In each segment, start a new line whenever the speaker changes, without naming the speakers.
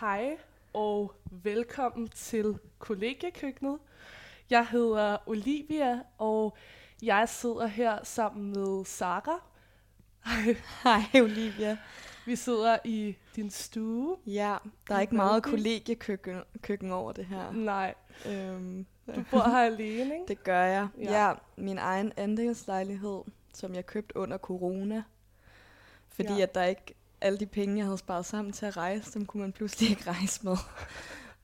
Hej og velkommen til kollegiekøkkenet. Jeg hedder Olivia, og jeg sidder her sammen med Sara.
Hej Olivia.
Vi sidder i din stue.
Ja, der er ikke meget kollegiekøkken køkken over det her.
Nej,
Øhm,
du bor her alene, ikke?
det gør jeg.
Ja.
Ja. min egen andelslejlighed, som jeg købte under corona. Fordi
ja.
at der ikke alle de penge, jeg havde sparet sammen til at rejse, dem kunne man pludselig ikke rejse med.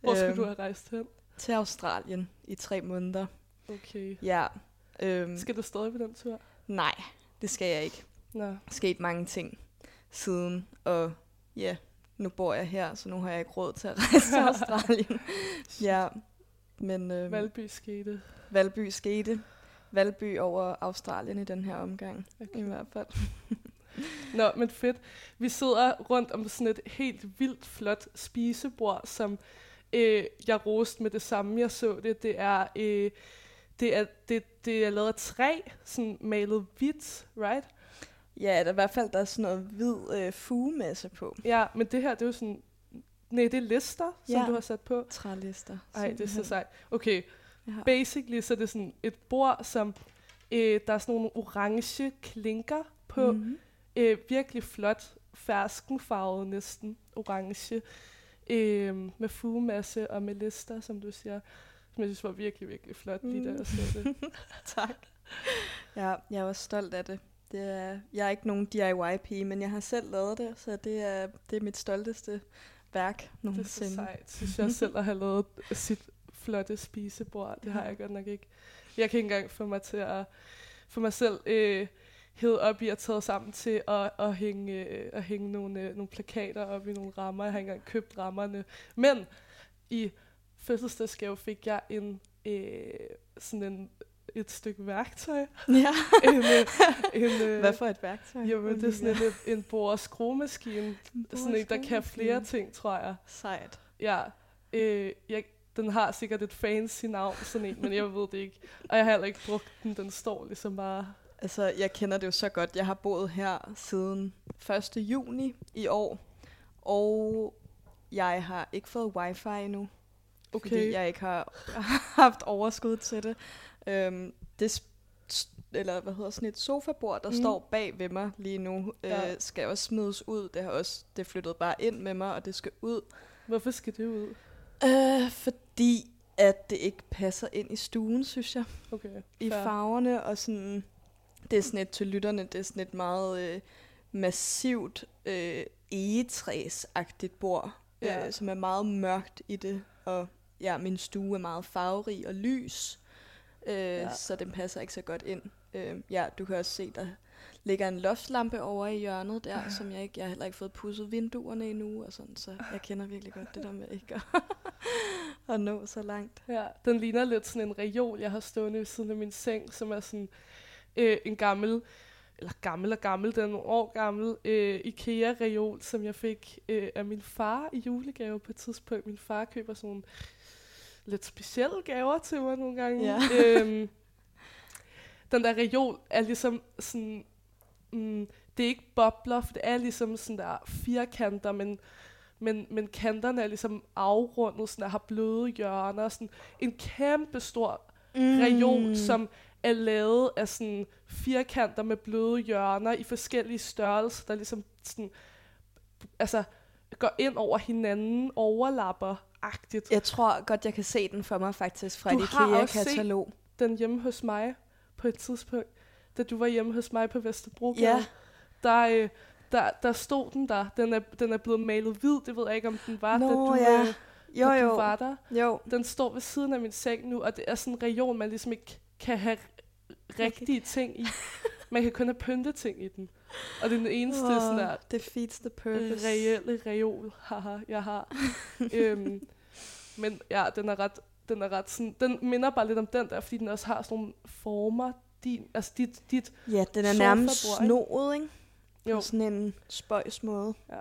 Hvor skal
Øhm,
du have rejst hen?
Til Australien i tre måneder.
Okay.
Ja. Øhm,
Skal du stadig på den tur?
nej, det skal jeg ikke.
Nå,
Der er sket mange ting siden, og ja, nu bor jeg her, så nu har jeg ikke råd til at rejse til Australien. ja, men øhm,
Valby skete.
Valby skete. Valby over Australien i den her omgang,
Okay.
i hvert fald.
Nå, men fedt. Vi sidder rundt om sådan et helt vildt flot spisebord, som øh, jeg roste med det samme, jeg så det. Det er, øh, det er, det, det er lavet af træ, sådan malet hvidt, right?
Ja, der er i hvert fald der er sådan noget hvid øh, fugemasse på.
Ja, men det her, det er jo sådan... Nej, det er lister, som
Ja.
du har sat på.
Trælister.
Ej, det er så sejt. Okay,
Ja.
basically så er det sådan et bord, som øh, der er sådan nogle orange klinker på. Mm. Øh, virkelig flot, ferskenfarvet næsten, orange. Øh, med fugemasse og med lister, som du siger. Som jeg synes var virkelig, virkelig flot, lige da
Mm.
jeg så det.
tak. Ja, jeg er også stolt af det. det er, jeg er ikke nogen DIY-pige, men jeg har selv lavet det, så det er, det er mit stolteste værk
Det er så
nogensinde.
sejt, synes jeg selv at have lavet sit flotte spisebord. Det har
Ja.
jeg godt nok ikke. Jeg kan ikke engang få mig til at få mig selv øh, hævet op i at tage sammen til at, at hænge, øh, at hænge nogle, øh, nogle plakater op i nogle rammer. Jeg har ikke engang købt rammerne. Men i fødselsdagsgave fik jeg en øh, sådan en, et stykke værktøj.
Ja.
en, øh, en, øh,
Hvad for et værktøj?
Jamen, det er sådan en, en bord- og skruemaskine. Sådan en, der kan flere ting, tror jeg.
Sejt.
Ja, øh, jeg, den har sikkert et fancy navn, sådan en, men jeg ved det ikke. Og jeg har heller ikke brugt den, den står ligesom bare...
Altså, jeg kender det jo så godt. Jeg har boet her siden 1. juni i år, og jeg har ikke fået wifi endnu,
Okay,
fordi jeg ikke har haft overskud til det. Øhm, det eller hvad hedder sådan et sofabord, der
Mm.
står bag ved mig lige nu,
Ja.
øh, skal også smides ud. Det har også det flyttede bare ind med mig, og det skal ud.
hvorfor skal det ud?
Øh, fordi at det ikke passer ind i stuen, synes jeg.
Okay,
i farverne, og sådan, det er sådan et til lytterne, det er sådan et meget øh, massivt øh, egetræsagtigt bord,
Ja.
ja. øh, som er meget mørkt i det, og ja, min stue er meget farverig og lys, øh,
Ja.
ja. så den passer ikke så godt ind. Øh, ja, du kan også se, der ligger en loftslampe over i hjørnet der, som jeg ikke, jeg har heller ikke fået pudset vinduerne endnu, og sådan, så jeg kender virkelig godt det der med ikke at, at nå så langt.
Ja, den ligner lidt sådan en reol, jeg har stående ved siden af min seng, som er sådan øh, en gammel, eller gammel og gammel, den er nogle år gammel, øh, IKEA-reol, som jeg fik øh, af min far i julegave på et tidspunkt. Min far køber sådan nogle lidt specielle gaver til mig nogle gange.
Ja.
øhm, den der reol er ligesom sådan, mm, det er ikke bobler, for det er ligesom sådan der firkanter, men men, men kanterne er ligesom afrundet, sådan der har bløde hjørner, sådan en kæmpe stor
Mm.
reol, som er lavet af sådan firkanter med bløde hjørner i forskellige størrelser, der ligesom sådan, altså går ind over hinanden, overlapper-agtigt.
Jeg tror godt, jeg kan se den for mig faktisk fra
Du
et IKEA-katalog.
Den hjemme hos mig på et tidspunkt, da du var hjemme hos mig på Vesterbro,
Ja.
der, øh, der, der stod den der. Den er, den er blevet malet hvid, det ved jeg ikke, om den var, da,
Nå,
du,
ja.
øh,
Jo,
da du
jo.
var der.
Jo.
Den står ved siden af min seng nu, og det er sådan en reol, man ligesom ikke kan have rigtige ting i. Man kan kun have pynteting i den. Og det er den eneste
Åh,
sådan der
Defeats the purpose.
reelle reol, haha, jeg har. øhm, men ja, den er ret, den er ret sådan, den minder bare lidt om den der, fordi den også har sådan nogle former, din, altså dit, dit,
Ja, den er nærmest snoet, ikke?
jo,
På sådan en spøjs måde.
ja.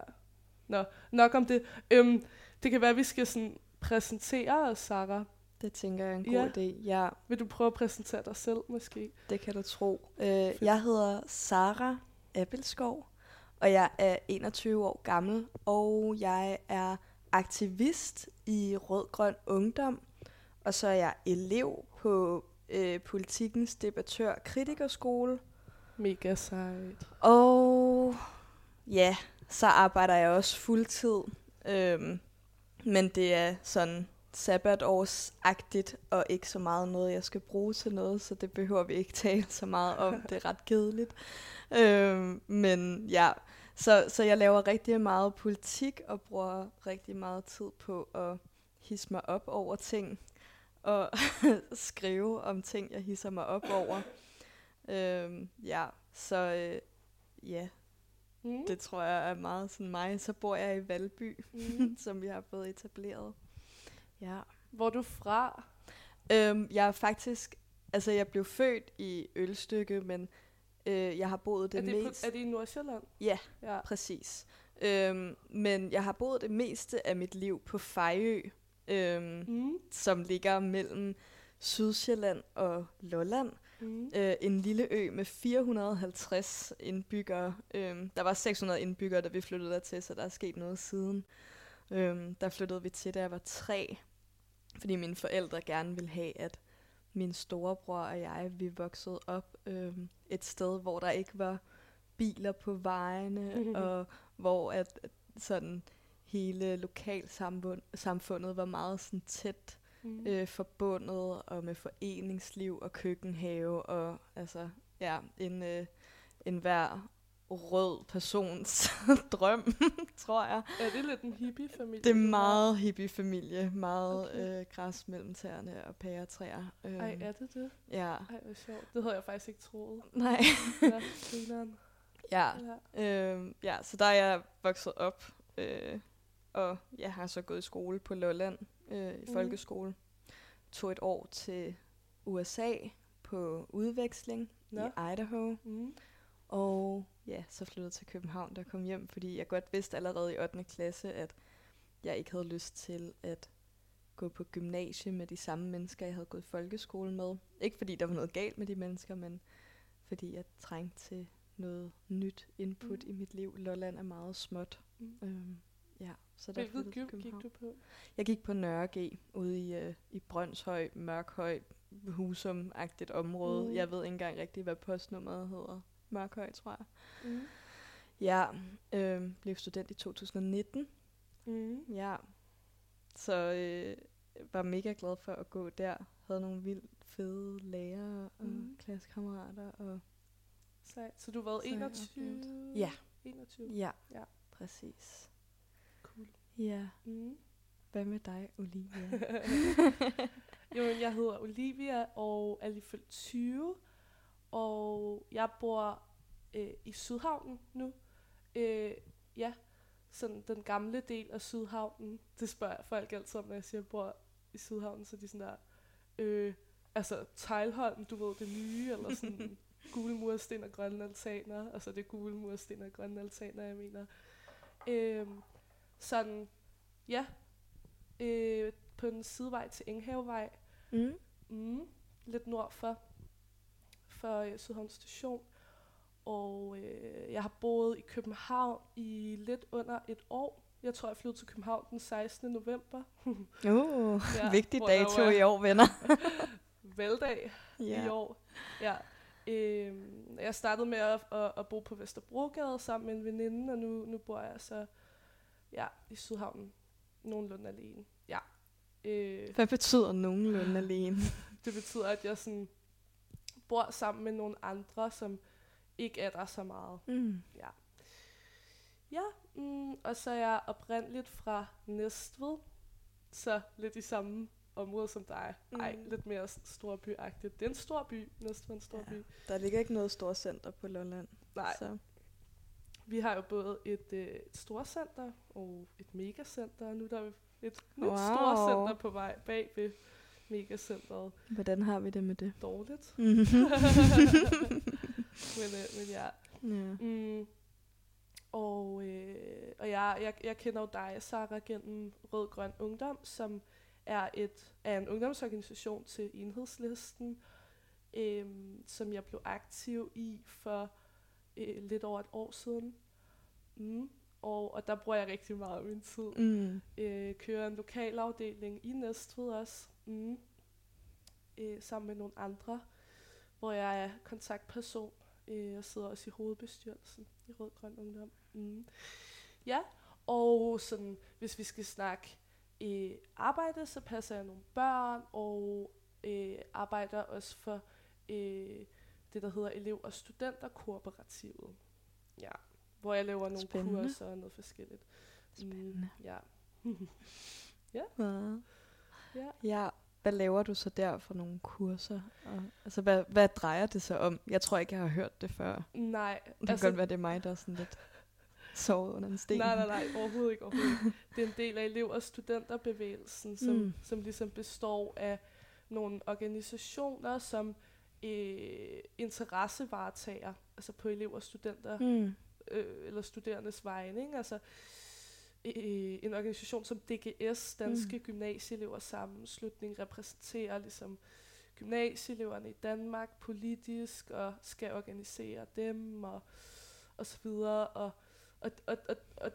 Nå, nok om det. Øhm, det kan være, at vi skal sådan præsentere os, Sarah.
Det tænker jeg er en god
Ja.
idé. Ja,
Vil du prøve at præsentere dig selv, måske?
det kan du tro. Øh, jeg hedder Sara Appelskov, og jeg er 21 år gammel, og jeg er aktivist i Rød Grøn Ungdom, og så er jeg elev på øh, Politikens Debattør Kritikerskole.
Mega sejt.
Og ja, så arbejder jeg også fuldtid. Øhm, men det er sådan sabbatårsagtigt, og ikke så meget noget, jeg skal bruge til noget, så det behøver vi ikke tale så meget om. Det er ret kedeligt. Øhm, men ja, så, så jeg laver rigtig meget politik, og bruger rigtig meget tid på at hisse mig op over ting, og skrive om ting, jeg hisser mig op over. Øhm, ja, så øh, ja,
Mm.
det tror jeg er meget sådan mig. Så bor jeg i Valby,
Mm.
som vi har fået etableret. Ja.
Hvor er du fra?
Øhm, jeg er faktisk, altså jeg blev født i Ølstykke, men øh, jeg har boet det,
er, det
mest...
er det i Nordsjælland?
Ja.
ja.
Præcis. Øhm, men jeg har boet det meste af mit liv på Fejø, øhm,
Mm.
som ligger mellem Sydsjælland og Lolland.
Mm.
Øh, en lille ø med 450 indbyggere. Øhm, der var 600 indbyggere, da vi flyttede der til, så der er sket noget siden. Øhm, der flyttede vi til, da jeg var tre, fordi mine forældre gerne ville have, at min storebror og jeg, vi voksede op øhm, et sted, hvor der ikke var biler på vejene, og hvor at, at sådan hele lokalsamfundet var meget sådan tæt
Mm.
øh, forbundet og med foreningsliv og køkkenhave og altså ja, en, øh, en hver rød persons drøm, tror jeg.
Er det lidt en hippie-familie?
Det er meget hippie-familie, meget
Okay.
øh, græs mellem tæerne og pæretræer. Øhm,
Ej, er det det?
Ja,
Ej, hvor sjovt. Det havde jeg faktisk ikke troet.
nej.
Ja,
ja,
ja.
øhm, ja, så der er jeg vokset op, øh, og jeg har så gået i skole på Lolland, øh, i
Mhm.
folkeskole. Tog et år til USA på udveksling
Nå.
i Idaho.
Mm.
Og ja, så flyttede jeg til København, der kom hjem, fordi jeg godt vidste allerede i 8. klasse, at jeg ikke havde lyst til at gå på gymnasie med de samme mennesker, jeg havde gået i folkeskole med. Ikke fordi der var noget galt med de mennesker, men fordi jeg trængte til noget nyt input
Mm.
i mit liv. Lolland er meget småt.
Mm.
Øhm, ja, så der
Hvilket gym gik du på?
Jeg gik på Nørre G ude i, øh, i Brøndshøj, Mørkhøj, Husum-agtigt område.
Mm.
Jeg ved ikke engang rigtigt, hvad postnummeret hedder. Mørkhøj, tror jeg.
Mm.
Ja, øh, blev student i 2019.
Mm.
Ja, så øh, var mega glad for at gå der. Havde nogle vildt fede lærere og
Mm.
mm. klassekammerater. Og
Sejt. Så du har været
Så har jeg
21?
oplevet- Ja.
21.
ja,
Ja.
præcis.
Cool.
Ja,
Mm.
hvad med dig, Olivia?
jo, jeg hedder Olivia og er lige fyldt 20. Og jeg bor øh, i Sydhavnen nu. Øh, ja, sådan den gamle del af Sydhavnen. Det spørger folk altid om, når jeg siger, at jeg bor i Sydhavnen. Så de sådan der, øh, altså Tejlholm, du ved, det nye, eller sådan gule mursten og grønne altaner. Altså det er gule mursten og grønne altaner, jeg mener. Øh, sådan, ja, øh, på den sidevej til Enghavevej,
mm.
mm, lidt nord for, for øh, Sydhavn Station. Og øh, jeg har boet i København i lidt under et år. Jeg tror, jeg flyttede til København den 16. november.
Uh,
Ja,
vigtig dato i år, venner.
Valgdag i år. Ja. Øhm, jeg startede med at, at, at bo på Vesterbrogade sammen med en veninde, og nu, nu bor jeg så ja, i Sydhavnen nogenlunde alene. Ja. Øh,
Hvad betyder nogenlunde alene?
det betyder, at jeg sådan bor sammen med nogle andre, som ikke er der så meget.
Mm.
Ja. Ja, mm, og så er jeg oprindeligt fra Næstved, så lidt i samme område som dig. Mm. Ej, lidt mere storbyagtigt. Det er en stor by, Næstved en stor
Ja.
by.
Der ligger ikke noget stort center på Lolland.
Nej,
Så.
vi har jo både et, øh, et storcenter og et megacenter, og nu er der jo et nyt
Wow.
storcenter på vej bag ved megacenteret.
Hvordan har vi det med det?
Dårligt.
Mhm.
Men, øh, men ja.
ja.
Mm. Og, øh, og jeg, jeg, jeg kender jo dig, Sara, gennem Rød Grøn Ungdom, som er, et, er en ungdomsorganisation til enhedslisten, øh, som jeg blev aktiv i for øh, lidt over et år siden. Mm. og, og der bruger jeg rigtig meget af min tid.
Mm.
Øh, kører en lokalafdeling i Næstved også, mm. øh, sammen med nogle andre, hvor jeg er kontaktperson øh, og sidder også i hovedbestyrelsen i Rød Grøn Ungdom. Mm. Ja, og sådan, hvis vi skal snakke øh, arbejde, så passer jeg nogle børn, og øh, arbejder også for øh, det, der hedder elev- og studenterkooperativet. Ja, hvor jeg laver nogle
Spændende.
kurser og noget forskelligt.
Spændende.
Mm, ja.
Ja.
Ja.
ja. Hvad laver du så der for nogle kurser? Og, altså, hvad, hvad drejer det sig om? Jeg tror ikke, jeg har hørt det før.
Nej,
Det kan godt være, det er mig, der er sådan lidt sovet under en sten.
Nej, nej, nej, overhovedet ikke. Overhovedet. ikke. Det er en del af elev- og studenterbevægelsen, som,
Mm.
som ligesom består af nogle organisationer, som øh, interessevaretager, altså på elev- og studenter. Mm. øh, eller studerendes vegne. Ikke? Altså, øh, en organisation som DGS, Danske mm. Gymnasieelevers Sammenslutning, repræsenterer ligesom gymnasieeleverne i Danmark politisk, og skal organisere dem, og, og så videre. Og, og, og, og, og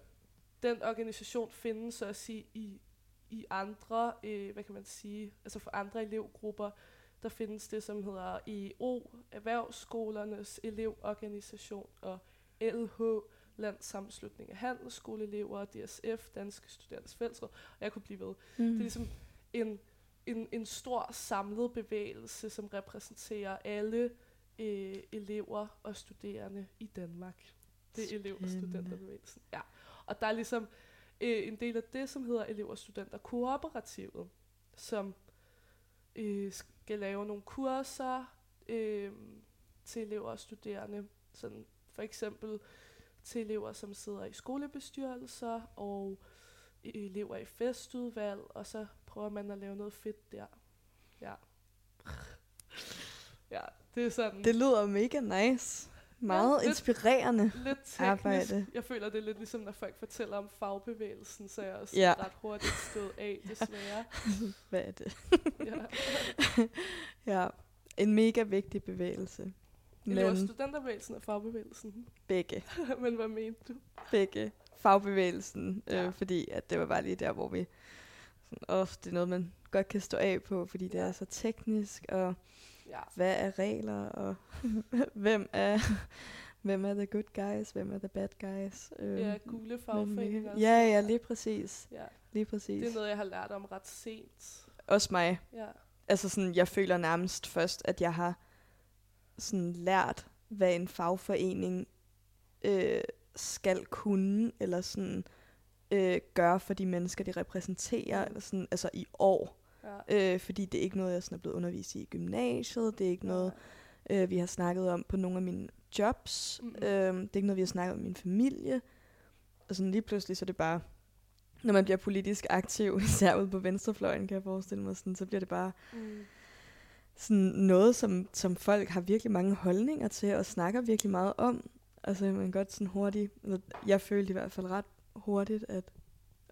den organisation findes også i, i, i andre, øh, hvad kan man sige, altså for andre elevgrupper, der findes det, som hedder EO, Erhvervsskolernes Elevorganisation, og LH, Landssammenslutning af Handelsskoleelever, DSF, Danske Studerendes Fællesråd, og jeg kunne blive ved.
Mm.
Det er ligesom en, en, en stor samlet bevægelse, som repræsenterer alle øh, elever og studerende i Danmark. Det er elev- og studenterbevægelsen. Ja. Og der er ligesom øh, en del af det, som hedder elev- og studenterkooperativet, som øh, skal lave nogle kurser øh, til elever og studerende. Sådan for eksempel til elever, som sidder i skolebestyrelser og elever i festudvalg, og så prøver man at lave noget fedt der. Ja. ja, det er sådan
Det lyder mega nice. Meget
lidt-
inspirerende.
lidt teknisk.
arbejde.
Jeg føler, det er lidt ligesom, når folk fortæller om fagbevægelsen, så jeg også
Ja.
ret hurtigt stået af, desværre.
Hvad er det?
ja.
Ja, en mega vigtig bevægelse.
Elever og
Men
studenterbevægelsen og fagbevægelsen.
begge,
Men hvad mente du?
begge. Fagbevægelsen,
Ja.
øh, fordi at det var bare lige der, hvor vi... Sådan, åh, det er noget, man godt kan stå af på, fordi det er så teknisk, og
Ja.
hvad er regler, og hvem er... Hvem er the good guys, hvem er the bad guys? Øh,
Ja, gule
men
fagforeninger.
Ja, ja, lige præcis.
ja.
Lige præcis.
Det er noget, jeg har lært om ret sent.
Også mig.
Ja.
Altså sådan, jeg føler nærmest først, at jeg har sådan lært, hvad en fagforening øh, skal kunne, eller sådan øh, gøre for de mennesker, de repræsenterer,
Mm.
eller sådan, altså i år.
ja.
Øh, fordi det er ikke noget, jeg sådan er blevet undervist i i gymnasiet, det er ikke noget, øh, vi har snakket om på nogle af mine jobs,
Mm-mm.
øh, det er ikke noget, vi har snakket om i min familie. Og sådan lige pludselig, så er det bare, når man bliver politisk aktiv, især ude på venstrefløjen, kan jeg forestille mig, sådan, så bliver det bare
Mm.
Sådan noget, som, som folk har virkelig mange holdninger til, og snakker virkelig meget om. Altså man kan godt sådan hurtigt, jeg følte i hvert fald ret hurtigt, at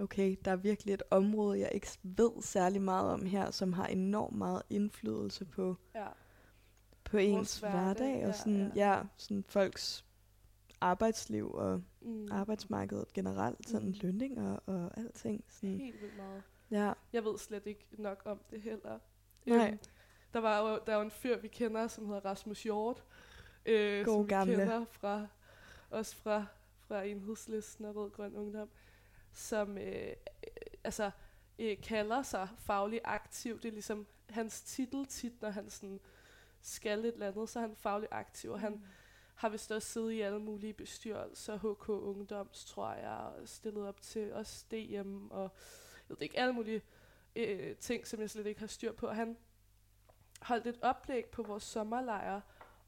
okay, der er virkelig et område, jeg ikke ved særlig meget om her, som har enormt meget indflydelse på,
Ja.
på ens
hverdag,
hverdag, og sådan,
ja.
ja. ja, sådan folks arbejdsliv og
Mm.
arbejdsmarkedet generelt, sådan
Mm.
lønninger og alting. Sådan,
Helt vildt meget.
ja.
Jeg ved slet ikke nok om det heller.
Nej.
Øhm, der var jo der er jo en fyr, vi kender, som hedder Rasmus Hjort. Øh,
God
som vi
gamle.
kender fra, også fra, fra enhedslisten og Rød Grøn Ungdom, som øh, øh, altså, øh, kalder sig faglig aktiv. Det er ligesom hans titel tit, når han sådan skal et eller andet, så er han faglig aktiv, og han har vist også siddet i alle mulige bestyrelser, HK Ungdoms, tror jeg, og stillet op til også DM, og jeg ved ikke, alle mulige øh, ting, som jeg slet ikke har styr på. Og han holdt et oplæg på vores sommerlejr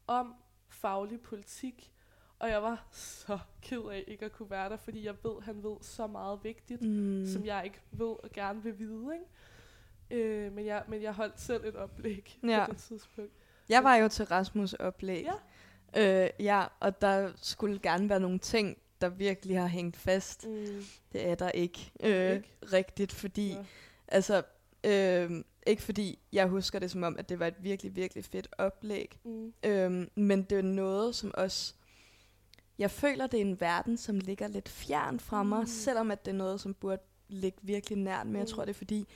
om faglig politik, og jeg var så ked af ikke at kunne være der, fordi jeg ved, han ved så meget vigtigt,
Mm.
som jeg ikke ved og gerne vil vide, ikke? Øh, men, jeg, men jeg holdt selv et oplæg
Ja.
på det tidspunkt.
Jeg var jo til Rasmus oplæg.
Ja.
Øh, ja, og der skulle gerne være nogle ting, der virkelig har hængt fast.
Mm.
Det er der ikke, øh,
Ikke?
rigtigt, fordi,
Ja.
altså, øh, ikke fordi jeg husker det som om, at det var et virkelig, virkelig fedt oplæg,
Mm.
øh, men det er noget, som også jeg føler, det er en verden, som ligger lidt fjern fra mig,
Mm.
selvom at det er noget, som burde ligge virkelig nært. Men jeg
Mm.
tror, det er fordi,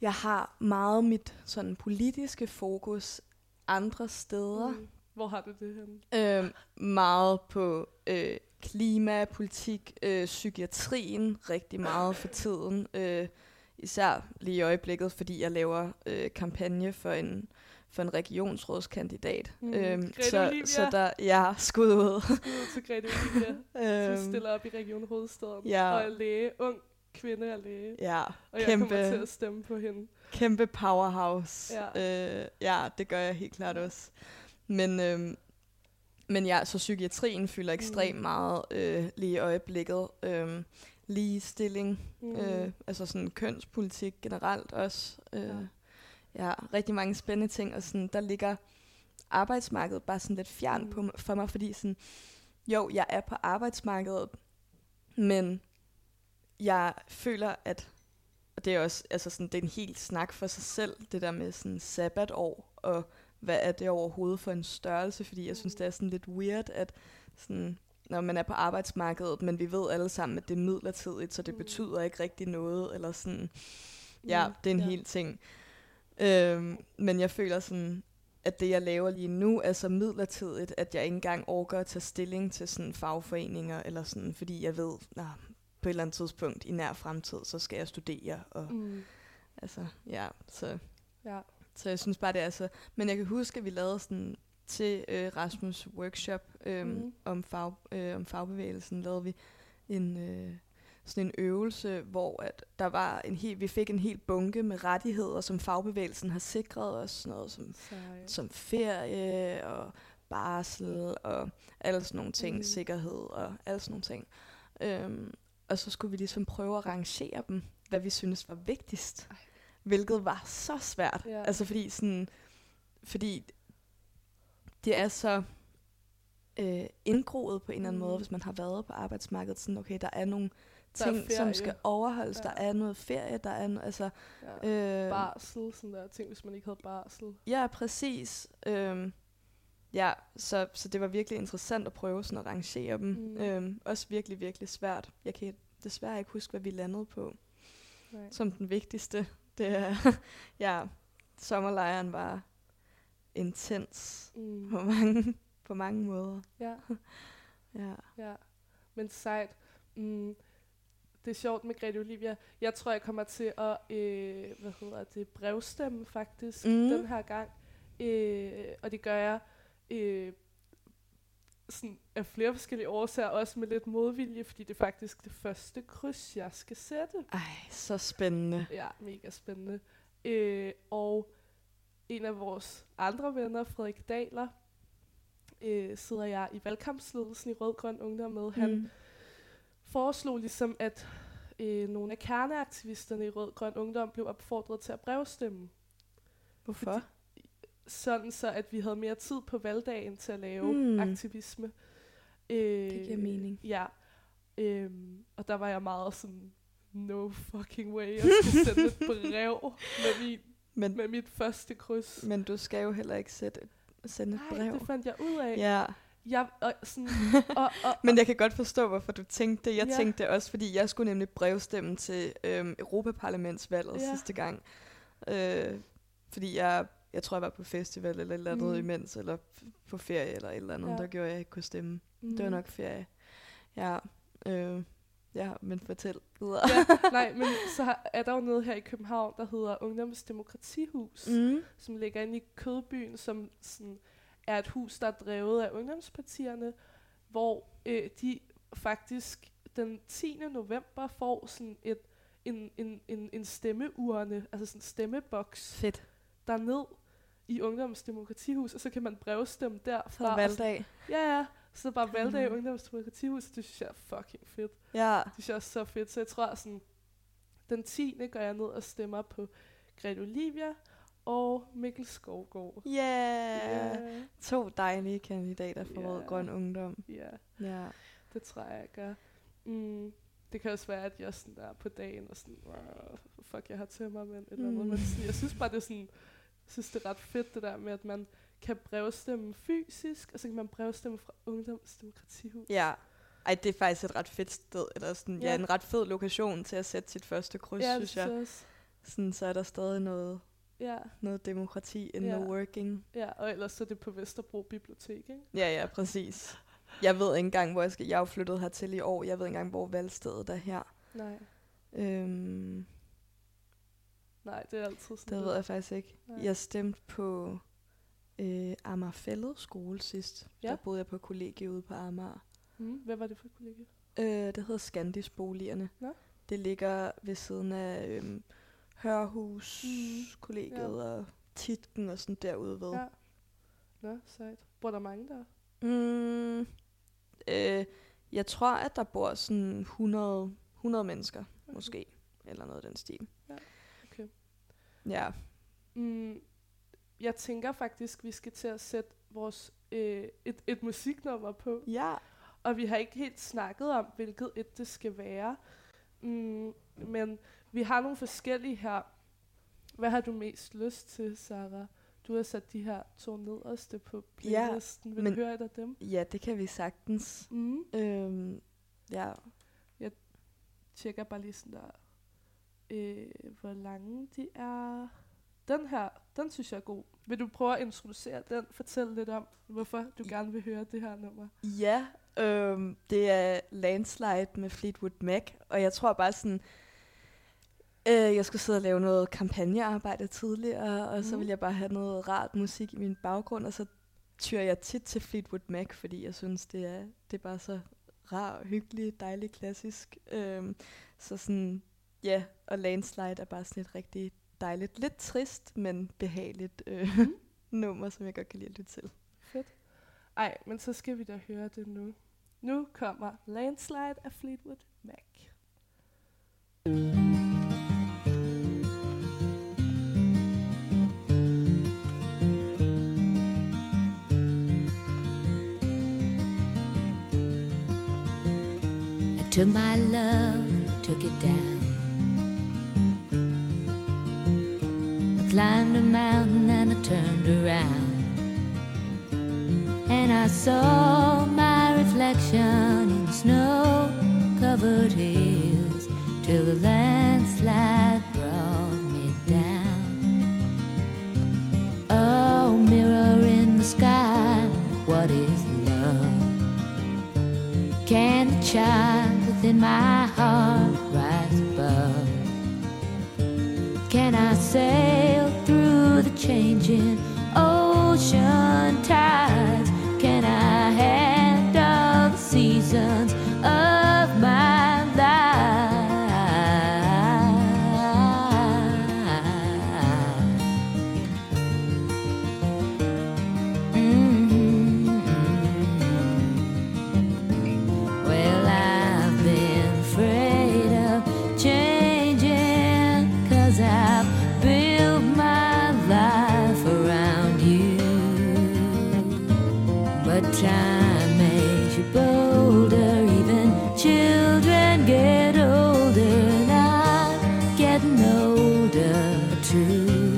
jeg har meget mit sådan politiske fokus andre steder.
Mm. Hvor har du det henne?
Øh, meget på øh, klima, politik, øh, psykiatrien rigtig meget for tiden. Øh, især lige i øjeblikket, fordi jeg laver øh, kampagne for en for en regionsrådskandidat.
Mm.
Øhm,
Grete
så,
Olivia.
så der, ja, skud ud.
Skud til Grete Olivia, som
øhm,
stiller op i Region Hovedstaden.
ja.
Og er læge, ung kvinde er læge.
ja,
Og jeg
kæmpe,
kommer til at stemme på hende.
kæmpe powerhouse.
Ja.
Øh, ja, det gør jeg helt klart også. Men, øhm, men ja, så psykiatrien fylder ekstremt
Mm.
meget øh, lige i øjeblikket. Øhm, ligestilling,
Mm.
øh, altså sådan kønspolitik generelt også. Øh,
Ja.
ja. rigtig mange spændende ting, og sådan, der ligger arbejdsmarkedet bare sådan lidt fjern
Mm.
på, for mig, fordi sådan, jo, jeg er på arbejdsmarkedet, men jeg føler, at og det er også altså sådan, det er en helt snak for sig selv, det der med sådan sabbatår, og hvad er det overhovedet for en størrelse, fordi jeg synes, det er sådan lidt weird, at sådan, når man er på arbejdsmarkedet, men vi ved alle sammen, at det er midlertidigt, så det
Mm.
betyder ikke rigtig noget, eller sådan, ja,
Mm,
det er en
ja.
hel ting. Øhm, men jeg føler sådan, at det, jeg laver lige nu, er så midlertidigt, at jeg ikke engang overgår at tage stilling til sådan fagforeninger, eller sådan, fordi jeg ved, at på et eller andet tidspunkt i nær fremtid, så skal jeg studere, og
Mm.
altså, ja, så,
Ja.
så jeg synes bare, det er så, men jeg kan huske, at vi lavede sådan, til øh, Rasmus workshop
Mhm.
mm. om, fag, øh, om fagbevægelsen, lavede vi en, øh, sådan en øvelse, hvor at der var en helt, vi fik en helt bunke med rettigheder, som fagbevægelsen har sikret os, sådan noget som som ferie og barsel og alle sådan nogle ting, mm. sikkerhed og alle sådan nogle ting. Øhm, og så skulle vi ligesom prøve at rangere dem, hvad vi synes var vigtigst.
Ej.
Hvilket var så svært.
Ja.
Altså fordi sådan, fordi det er så øh, indgroet på en eller anden
Mhm.
måde, hvis man har været på arbejdsmarkedet. Sådan, okay, der er nogle
Der er
ting, som skal overholdes.
Ja.
Der er noget ferie, der er no- altså...
Ja.
Øh,
Barsel, sådan der ting, hvis man ikke havde barsel.
Ja, præcis. Øhm, ja, så, så det var virkelig interessant at prøve sådan at rangere dem.
Mm.
Mm. Øhm, også virkelig, virkelig svært. Jeg kan desværre ikke huske, hvad vi landede på
Nej.
som den vigtigste. Det er, ja, sommerlejren var intens
Mm.
på mange, på mange måder.
Ja,
Ja.
ja. Men sejt. Mm. Det er sjovt med Grete Olivia. Jeg tror, jeg kommer til at, øh, hvad hedder det, brevstemme faktisk
Mm.
den her gang. Øh, og det gør jeg øh, sådan af flere forskellige årsager, også med lidt modvilje, fordi det er faktisk det første kryds, jeg skal sætte.
Ej, så spændende.
Ja, mega spændende. Øh, og en af vores andre venner, Frederik Daler, øh, sidder jeg i valgkampsledelsen i Rød Grøn Ungdom med. Han
Mm.
foreslog ligesom, at øh, nogle af kerneaktivisterne i Rød Grøn Ungdom blev opfordret til at brevstemme.
Hvorfor?
Sådan så, at vi havde mere tid på valgdagen til at lave mm. aktivisme. Øh,
Det giver mening.
Ja. Øhm, og der var jeg meget sådan, no fucking way, jeg skal sende et brev med, min,
Men,
med mit første kryds.
men du skal jo heller ikke sætte, sende et
Nej,
brev.
det fandt jeg ud af.
Ja.
Jeg, og, sådan, og, og,
Men jeg kan godt forstå, hvorfor du tænkte det. Jeg
Ja.
tænkte det også, fordi jeg skulle nemlig brevstemme til øhm, Europaparlamentsvalget
Ja.
sidste gang. Øh, fordi jeg, jeg tror, jeg var på festival eller et eller andet
Mm.
mm. imens, eller på ferie eller et eller andet,
Ja.
der gjorde jeg ikke kunne stemme.
mm,
Det var nok ferie. Ja, øh, ja men fortæl videre.
ja, nej, men så er der jo noget her i København, der hedder Ungdoms Demokratihus, mm. Som ligger inde i Kødbyen, som sådan, er et hus, der er drevet af ungdomspartierne, hvor øh, de faktisk den 10. november får sådan et, en, en, en, en stemmeurne, altså sådan en stemmeboks,
Fedt.
derned i Ungdoms Demokratihus, og så kan man brevstemme
Så
derfra.
er
og
valgdag.
Ja, ja. Så bare valgdag i
Mhm.
Ungdoms Demokratihus, det synes jeg er fucking fedt.
Ja.
Det synes jeg er så fedt. Så jeg tror sådan, den 10. går jeg ned og stemmer på Grete Olivia og Mikkel Skovgaard.
Yeah.
Ja,
To dejlige kandidater for
Ja.
Rød Grøn Ungdom.
ja,
Ja.
det tror jeg, jeg gør. Mm, det kan også være, at jeg sådan der på dagen og sådan, "Wow, fuck, jeg har tømmermænd eller mm. noget. Men sådan, jeg synes bare, det er sådan, jeg synes, det er ret fedt, det der med, at man kan brevstemme fysisk, og så kan man brevstemme fra Ungdomsdemokratihus.
Ja. Ej, det er faktisk et ret fedt sted, eller sådan, ja.
Ja.
en ret fed lokation til at sætte sit første kryds,
ja,
synes jeg.
jeg. Også.
Sådan, så er der stadig noget,
Ja,
noget demokrati in
Ja.
the working.
ja, og ellers så er det på Vesterbro Bibliotek, ikke?
Ja, ja, præcis. Jeg ved ikke engang, hvor jeg skal. Jeg er jo flyttet hertil i år. Jeg ved ikke engang, hvor valgstedet er her.
Nej,
Øhm,
nej, det er altid sådan
det ved jeg faktisk ikke.
Nej.
Jeg stemte på øh, Amagerfællet skole sidst.
Ja.
Der boede jeg på kollegie ude på Amager.
Mm, hvad var det for et kollega?
Øh, det hedder Skandisboligerne.
Nå.
Det ligger ved siden af øhm, Hørhus,
Mhm.
kollegiet
Ja.
og Titken og sådan derude ved.
Ja. Nå, sejt. Bor der mange der?
Mm, øh, jeg tror, at der bor sådan 100, 100 mennesker,
Okay.
måske. Eller noget af den stil.
Ja, okay.
Ja.
Mm, jeg tænker faktisk, vi skal til at sætte vores øh, et, et musiknummer på.
Ja.
Og vi har ikke helt snakket om, hvilket et det skal være. Mm, men vi har nogle forskellige her. Hvad har du mest lyst til, Sarah? Du har sat de her to nederste på
Ja,
playlisten. Vil
men-
du høre et af dem?
Ja, det kan vi sagtens.
Mm.
Øhm, ja.
Tjekker bare lige sådan der, øh, hvor lange de er. Den her, den synes jeg er god. Vil du prøve at introducere den? Fortæl lidt om, hvorfor du gerne vil høre det her nummer.
Ja, øhm, det er Landslide med Fleetwood Mac, og jeg tror bare sådan, øh, jeg skulle sidde og lave noget kampagnearbejde tidligere, og så
Mhm.
ville jeg bare have noget rart musik i min baggrund, og så tyrer jeg tit til Fleetwood Mac, fordi jeg synes, det er, det er bare så rar, hyggelig, dejlig, klassisk. Øhm, så sådan, ja, og Landslide er bare sådan et rigtig dejligt, lidt trist, men behageligt øh, nummer, som jeg godt kan lide at lytte til.
Fedt. Ej, men så skal vi da høre det nu. Nu kommer Landslide af Fleetwood Mac.
I took my love, took it down. Climbed a mountain and I turned around. And I saw my reflection in snow covered hills till the landslide brought me down. Oh, mirror in the sky, what is love? Can the child within my heart rise above? Can I the changing ocean tides? Can I handle the seasons getting older too.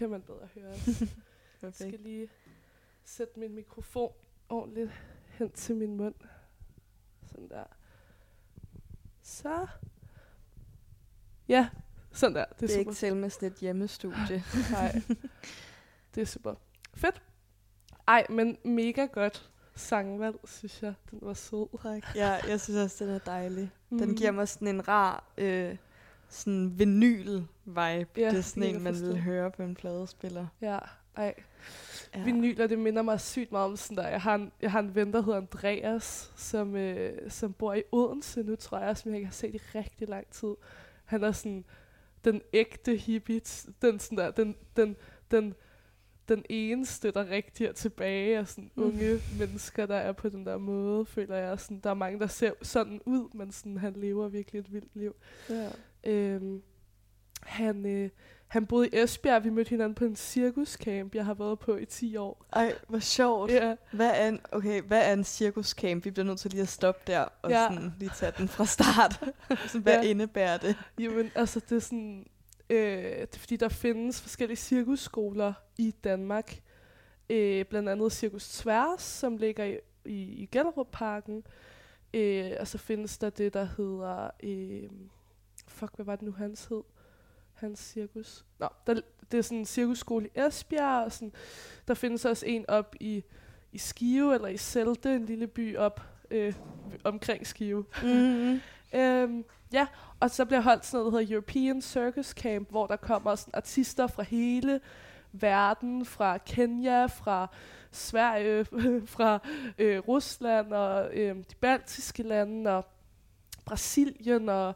Kan man bedre høre os. Jeg skal lige sætte min mikrofon ordentligt hen til min mund. Sådan der. Så. Ja, sådan der. Det er,
Det er
super.
ikke til med sådan et hjemmestudie.
Nej, det er super. Fedt. Ej, men mega godt sangvalg, synes jeg. Den var sød.
tak. Ja, jeg synes også, den er dejlig. Den
Mm.
giver mig sådan en rar øh, sådan vinyl-vibe.
Ja,
det er sådan en, man vil
forstået.
høre på en pladespiller.
Ja, ej.
Ja.
Vinyler, det minder mig sygt meget om sådan der. Jeg har en, jeg har en ven, der hedder Andreas, som, øh, som bor i Odense nu, tror jeg, som jeg ikke har set i rigtig lang tid. Han er sådan den ægte hippie, den, sådan der, den, den, den, den eneste, der rigtig er tilbage af sådan
Mm.
unge mennesker, der er på den der måde, føler jeg. Sådan, der er mange, der ser sådan ud, men sådan, han lever virkelig et vildt liv.
Ja.
Øhm, han, øh, han boede i Esbjerg. Vi mødte hinanden på en cirkuscamp, jeg har været på i 10 år.
Ej, hvor sjovt.
Ja,
Hvad er en, okay, hvad er en cirkuscamp? Vi bliver nødt til lige at stoppe der og
Ja.
sådan lige tage den fra start. hvad Ja. indebærer det?
jamen, altså det er sådan... Øh, det er fordi, der findes forskellige cirkusskoler i Danmark. Øh, blandt andet Cirkus Tværs, som ligger i, i, i Gellerup-parken. Øh, og så findes der det, der hedder... Øh, fuck, hvad var det nu, hans hed? Hans cirkus. Nå, der, det er sådan en cirkusskole i Esbjerg. Og sådan, der findes også en op i, i Skive, eller i Selde, en lille by op øh, omkring Skive.
Mm-hmm.
Øhm, ja, og så bliver holdt sådan noget, der hedder European Circus Camp, hvor der kommer sådan artister fra hele verden, fra Kenya, fra Sverige, fra øh, Rusland og øh, de baltiske lande og Brasilien og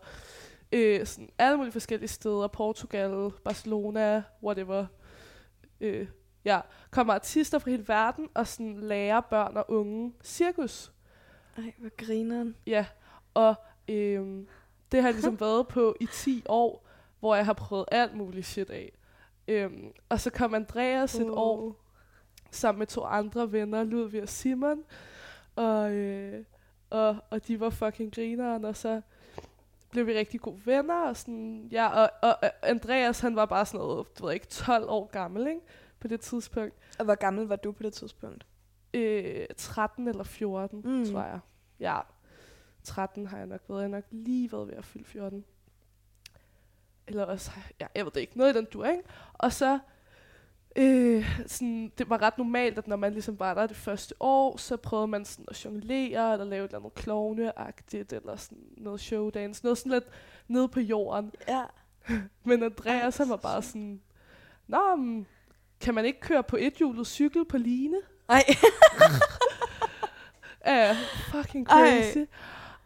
øh, sådan alle mulige forskellige steder, Portugal, Barcelona, whatever. Øh, ja, kommer artister fra hele verden og sådan lærer børn og unge cirkus.
Ej, hvor grineren.
Ja, og øhm, det har jeg ligesom været på i 10 år, hvor jeg har prøvet alt muligt shit af. Øhm, og så kom Andreas et
Uh.
år sammen med to andre venner, Ludvig og Simon, og, øh, og, og de var fucking grineren, og så blev vi rigtig gode venner, og sådan, ja, og, og, og Andreas, han var bare sådan noget, du ved ikke, 12 år gammel, ikke, på det tidspunkt.
Og hvor gammel var du på det tidspunkt?
Øh, 13 eller 14, mm. Tror jeg. Ja, 13 har jeg nok været. Jeg nok lige været ved at fylde 14. Eller også, ja, jeg ved det ikke. Noget i den dur, ikke? Og så, øh, sådan, det var ret normalt, at når man ligesom var der det første år, så prøvede man sådan at jonglere, eller lave et eller andet klovneagtigt, eller sådan noget showdance. Noget sådan lidt nede på jorden.
Ja.
Men Andreas, han var bare sådan, Nå, men, kan man ikke køre på et hjulet cykel på line?
Ej,
er fucking crazy. Ej.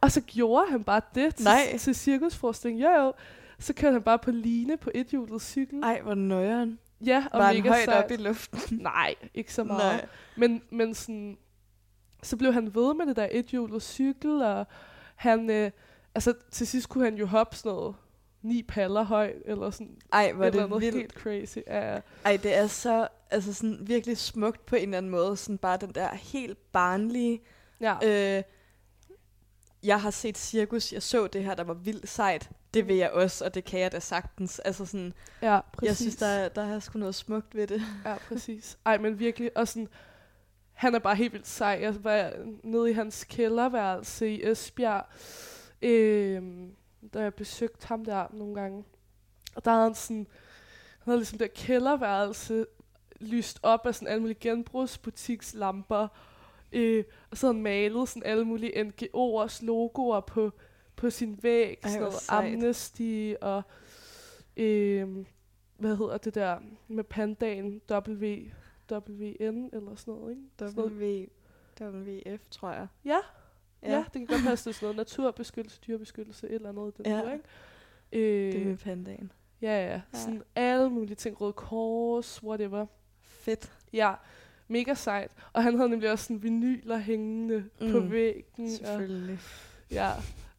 Og så gjorde han bare det til,
Nej.
til cirkusforestilling. Jo, jo. Så kørte han bare på line på et hjulet cykel.
ej, hvor nøjeren.
Ja, og
Var han
mega
højt
sejt.
op i luften?
Nej, ikke så meget.
Nej.
Men, men sådan, så blev han ved med det der et hjulet cykel, og han, øh, altså til sidst kunne han jo hoppe sådan noget ni paller højt, eller sådan
Ej, hvor er
eller
det
andet
vildt.
helt crazy. Ja,
Ej, det er så altså sådan virkelig smukt på en eller anden måde. Sådan bare den der helt barnlige...
ja.
Øh, jeg har set cirkus, jeg så det her, der var vildt sejt. Det vil jeg også, og det kan jeg da sagtens. Altså sådan,
ja præcis.
jeg synes, der, er- der er sgu noget smukt ved det.
Ja, præcis. Ej, men virkelig, og sådan, han er bare helt vildt sej. Jeg var nede i hans kælderværelse i Esbjerg, øhm, da jeg besøgte ham der nogle gange. Og der havde han sådan, han havde ligesom der kælderværelse lyst op af sådan alle mulige genbrugsbutikslamper. Øh, og så havde han malet sådan alle mulige NGO'ers logoer på, på sin væg.
Ej,
sådan noget
sejt.
Amnesty og... Øh, hvad hedder det der med pandaen W, WN eller sådan noget, ikke? Noget.
W, WF, tror jeg.
Ja, ja. ja, det kan godt passe, det sådan noget naturbeskyttelse, dyrebeskyttelse, et eller andet i den
Ja.
ja. ikke? Øh,
Det med pandaen.
ja, ja, sådan alle mulige ting, Røde Kors, whatever.
Fedt.
Ja, mega sejt. Og han havde nemlig også sådan vinyler hængende mm. på væggen. Og,
Selvfølgelig.
ja,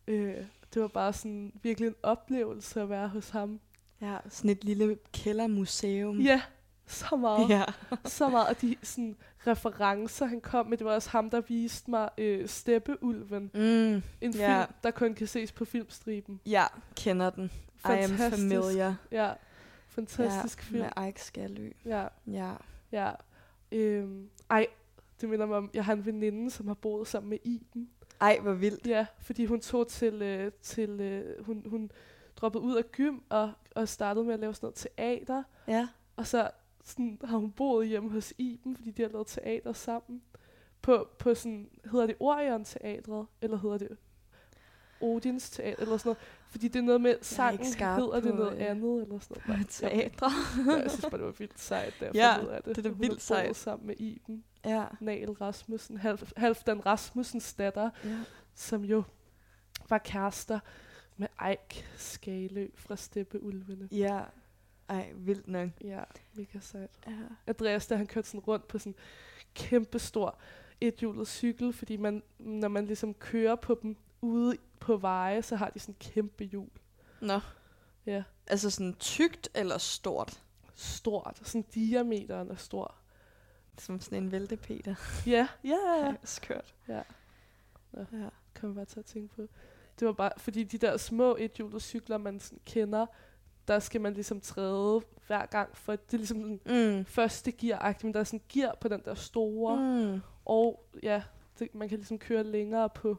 øh, det var bare sådan virkelig en oplevelse at være hos ham.
Ja, sådan et lille kældermuseum.
Ja, så meget.
ja.
så meget af de sådan, referencer, han kom med. Det var også ham, der viste mig øh, Steppeulven.
Mm.
En
Ja.
film, der kun kan ses på filmstriben.
Ja, kender den. I am
Fantastisk.
familiar.
Ja, fantastisk
ja,
film.
Med Ike Skalø.
Ja,
Ja.
ja. Øhm, ej, det minder mig om, jeg har en veninde, som har boet sammen med Iben.
Ej, hvor vildt.
Ja, fordi hun tog til, øh, til øh, hun, hun droppede ud af gym og, og startede med at lave sådan noget teater.
Ja.
Og så sådan, har hun boet hjemme hos Iben, fordi de har lavet teater sammen. På, på sådan, hedder det Orion Teatret, eller hedder det Odins Teater, eller sådan noget. Fordi det er noget med sangen, hedder det noget
øh,
andet, eller sådan noget.
Teatre.
Ja, jeg synes bare, det var vildt sejt, jeg
Ja,
det.
det er
Hun
vildt sejt.
sammen med Iben,
Ja.
Nal Rasmussen, Half, Halfdan Rasmussens datter,
ja.
som jo var kærester med Eik Skalø fra Steppeulvene.
Ja. Ej, vildt nok.
Ja, mega sejt.
Ja.
Andreas, der han kørte sådan rundt på sådan kæmpestor ethjulet cykel, fordi man, når man ligesom kører på dem ude på veje, så har de sådan kæmpe hjul.
Nå.
Ja,
Altså sådan tykt eller stort?
stort. Sådan diameteren er stor.
Som sådan en væltepeter.
Ja, ja,
Ja. skørt.
Ja. Nå.
ja.
Kan man bare tage at tænke på. Det var bare, fordi de der små ethjulede cykler, man sådan kender, der skal man ligesom træde hver gang, for det er ligesom den
Mm.
første gear men der er sådan gear på den der store, mm. Og ja, det, man kan ligesom køre længere på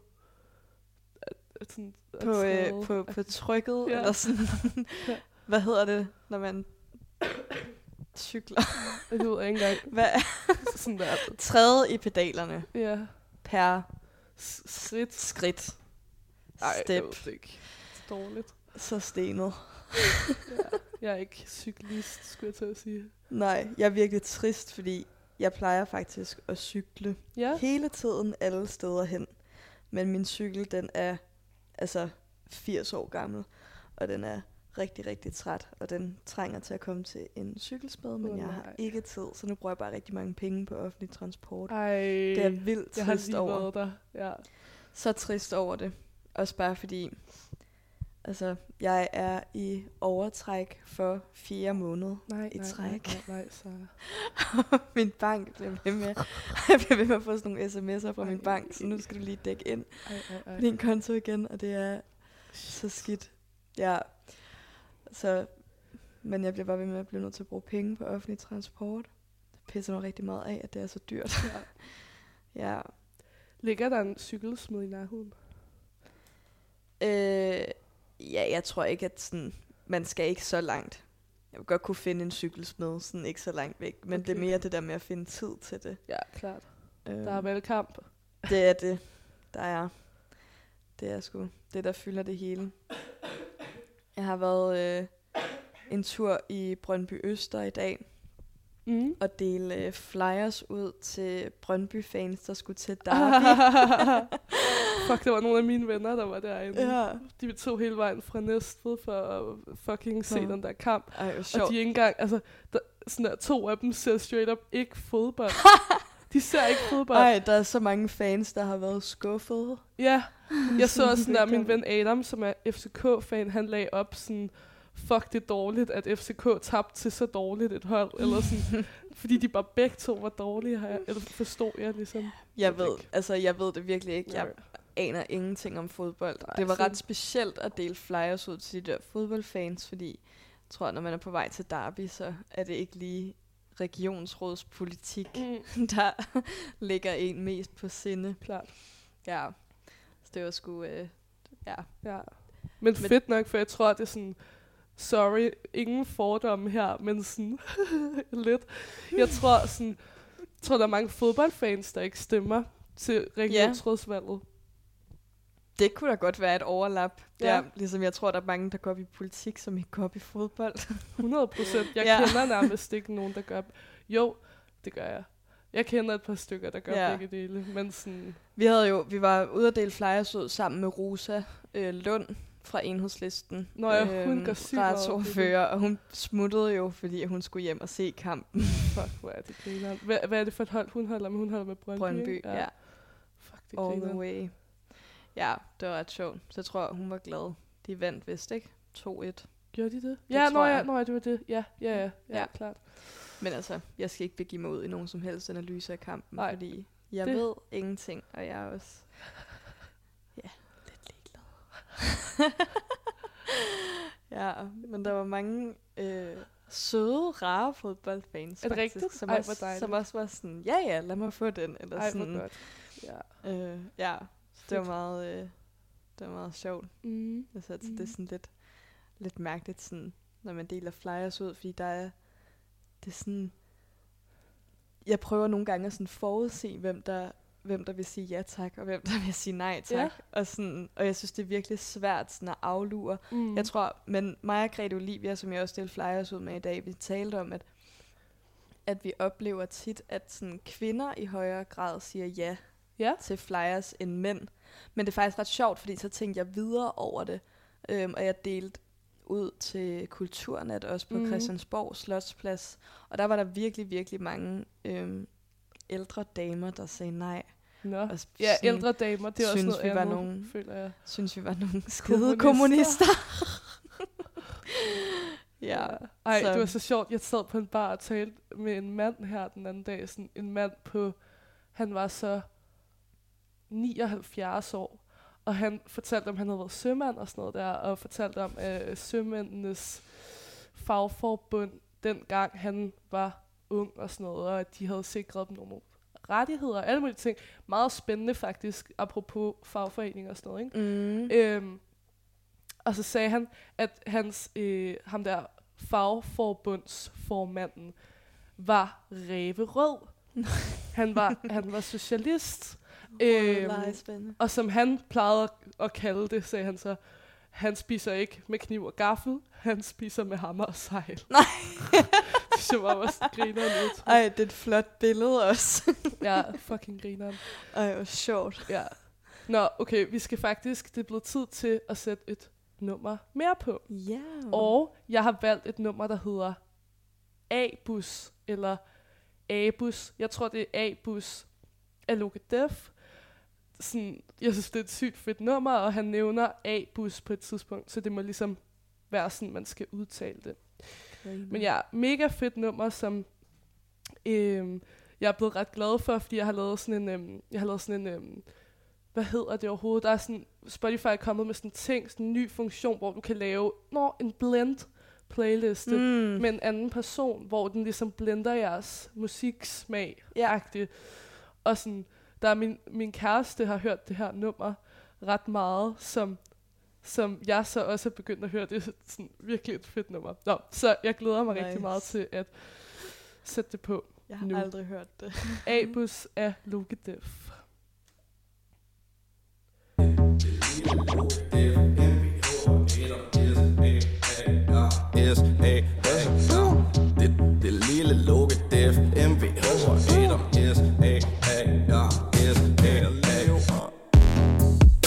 at, at sådan, at
På,
træde.
øh, på, på trykket,
Ja.
eller sådan. Hvad hedder det, når man cykler?
Det ved jeg ikke engang.
Hvad?
sådan der.
Træde i pedalerne
Ja.
per
skridt.
skridt.
Ej,
Step.
det ikke. Det er dårligt.
Så stenet.
Ja. Jeg er ikke cyklist, skulle jeg til at sige.
Nej, jeg er virkelig trist, fordi jeg plejer faktisk at cykle
Ja.
hele tiden alle steder hen. Men min cykel, den er altså 80 år gammel, og den er rigtig, rigtig træt, og den trænger til at komme til en cykelspad, men
Åh,
jeg har ikke tid, så nu bruger jeg bare rigtig mange penge på offentlig transport.
Ej.
Det er vildt
jeg har lige
over.
der. Ja.
Så trist over det. Også bare fordi, altså, jeg er i overtræk for fire måneder.
Nej,
I
nej,
træk.
nej, nej, nej, Sarah.
min bank bliver ved med, jeg bliver ved med at få sådan nogle sms'er fra min
Ej.
bank, så nu skal du lige dække ind
Ej, ej, ej.
din konto igen, og det er så skidt. Ja, så, men jeg bliver bare ved med at blive nødt til at bruge penge på offentlig transport. Det pisser mig rigtig meget af, at det er så dyrt.
Ja.
ja.
Ligger der en cykelsmed i nærheden?
Øh, ja, jeg tror ikke, at sådan, man skal ikke så langt. Jeg vil godt kunne finde en cykelsmed, sådan ikke så langt væk. Men okay. det er mere det der med at finde tid til det.
Ja, klart.
Øh,
Der er valgkamp.
Det er det, der er. Det er sgu det, der fylder det hele. Jeg har været øh, en tur i Brøndby Øster i dag
Mm.
og dele øh, flyers ud til Brøndby-fans, der skulle til Derby.
Fuck, det var nogle af mine venner, der var derinde.
ja.
De tog hele vejen fra Næstved for at fucking se
Nå.
den der kamp.
Ej,
Og
sjovt.
de er ikke engang, altså, der, sådan der, to af dem ser straight up ikke fodbold. de ser ikke fodbold.
Ej, der er så mange fans, der har været skuffet.
Ja, jeg så også sådan der, min ven Adam, som er FCK-fan, han lagde op sådan, fuck det er dårligt, at FCK tabte til så dårligt et hold, eller sådan, fordi de bare begge to var dårlige, har jeg, eller forstod jeg ligesom.
Jeg
ved
altså jeg ved det virkelig ikke. Jeg aner ingenting om fodbold.
Nej,
det var ret specielt at dele flyers ud til de der fodboldfans, fordi jeg tror, når man er på vej til Derby, så er det ikke lige regionsrådspolitik,
Mm,
der ligger en mest på sinde.
klart,
Ja, det var sgu, øh, ja.
ja. Men fedt nok, for jeg tror, det er sådan, sorry, ingen fordomme her, men sådan lidt. Jeg tror sådan, jeg tror, der er mange fodboldfans, der ikke stemmer til regionsrådsvalget.
Det kunne da godt være et overlap.
Ja.
Ja. Der, ligesom jeg tror, der er mange, der går op i politik, som ikke går op i fodbold.
100 procent. Jeg
Ja.
ja. kender nærmest ikke nogen, der gør... Jo, det gør jeg. Jeg kender et par stykker, der gør
Ja.
ja. begge dele, men sådan...
Vi havde jo, vi var ude at dele flyers ud sammen med Rosa øh, Lund, fra enhedslisten.
Nå ja, hun går meget op i det.
retsordfører, og hun smuttede jo, fordi hun skulle hjem og se kampen.
Fuck, hvor er det griner. Hvad, hvad er det for et hold, hun holder med? Hun holder med Brøndby,
Brøndby,
ikke?
ja.
Fuck, det
All the
griner.
way. Ja, det var ret sjovt. Så jeg tror, hun var glad. De vandt vist, ikke? 2-1.
Gjorde de det? Ja,
tror
nå ja, nå ja, det var det. Ja, ja, ja, ja,
Ja.
klart.
Men altså, jeg skal ikke begive mig ud i nogen som helst analyse af kampen,
Nej,
fordi jeg
det-
ved ingenting, og jeg er også ja, lidt ligeglad. ja, men der var mange øh, søde, rare fodboldfans,
Er det
faktisk,
rigtigt?
Som,
Ej,
også, som også var sådan, ja ja, lad mig få den. Eller
Ej,
sådan,
godt. Ja.
Øh, ja, så det var meget, øh, det var meget sjovt.
Mm.
Altså, mm. det
Mm.
er sådan lidt, lidt mærkeligt, sådan, når man deler flyers ud, fordi der er, det er sådan, jeg prøver nogle gange at sådan forudse, hvem der, hvem der vil sige ja tak, og hvem der vil sige nej tak.
Ja.
Og, sådan, og jeg synes, det er virkelig svært sådan at aflure.
Mm.
Jeg tror, men mig og Grete Olivia, som jeg også delte flyers ud med i dag, vi talte om, at, at vi oplever tit, at sådan, kvinder i højere grad siger ja
Ja.
til flyers end mænd. Men det er faktisk ret sjovt, fordi så tænkte jeg videre over det, øhm, og jeg delte ud til Kulturnet også på mm. Christiansborg Slotsplads. Og der var der virkelig, virkelig mange øhm, ældre damer, der sagde nej.
Nå.
Og
Ja,
sådan
ældre damer, det er også
synes,
noget
vi var
andet,
nogle-
føler jeg.
Synes vi var nogle skide
Kommunister.
kommunister. ja.
Ej,
så-
det var så sjovt. Jeg sad på en bar og talte med en mand her den anden dag. Sådan en mand på, han var så 79 år. Og han fortalte om, at han havde været sømand og sådan noget der, og fortalte om øh, sømændenes fagforbund, dengang han var ung og sådan noget, og at de havde sikret dem nogle rettigheder og alle mulige ting. Meget spændende faktisk, apropos fagforeninger og sådan noget, ikke?
Mm.
Øhm, og så sagde han, at hans, øh, ham der fagforbundsformanden var ræverød. han, var, han var socialist.
Øhm,
og som han plejede at, kalde det, sagde han så, han spiser ikke med kniv og gaffel, han spiser med hammer og sejl.
Nej.
det synes jeg bare var sådan griner lidt.
Ej, det er et flot billede også.
Ja, fucking griner.
Ej, hvor sjovt.
Ja. Nå, okay, vi skal faktisk, det er blevet tid til at sætte et nummer mere på.
Ja.
Og jeg har valgt et nummer, der hedder A-bus, eller A-bus. Jeg tror, det er A-bus af Loke Def. Sådan, jeg synes, det er et sygt fedt nummer, og han nævner A-bus på et tidspunkt, så det må ligesom være sådan, man skal udtale det. Men ja, mega fedt nummer, som øhm, jeg er blevet ret glad for, fordi jeg har lavet sådan en, øhm, jeg har lavet sådan en, øhm, hvad hedder det overhovedet? Der er sådan, Spotify er kommet med sådan en ting, sådan en ny funktion, hvor du kan lave, når en blend playliste mm. Med en anden person, hvor den ligesom blender jeres musiksmag
Ja.
-agtigt. Og sådan, der er min, min kæreste har hørt det her nummer ret meget, som, som jeg så også er begyndt at høre. Det er sådan virkelig et fedt nummer. Nå, så jeg glæder mig nice. rigtig meget til at sætte det på.
Jeg har
nu.
aldrig hørt det.
Abus af Loke Def.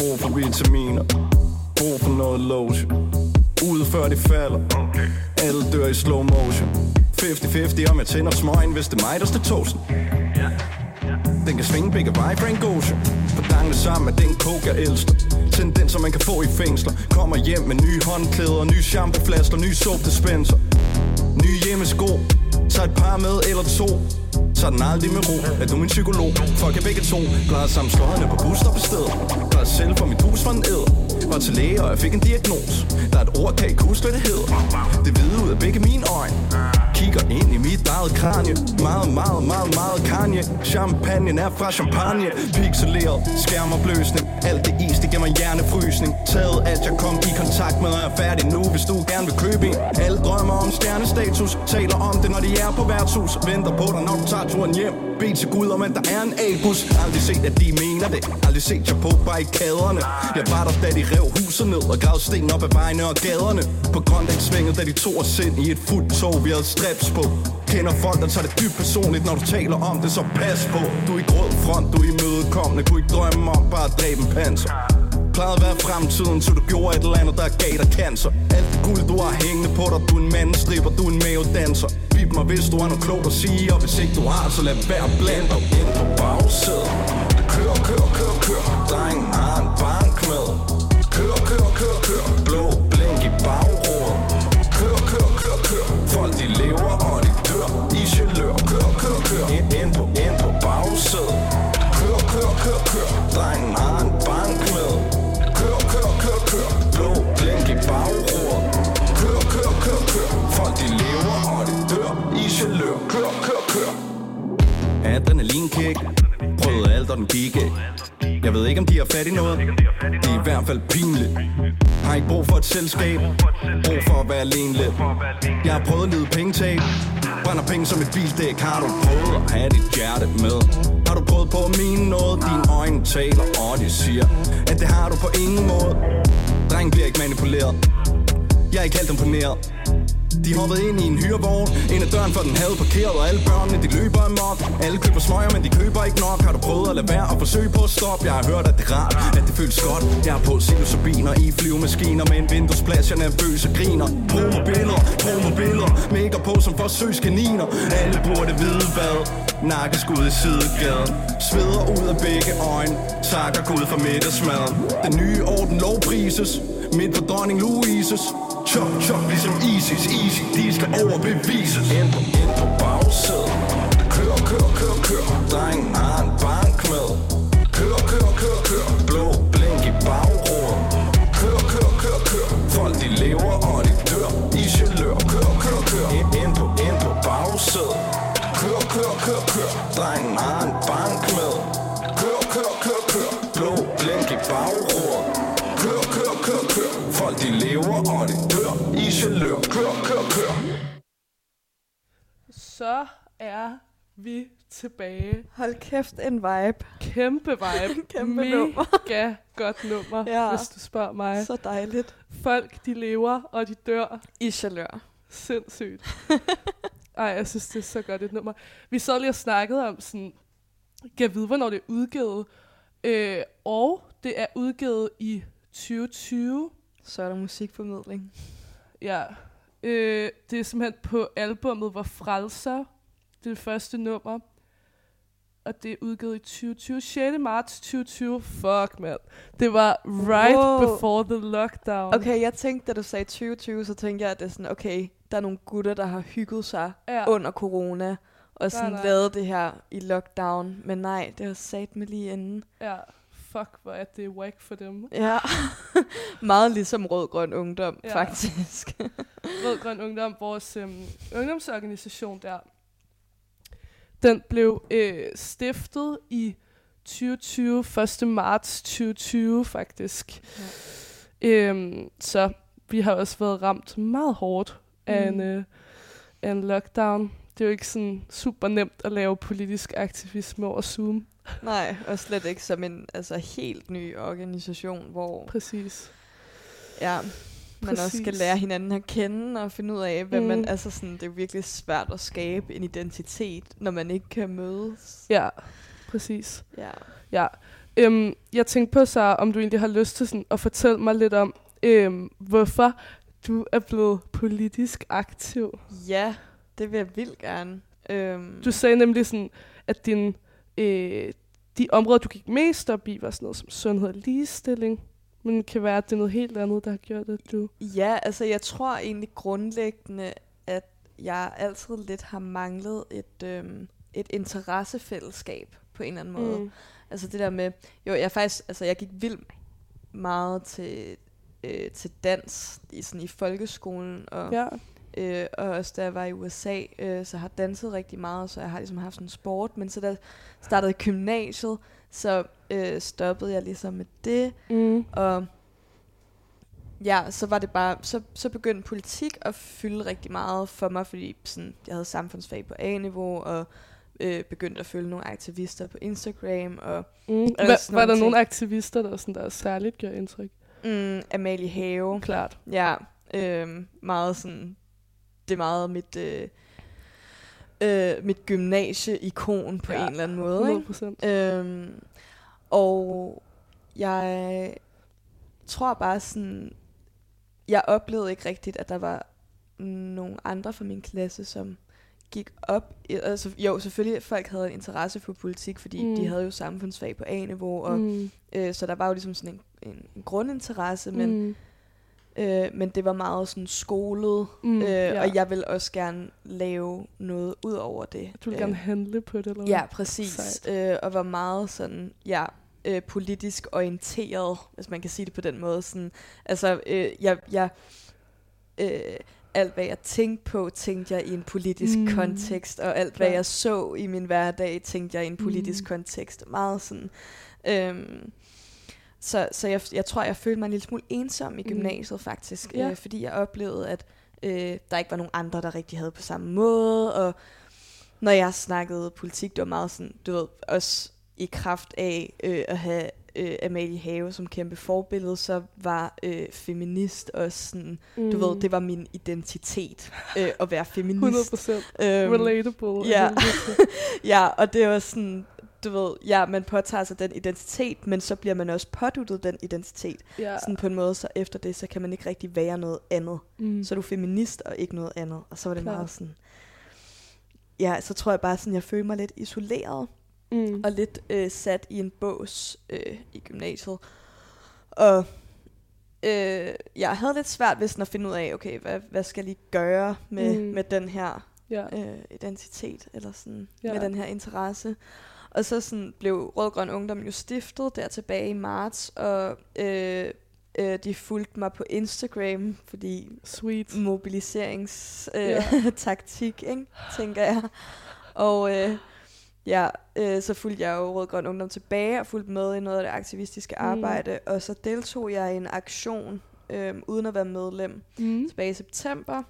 Brug for vitaminer Brug for noget lotion. Ude før det falder. Alle dør i slow motion. 50-50 om jeg tænder smøgen Hvis det er mig der står toasten den kan svinge begge veje, Frank Ocean Fordangene sammen med den coke, jeg elsker. Tendenser, man kan få i fængsler. Kommer hjem med nye håndklæder Nye shampooflasker, nye soap dispenser. Nye hjemmesko. Tag et par med eller to Tag den aldrig med ro. Er du min psykolog? Fuck jeg begge to. Plejede sammen sløjerne på busstop i sted Plejede selv for mit hus for en æd Var til læge og jeg fik en diagnose. Der er et ord, kan ikke huske hvad det hed Det hvide ud af begge mine øjne. Kigger ind i mit eget kranje. Meget, meget, meget, meget kanje. Champagnen er fra champagne. Pixeleret, skærmopløsning Alt det is, det giver mig hjernefrysning. Taget at jeg kom i kontakt med Og er færdig nu, hvis du gerne vil købe en. Alle drømmer om stjernestatus. Taler om det, når de er på værtshus. Venter på dig, når du tager turen hjem. Bed til Gud om, at der er en A-bus. Aldrig set, at de mener det. Aldrig set jer på barrikaderne Jeg var der, da de rev huset ned Og gravede sten op ad vejene og gaderne. På Grøndalsvinget, da de tog os ind i et fuldt tog Vi havde strips på. Kender folk, der tager det dybt personligt Når du taler om det, så pas på. Du er i grød front, du er imødekommende. Kunne ikke drømme om bare at dræbe en panser. Plejede at være fremtiden, så du gjorde et eller andet, der gav dig cancer. Alt det guld, du har hængende på dig, du er en mandestriber, du er en mavedanser. Bip mig, hvis du har noget klogt at sige, og hvis ikke du har, så lad være blandt dig. Ind på bagsædet. Kør, kør, kør, kør, drengen har en bank med Kør, kør, kør, kør, blå blink i bagrådet Kør, kør, kør, kør, folk de lever og de dør. I gelør, kør, kør, kør, ind, ind på, ind på bagsædet. Kør, kør, kør, kør, drengen Gelør, kør, kør, kør. Adrenalinkick. Prøvede alt og den gik. Ikke Jeg ved ikke om de har fat i noget Det er i hvert fald pinligt Har ikke brug for et selskab. Brug for at være alene. Lidt Jeg har prøvet at lide pengetab. Brænder penge som et bildæk Har du prøvet at have dit hjerte med? Har du prøvet på at mene noget? Dine øjne taler og de siger At det har du på ingen måde. Dreng bliver ikke manipuleret. Jeg er ikke helt imponeret de hoppede ind i en hyrevogn Ind ad døren, for den havde parkeret Og alle børnene, de løber amok. Alle køber smøger, men de køber ikke nok. Har du prøvet at lade være og forsøge på at stoppe? Jeg har hørt, at det er rart, at det føles godt. Jeg er på psilocybiner i flyvemaskiner Med en vinduesplads, jeg nervøs og griner. Brug mig billeder, brug billeder. Mækker på som forsøgskaniner. Alle burde vide hvad Nakkeskud i sidegaden. Sveder ud af begge øjne. Takker Gud for middagsmaden Den nye orden lovprises. Midt på dronning Louises. Chop, chop, ligesom ISIS, easy, de skal overbevises. Ind på, ind på bagsædet. Kør, kør, kør, kør, drengen har en bank
Så er vi tilbage.
Hold kæft, en vibe.
Kæmpe vibe.
Kæmpe
Mega
nummer.
godt nummer,
Ja.
hvis du spørger mig.
Så dejligt.
Folk, de lever, og de dør.
I chalør.
Sindssygt. Ej, jeg synes, det er så godt et nummer. Vi så lige og snakkede om sådan, kan vide, hvornår det er udgivet. Øh, og det er udgivet i 2020.
Så er der musikformidling.
Ja. Øh, det er simpelthen på albummet Hvor Frelser. Det det første nummer. Og det er udgivet i 2020. 6. marts 2020. Fuck, mand. Det var right
Wow.
before the lockdown.
Okay, jeg tænkte, da du sagde 2020, så tænkte jeg, at det er sådan, okay, der er nogle gutter, der har hygget sig
Ja.
under corona, og sådan
nej.
lavet det her i lockdown. Men nej, det var sat med lige inden.
ja. Fuck, hvor er det whack for dem.
Ja, meget ligesom Rød-Grøn Ungdom,
Ja.
faktisk.
Rød Grøn Ungdom, vores øhm, ungdomsorganisation der, den blev øh, stiftet i 2020, 1. marts 2020 faktisk. Ja. Øhm, så vi har også været ramt meget hårdt af,
Mm.
en, øh, af en lockdown. Det er jo ikke sådan super nemt at lave politisk aktivisme over Zoom.
nej, og slet ikke som en altså, helt ny organisation, hvor
Præcis.
ja, man også skal
Præcis.
lære hinanden at kende og finde ud af, hvad. Mm. man, altså sådan, det er virkelig svært at skabe en identitet, når man ikke kan mødes.
Ja, præcis.
Ja.
Ja. Øhm, jeg tænkte på så, om du egentlig har lyst til sådan, at fortælle mig lidt om, øhm, hvorfor du er blevet politisk aktiv.
Ja, det vil jeg vildt gerne. Øhm,
Du sagde nemlig sådan, at din, øh, de områder, du gik mest op i, var sådan noget som sundhed og ligestilling. Men det kan være, at det er noget helt andet, der har gjort, at du...
Ja, altså jeg tror egentlig grundlæggende, at jeg altid lidt har manglet et, øhm, et interessefællesskab på en eller anden måde. Mm. Altså det der med, jo, jeg faktisk, altså jeg gik vildt meget til, øh, til dans i, sådan i folkeskolen, og,
Ja.
Øh, og også da jeg var i USA, øh, så har jeg danset rigtig meget, så jeg har ligesom haft sådan en sport, men så da jeg startede i gymnasiet, så øh, stoppede jeg ligesom med det,
Mm.
og ja, så var det bare, så, så begyndte politik at fylde rigtig meget for mig, fordi sådan, jeg havde samfundsfag på A-niveau, og øh, begyndte at følge nogle aktivister på Instagram, og
Mm.
Og
Hva, var der
nogle
nogle
ting.
aktivister, der, sådan, der særligt gør indtryk?
mm, Amalie Have,
Klart.
ja, øh, meget sådan, det er meget mit, øh, øh, mit gymnasie-ikon på
Ja,
en eller anden måde,
100
ikke?
procent.
Øhm, og jeg tror bare sådan, jeg oplevede ikke rigtigt, at der var nogle andre fra min klasse, som gik op. i- Altså, jo, selvfølgelig folk havde en interesse for politik, fordi
Mm.
de havde jo samfundsfag på A-niveau, og. Mm. øh, så der var jo ligesom sådan en, en, en grundinteresse, men,
mm.
Øh, men det var meget sådan skolet,
Mm.
øh,
ja.
og jeg vil også gerne lave noget ud over det.
Du vil
Øh,
gerne handle på det, eller hvad?
Ja, præcis.
Sejt.
Øh, og var meget sådan, ja, øh, politisk orienteret, hvis man kan sige det på den måde. Sådan, altså, øh, jeg, jeg, øh, alt hvad jeg tænkte på, tænkte jeg i en politisk
Mm.
kontekst, og alt hvad
Klart.
jeg så i min hverdag, tænkte jeg i en politisk
mm.
kontekst. Meget sådan... Øhm, så så jeg, jeg tror, jeg følte mig en lille smule ensom i
Mm.
gymnasiet faktisk,
Ja.
øh, fordi jeg oplevede, at øh, der ikke var nogen andre, der rigtig havde på samme måde, og når jeg snakkede politik, det var meget sådan, du ved, også i kraft af øh, at have øh, Amalie Have som kæmpe forbillede, så var øh, feminist også sådan,
mm.
du ved, det var min identitet øh, at være feminist.
100 procent
Øhm,
relatable.
ja. Ja, og det var sådan, du ved, ja, man påtager sig den identitet, men så bliver man også påduttet den identitet.
ja.
Sådan på en måde, så efter det, så kan man ikke rigtig være noget andet.
mm.
Så er du feminist og ikke noget andet. Og så var det
Klart.
meget sådan, ja, så tror jeg bare sådan, jeg følte mig lidt isoleret
mm.
og lidt øh, sat i en bås øh, i gymnasiet. Og øh, jeg havde lidt svært ved sådan at finde ud af, okay, hvad, hvad skal jeg lige gøre med,
Mm.
med den her
ja.
øh, identitet, eller sådan,
ja.
med den her interesse. Og så sådan blev Rødgrøn Ungdom jo stiftet der tilbage i marts, og øh, øh, de fulgte mig på Instagram, fordi
Sweet.
mobiliseringstaktik, øh, taktik, ikke, tænker jeg. Og øh, ja, øh, så fulgte jeg jo Rødgrøn Ungdom tilbage og fulgte med i noget af det aktivistiske
Mm.
arbejde, og så deltog jeg i en aktion, øh, uden at være medlem,
Mm.
tilbage i september,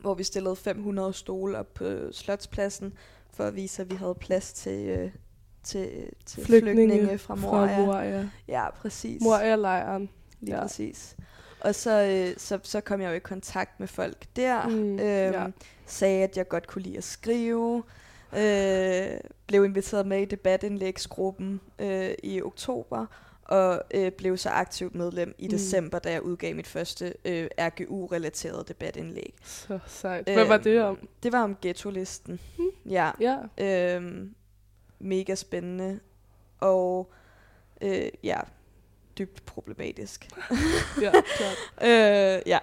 hvor vi stillede 500 stole op på Slotspladsen, for at vise, at vi havde plads til, øh, til, til flygtninge, flygtninge fra Moria.
Fra Moria.
Ja, præcis.
Moria-lejren.
Lige
ja.
præcis. Og så, øh, så, så kom jeg jo i kontakt med folk der,
Mm,
øhm,
ja.
sagde, at jeg godt kunne lide at skrive, øh, blev inviteret med i debatindlægsgruppen øh, i oktober, og øh, blev så aktivt medlem i
Mm.
december, da jeg udgav mit første øh, RGU-relaterede debatindlæg.
Så sejt. Hvad var
Øhm,
det om?
Det var om ghetto-listen.
Mm.
Ja,
Ja.
øhm, mega spændende, og øh, ja, dybt problematisk.
ja, klart.
øh, ja.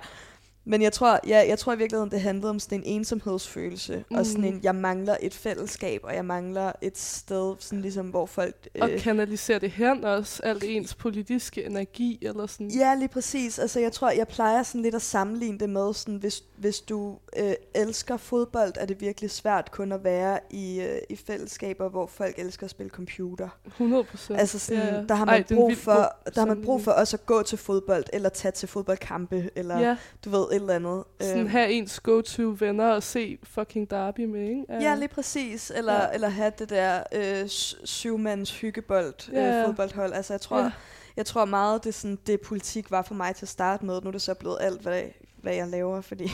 Men jeg tror, ja, jeg tror i virkeligheden, det handlede om sådan en ensomhedsfølelse, mm.
Mm.
og sådan en, jeg mangler et fællesskab, og jeg mangler et sted, sådan ligesom, hvor folk...
Og kanalisere det hen også, alt ens politiske energi, eller sådan.
Ja, lige præcis. Altså, jeg tror, jeg plejer sådan lidt at sammenligne det med, sådan, hvis, hvis du øh, elsker fodbold, er det virkelig svært kun at være i, øh, i fællesskaber, hvor folk elsker at spille computer.
100 procent.
Altså sådan,
Ja, ja.
der har
Ej,
man
en
brug for, der har man brug for også at gå til fodbold, eller tage til fodboldkampe, eller
Ja,
du ved, et eller andet.
sådan
Øhm,
have ens go-to venner og se fucking Derby med, ikke?
Ja, lige præcis. Eller,
Ja.
eller have det der øh, syvmands hyggebold
Ja,
ja, øh, fodboldhold. Altså, jeg tror,
Ja.
jeg tror meget, det, sådan, det politik var for mig til at starte med. Nu er det så blevet alt, hvad, hvad jeg laver, fordi,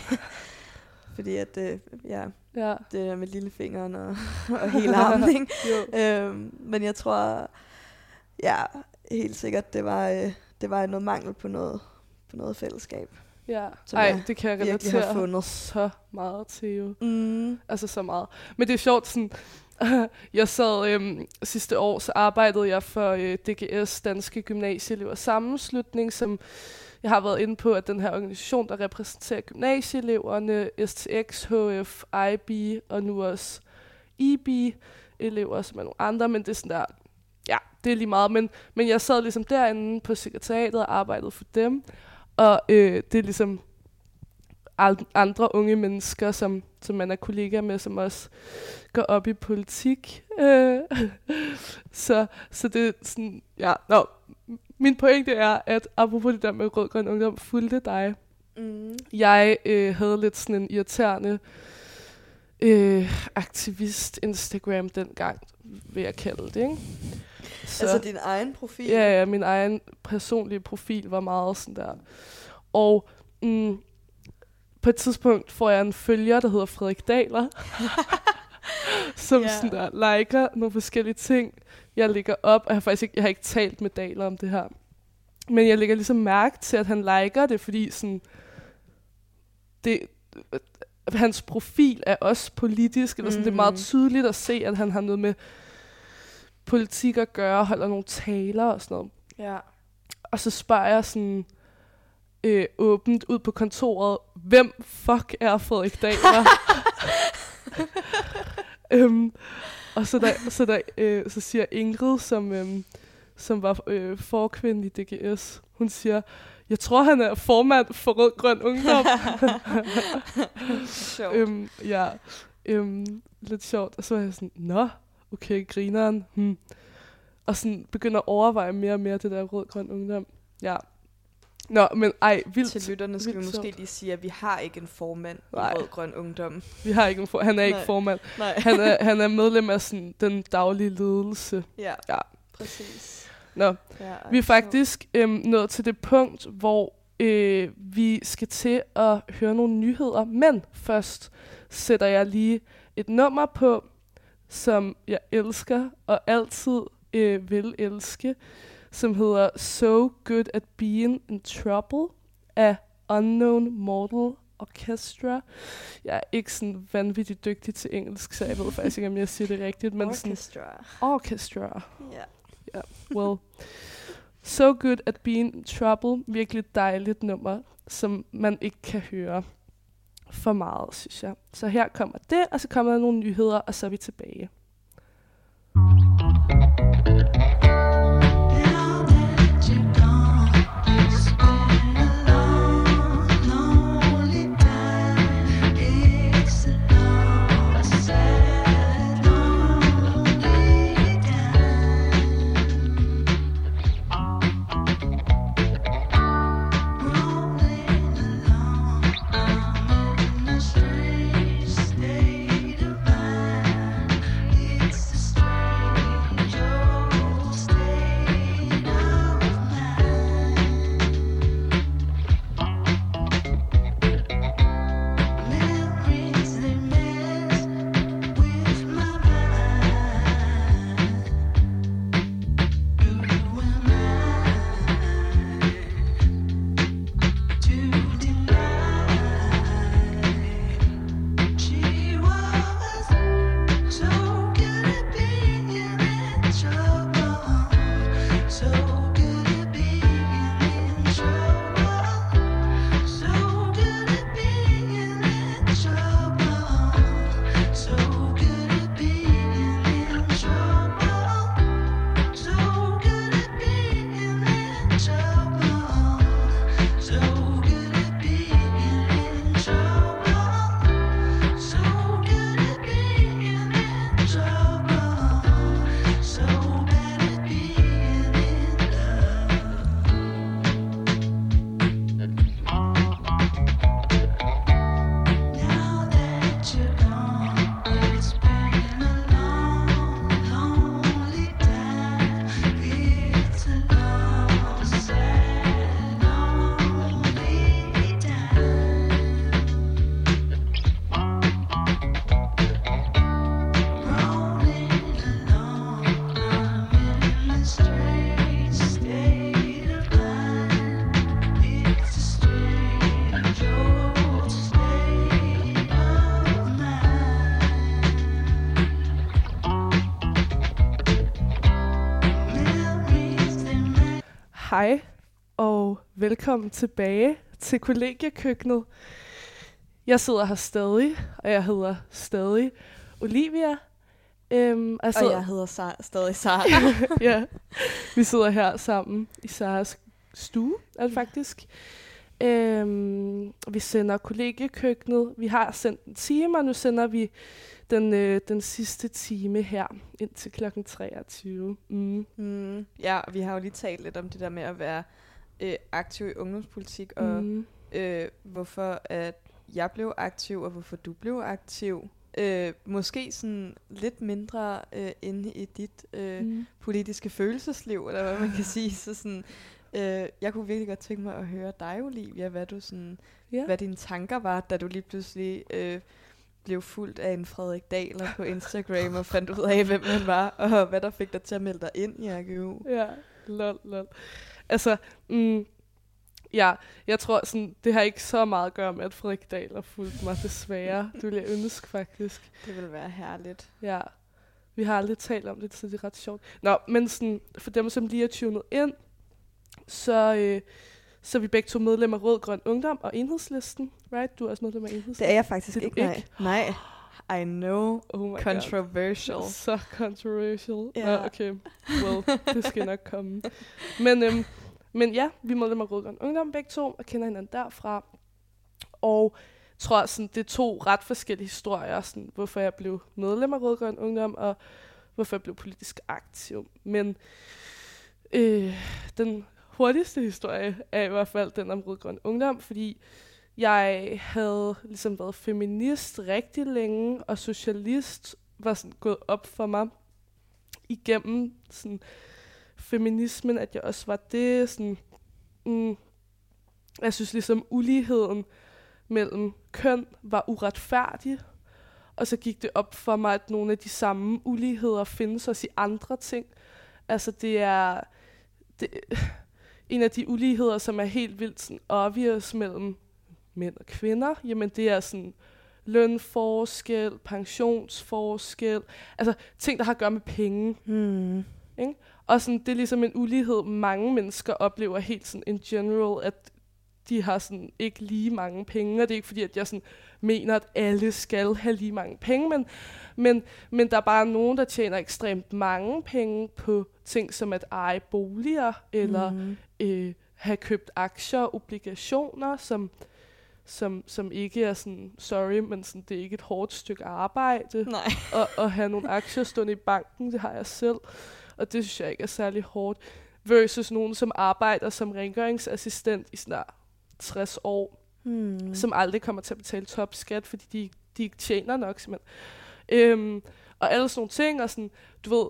fordi at, øh, ja,
Ja,
det der med lillefingeren og, og hele armen, ikke? øhm, men jeg tror, ja, helt sikkert, det var, øh, det var noget mangel på noget, på noget fællesskab.
Ja,
Som
ej,
jeg
det kan jeg
virkelig har
relatere
fundet.
så meget til jo.
Mm.
Altså så meget. Men det er sjovt, sådan, jeg sad øhm, sidste år, så arbejdede jeg for øh, DGS, Danske Gymnasieelever Sammenslutning, som jeg har været inde på, at den her organisation, der repræsenterer gymnasieeleverne, STX, HF, IB og nu også IB-elever, som er nogle andre, men det er sådan der, ja, det er lige meget. Men, men jeg sad ligesom derinde på sekretariatet og arbejdede for dem, og øh, det er ligesom andre unge mennesker, som, som man er kollega med, som også går op i politik. Øh, så, så det er sådan, ja, nå, min pointe er, at apropos det der med rød-grøn ungdom, fulgte dig.
Mm.
Jeg øh, havde lidt sådan en irriterende øh, aktivist Instagram dengang, vil jeg kalde det, ikke? Så,
Altså din egen profil?
Ja, ja, min egen personlige profil var meget sådan der. Og mm, på et tidspunkt får jeg en følger, der hedder Frederik Daler, som
Ja.
sådan der liker nogle forskellige ting, jeg lægger op. Og jeg har faktisk ikke, jeg har ikke talt med Daler om det her. Men jeg lægger ligesom mærke til, at han liker det, fordi sådan, det, hans profil er også politisk, eller sådan, mm. det er meget
Mhm.
tydeligt at se, at han har noget med politik at gøre, holder nogle taler og sådan noget.
Ja.
Og så spørger jeg sådan øh, åbent ud på kontoret, hvem fuck er Frederik Dahler? øhm, og så, der, så, der, øh, så siger Ingrid, som, øhm, som var øh, forkvinde i DGS, hun siger, jeg tror, han er formand for Rød Grøn Ungdom.
Sjovt.
øhm, ja, øhm, lidt sjovt. Og så var jeg sådan, nå, okay, grineren. Hmm. Og sådan begynder at overveje mere og mere det der Rød Grøn Ungdom. Ja. Nå, men ej, vildt.
Til lytterne skal vi
vildt
måske
sjovt.
lige sige, at vi har ikke en formand
Nej.
i Rød Grøn Ungdom.
Vi har ikke en for, han er ikke
Nej.
formand.
Nej.
Han er, han er medlem af sådan, den daglige ledelse.
ja,
Ja.
præcis.
Nå,
Ja,
vi er faktisk øhm, nået til det punkt, hvor øh, vi skal til at høre nogle nyheder. Men først sætter jeg lige et nummer på, som jeg elsker og altid øh, vil elske, som hedder So Good at Being in Trouble af Unknown Mortal Orchestra. Jeg er ikke sådan vanvittigt dygtig til engelsk, så jeg ved faktisk ikke, om jeg siger det rigtigt, men sådan
Orchestra.
orchestra.
Ja.
Well, So Good at Being in Trouble. Virkelig dejligt nummer, som man ikke kan høre for meget, synes jeg. Så her kommer det, og så kommer der nogle nyheder, og så er vi tilbage. Velkommen tilbage til kollegiekøkkenet. Jeg sidder her stadig, og jeg hedder stadig Olivia. Øhm, altså,
Og jeg hedder Sar- stadig Sara.
ja, vi sidder her sammen i Saras stue, er det faktisk. Øhm, vi sender kollegiekøkkenet. Vi har sendt en time, og nu sender vi den, øh, den sidste time her, indtil klokken 23. Mm.
mm, ja, og vi har jo lige talt lidt om det der med at være øh, aktiv i ungdomspolitik, og
Mm.
øh, hvorfor at jeg blev aktiv, og hvorfor du blev aktiv. Øh, måske sådan lidt mindre øh, inde i dit øh,
Mm.
politiske følelsesliv, eller hvad man kan sige. Så sådan, øh, jeg kunne virkelig godt tænke mig at høre dig, Olivia, hvad, du sådan,
Ja.
hvad dine tanker var, da du lige pludselig øh, blev fuldt af en Frederik Dahler på Instagram og fandt ud af, hvem han var, og hvad der fik dig til at melde dig ind i RGU.
Ja, lol, lol. Altså, mm, ja, jeg tror sådan, det har ikke så meget at gøre med, at Frederik Dahl har fulgt mig, desværre. Det vil jeg ønske, faktisk.
Det vil være herligt.
Ja. Vi har aldrig talt om det, så det er ret sjovt. Nå, men sådan, for dem, som lige er tunet ind, så, øh, så er vi begge to medlemmer af Rød Grøn Ungdom og Enhedslisten, right? Du er også medlem af Enhedslisten.
Det er jeg faktisk
er
ikke, nej.
ikke?
Nej. I know.
Oh my God.
Controversial.
Så controversial.
Ja.
Nå, okay. Well, det skal nok komme. Men, øhm, men ja, vi er medlemmer af Rød Grøn Ungdom begge to, og kender hinanden derfra. Og tror, sådan, det er to ret forskellige historier, sådan, hvorfor jeg blev medlem af Rød Grøn Ungdom, og hvorfor jeg blev politisk aktiv. Men øh, den hurtigste historie er i hvert fald den om Rød Grøn Ungdom, fordi jeg havde ligesom været feminist rigtig længe, og socialist var sådan gået op for mig igennem sådan feminismen, at jeg også var det. Sådan, mm, jeg synes ligesom uligheden mellem køn var uretfærdig, og så gik det op for mig, at nogle af de samme uligheder findes også i andre ting. Altså det er det, en af de uligheder, som er helt vildt sådan obvious mellem mænd og kvinder, jamen det er sådan lønforskel, pensionsforskel, altså ting, der har at gøre med penge.
Hmm.
Og sådan, det er ligesom en ulighed, mange mennesker oplever helt sådan in general, at de har sådan ikke lige mange penge, og det er ikke fordi, at jeg sådan mener, at alle skal have lige mange penge, men, men, men der er bare nogen, der tjener ekstremt mange penge på ting som at eje boliger, eller
Mm.
øh, have købt aktier, obligationer, som, som, som ikke er sådan, sorry, men sådan, det er ikke et hårdt stykke arbejde
Nej.
at, at have nogle aktier stående i banken, det har jeg selv, og det synes jeg ikke er særlig hårdt, versus nogen, som arbejder som rengøringsassistent i der 60 år,
Hmm.
som aldrig kommer til at betale topskat, fordi de, de ikke tjener nok, simpelthen. Øhm, og alle sådan nogle ting, og sådan, du ved,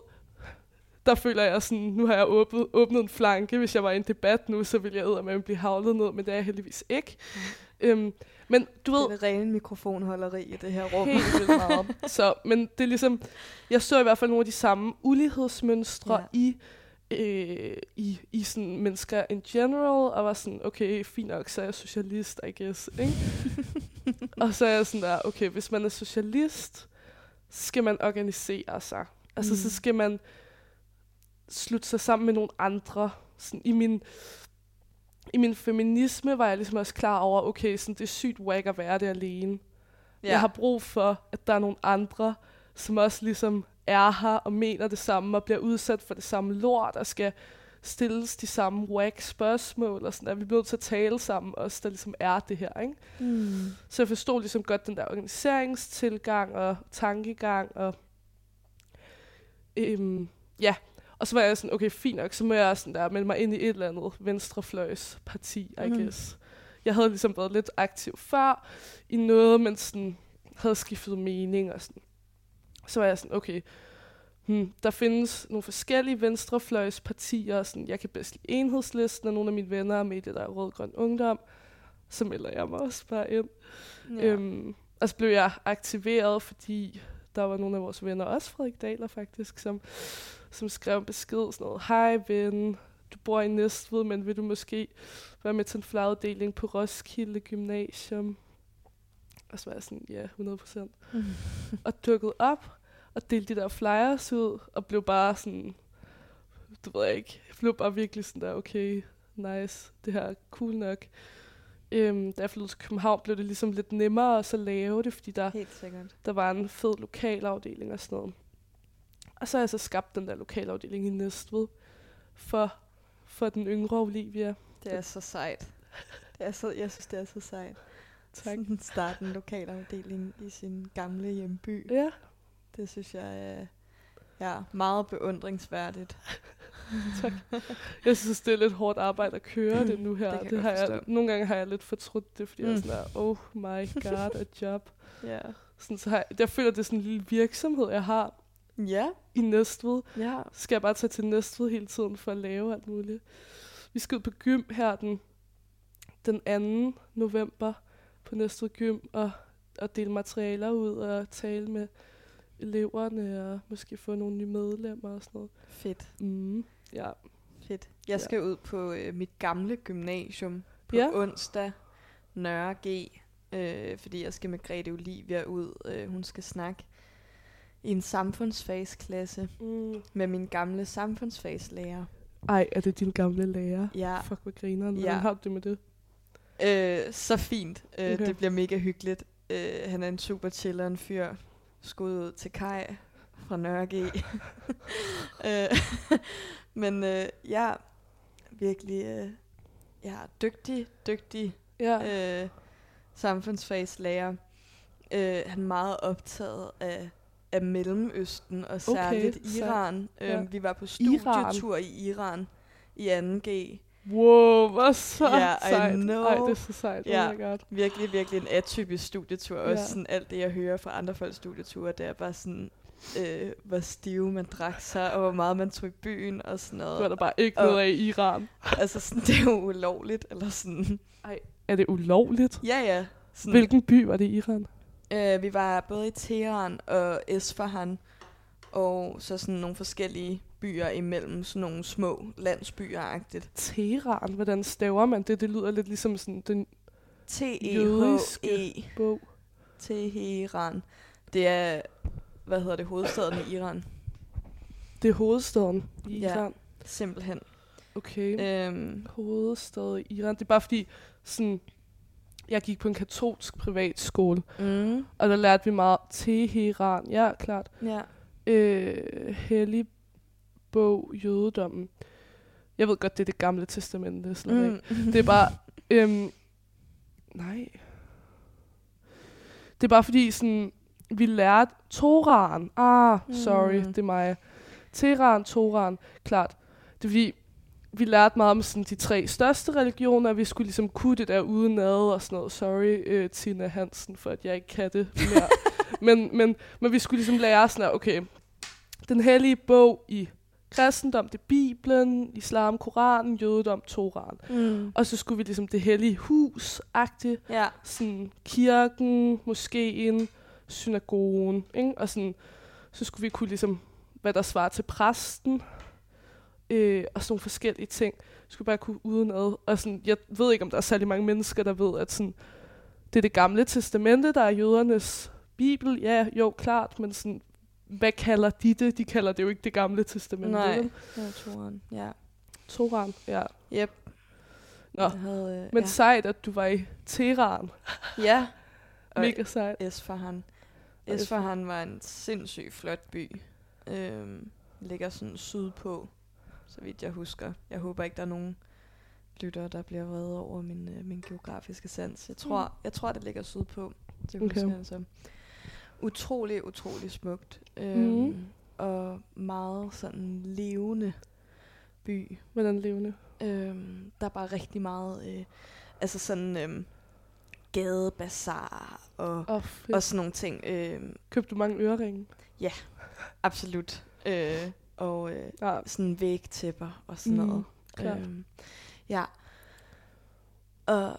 der føler jeg sådan, nu har jeg åbnet, åbnet en flanke, hvis jeg var i en debat nu, så ville jeg med at blive havlet ned, men det er jeg heldigvis ikke.
Mm.
Øhm, men du ved,
Det er rene mikrofonholderi i det her rum.
Helt vildt meget. Så, men det er ligesom, jeg så i hvert fald nogle af de samme ulighedsmønstre
Ja.
i, øh, i, i sådan mennesker in general, og var sådan, okay, fint nok, så er jeg socialist, I guess. Ikke? og så er jeg sådan der, okay, hvis man er socialist, så skal man organisere sig. Altså,
Mm.
så skal man slutte sig sammen med nogle andre. Sådan, I min i min feminisme var jeg ligesom også klar over, okay, sådan, det er sygt wack at være det alene. Ja. Jeg har brug for, at der er nogle andre, som også ligesom er her og mener det samme og bliver udsat for det samme lort og skal stilles de samme whack spørgsmål og sådan der. Vi bliver nødt til at tale sammen også, der ligesom er det her, ikke?
Hmm.
Så jeg forstod ligesom godt den der organiseringstilgang og tankegang og øhm, ja. Og så var jeg sådan, okay, fint nok, så må jeg sådan der melde mig ind i et eller andet venstrefløjsparti, I
Mhm.
guess. Jeg havde ligesom været lidt aktiv før i noget, men sådan havde skiftet mening og sådan. Så var jeg sådan, okay, hmm, der findes nogle forskellige venstrefløjspartier, sådan, jeg kan bedst lide enhedslisten, og nogle af mine venner er med i det der Rød Grøn Ungdom, så melder jeg mig også bare ind.
Ja.
Øhm, og så blev jeg aktiveret, fordi der var nogle af vores venner, også Frederik Dahler faktisk, som, som skrev en besked sådan noget, hej ven, du bor i Næstved, men vil du måske være med til en flaguddeling på Roskilde Gymnasium? Og så var jeg sådan, ja, 100 procent.
Mm.
Og dukkede op og delte de der flyers ud, og blev bare sådan, du ved jeg ikke, jeg blev bare virkelig sådan der, okay, nice, det her er cool nok. Øhm, da jeg flyttede til København, blev det ligesom lidt nemmere at så lave det, fordi der,
Helt sikkert.
der var en fed lokalafdeling og sådan noget. Og så har jeg så skabt den der lokalafdeling i Næstved for, for den yngre Olivia.
Det er så sejt. Det er så, jeg synes, det er så sejt.
Tak.
Sådan starte en lokalafdeling i sin gamle hjemby.
Ja,
Det synes jeg er ja, meget beundringsværdigt.
tak. Jeg synes, det er lidt hårdt arbejde at køre det nu her.
Det
det har jeg, nogle gange har jeg lidt fortrudt det, fordi mm. jeg er
Mm.
sådan der, oh my god, a job.
Ja.
Sådan, så har jeg, jeg føler, det er sådan en lille virksomhed, jeg har
Ja.
i Næstved.
Ja.
Så skal jeg bare tage til Næstved hele tiden for at lave alt muligt. Vi skal ud på gym her den, den 2. november på Næstved Gym og, og dele materialer ud og tale med eleverne og måske få nogle nye medlemmer og sådan noget.
Fedt.
Mm, ja,
Fedt. Jeg skal ud på øh, mit gamle gymnasium på
Ja.
onsdag, Nørre G, øh, fordi jeg skal med Grete Olivia ud. Øh, hun skal snakke i en samfundsfagsklasse
Mm.
med min gamle samfundsfagslærer.
Ej, er det din gamle lærer?
Ja,
Fuck, hvor grineren.
Ja.
Hvordan har du det med det?
øh, så fint. Øh,
Okay.
Det bliver mega hyggeligt. Øh, han er en super chilleren fyr. Skud ud til Kai fra Nørre øh, men øh, er virkelig øh, er dygtig, dygtig
Ja.
øh, samfundsfagslærer. Øh, han er meget optaget af, af Mellemøsten, og særligt
sejt.
Iran. Øh,
Ja.
Vi var på
Iran.
studietur i Iran i 2G.
Wow, hvor så
Ja, I
sejt.
know.
Ej, det er så sejt.
Ja.
Oh my god.
Virkelig, virkelig en atypisk studietur. Også sådan alt det, jeg hører fra andre folks studieture, det er bare sådan, øh, hvor stive man drak sig, og hvor meget man tog i byen og sådan
Du er
noget.
der bare ikke
Og-
noget af i Iran.
altså sådan, det er jo ulovligt, eller sådan.
Er det ulovligt?
Ja, ja. Sådan,
Hvilken by var det i Iran?
Øh, vi var både i Teheran og Esfahan, og så sådan nogle forskellige byer imellem, sådan nogle små landsbyer-agtigt.
Teheran, hvordan staver man det? Det lyder lidt ligesom sådan den
T-E-H-E,
Jødiske. bog.
Teheran. Det er, hvad hedder det, hovedstaden i Iran,
Det er hovedstaden i
Ja.
Iran.
simpelthen.
Okay.
Øhm,
Hovedstad i Iran. Det er bare fordi, sådan, jeg gik på en katolsk privatskole,
mm,
og der lærte vi meget Teheran. Ja, klart.
ja.
Øh, hellig bog, jødedommen. Jeg ved godt, det er det gamle testamente, slet mm. ikke. Det er bare... Øhm, nej. Det er bare fordi, sådan, vi lærte Toran. Ah, sorry,
Mm.
det er mig. Teran, Toran, klart. Det er fordi, vi lærte meget om sådan, de tre største religioner, vi skulle ligesom kunne det der udenad og sådan noget. Sorry, øh, Tina Hansen, for at jeg ikke kan det mere. men, men, men vi skulle ligesom lære sådan her, okay, den hellige bog i kristendom, det er Bibelen, islam, Koranen, jødedom, Toran.
Mm.
Og så skulle vi ligesom det hellige hus-agtigt,
Ja.
sådan kirken, moskeen, synagogen, ikke? Og sådan, så skulle vi kunne ligesom, hvad der svarer til præsten, øh, og sådan nogle forskellige ting. Vi skulle bare kunne udenad. Og sådan, jeg ved ikke, om der er særlig mange mennesker, der ved, at sådan, det er det gamle testamente, der er jødernes bibel. Ja, jo, klart, men sådan, hvad kalder de det? De kalder det jo ikke det gamle testamente.
Nej, det var toren. Ja.
Toran, ja.
Yep.
Nå,
Jeg havde, øh,
Men
ja.
sejt, at du var i Teheran.
ja.
Mega sejt.
Esfahan. Esfahan var en sindssygt flot by. Øhm, ligger sådan sydpå, så vidt jeg husker. Jeg håber ikke, der er nogen lyttere, der bliver vrede over min, øh, min geografiske sans. Jeg tror,
Mm.
jeg tror, det ligger sydpå. Det
Okay.
husker jeg altså. Utrolig, utrolig smukt. Øhm,
Mhm.
Og meget sådan levende by.
Hvordan levende?
Øhm, der er bare rigtig meget, øh, altså sådan øhm, gadebazar og,
oh, fedt.
og sådan nogle ting. Øhm,
Købte du mange øreringe?
absolut. Øh, og øh,
Ja,
sådan vægtæpper og sådan
Mm,
noget.
klart.
Øhm, ja. Og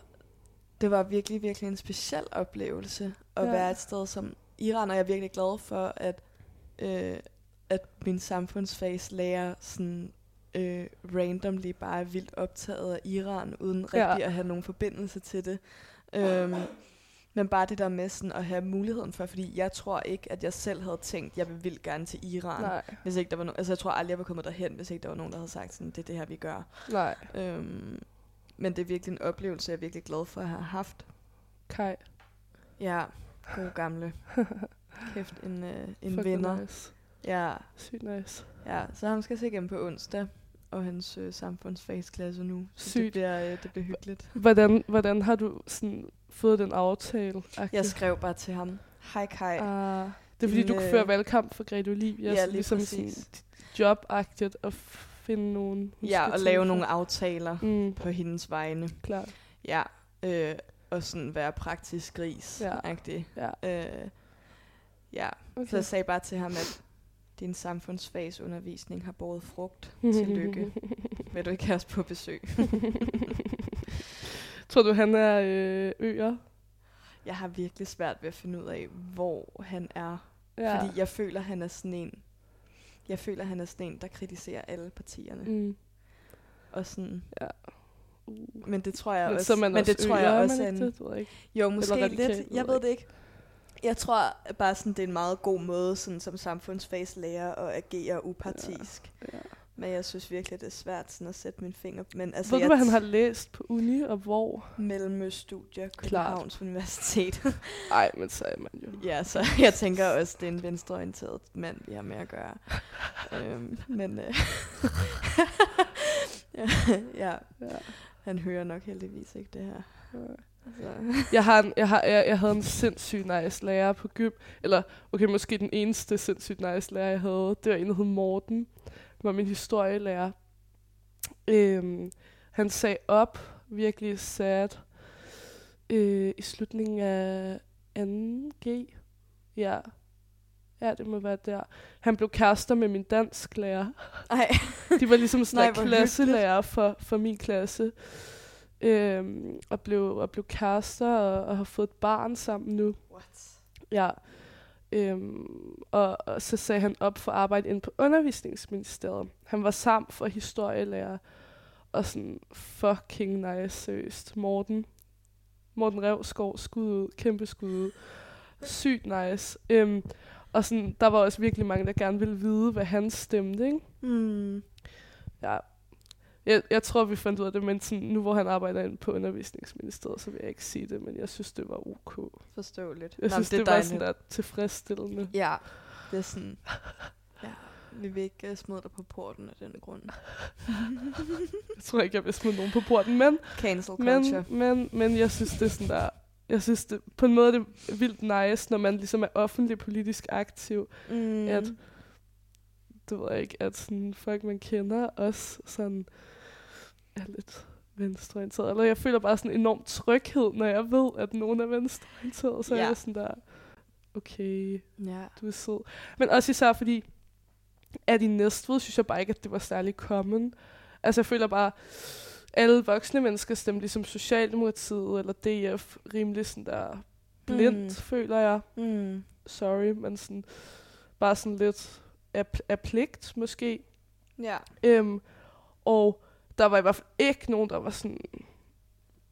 det var virkelig, virkelig en speciel oplevelse at
Ja.
være et sted som Iran, og jeg er virkelig glad for, at, øh, at min samfundsfagslærer sådan øh, randomly bare er vildt optaget af Iran, uden
Ja.
rigtig at have nogen forbindelse til det. Øhm, men bare det der med sådan at have muligheden for, fordi jeg tror ikke, at jeg selv havde tænkt, at jeg vil vildt gerne til Iran.
nej,
Hvis ikke der var no- altså jeg tror aldrig, jeg var kommet derhen, hvis ikke der var nogen, der havde sagt sådan, det er det her, vi gør.
nej.
Øhm, men det er virkelig en oplevelse, jeg er virkelig glad for at have haft.
Kai.
Ja, god gamle. Kæft, en, øh, en
Fuck,
vinder.
Nice.
Ja,
Sygt nice.
ja, så ham skal jeg se igen på onsdag, og hans øh, samfundsfagsklasse nu. Så det
Sygt.
bliver, øh, det bliver hyggeligt.
Hvordan, hvordan har du sådan fået den aftale?
Jeg skrev bare til ham, hej Kai.
Ah, det er fordi, du
øh,
føre valgkamp for Grete Olivia.
ja, lige
ligesom
præcis.
sådan jobagtigt at finde nogen.
Ja, og
til
lave
for.
nogle aftaler
Mm,
på hendes vegne.
klart.
Ja, øh, og sådan være praktisk gris.
Ja.
Ja.
Ja.
Øh, ja,
Okay.
Så jeg sagde bare til ham, at din samfundsfagsundervisning har båret frugt. Tillykke. Vil du ikke have os på besøg?
Tror du, han er øh, øer?
Jeg har virkelig svært ved at finde ud af, hvor han er.
Ja.
Fordi jeg føler, han er sådan en... Jeg føler, han er sådan en, der kritiserer alle partierne.
Mm.
Og sådan,
Ja. Uh.
men det tror jeg
Men
også, men
også
det tror jeg også er en,
det? Jeg ikke.
jo, måske lidt, jeg ved det ikke. Jeg tror bare sådan, det er en meget god måde sådan, som samfundsfagslærer at agere upartisk.
Ja.
Men jeg synes virkelig, det er svært sådan at sætte mine fingre Men altså,
ved du, hvad han har læst på uni, og hvor?
Mellemøststudier, Københavns Universitet.
Nej, men så er man jo.
ja, så jeg tænker også, det er en venstreorienteret mand, vi har med at gøre. øhm, men øh, ja, ja,
Ja.
han hører nok heldigvis ikke det her. Så.
Jeg, har en, jeg, har, jeg, jeg havde en sindssygt nice lærer på gym. Eller, okay, måske den eneste sindssygt nice lærer, jeg havde. Det var en, der hed Morten. Var min historielærer. Øhm, han sagde op, virkelig sad, øh, i slutningen af 2G. Ja. Ja, det må være der. Han blev kærester med min dansklærer.
Ej,
De var ligesom sådan
Nej,
klasselærer for, for min klasse. Øhm, og, blev, og blev kærester og, og har fået et barn sammen nu.
what?
Ja. Øhm, og, og så sagde han op for arbejde ind på undervisningsministeriet. Han var sammen for historielærer. Og sådan fucking nice, seriøst. Morten. Morten Revskov, skud ud, kæmpe skud ud. Sygt nice. Øhm, og sådan, der var også virkelig mange, der gerne ville vide, hvad han stemte, ikke?
Hmm.
Ja. Jeg, jeg tror, vi fandt ud af det, men sådan, nu hvor han arbejder inde på undervisningsministeriet, så vil jeg ikke sige det, men jeg synes, det var ok.
Forståeligt.
Jeg
Nå,
synes, det, det var sådan der tilfredsstillende.
Ja, det er sådan... Ja, vi vil ikke uh, smide dig på porten af den grund.
Jeg tror ikke, jeg vil smide nogen på porten, men,
Cancel culture.
men, men, men jeg synes, det er sådan der... Jeg synes, det, på en måde er det vildt nice, når man ligesom er offentlig politisk aktiv,
mm.
at det ved jeg ikke, at sådan, folk, man kender, også sådan er lidt venstreorienteret. Eller jeg føler bare sådan en enorm tryghed, når jeg ved, at nogen er venstreorienteret. Så ja. Er jeg sådan der, okay,
Ja.
du er sød. Men også især fordi, at i Næstved, synes jeg bare ikke, at det var særlig common. Altså jeg føler bare, alle voksne mennesker stemte ligesom Socialdemokratiet eller DF rimelig sådan der blindt,
Mm.
mm. føler jeg.
Mm.
Sorry, men sådan, bare sådan lidt af, af pligt måske.
Ja.
Øhm, og der var i hvert fald ikke nogen, der var sådan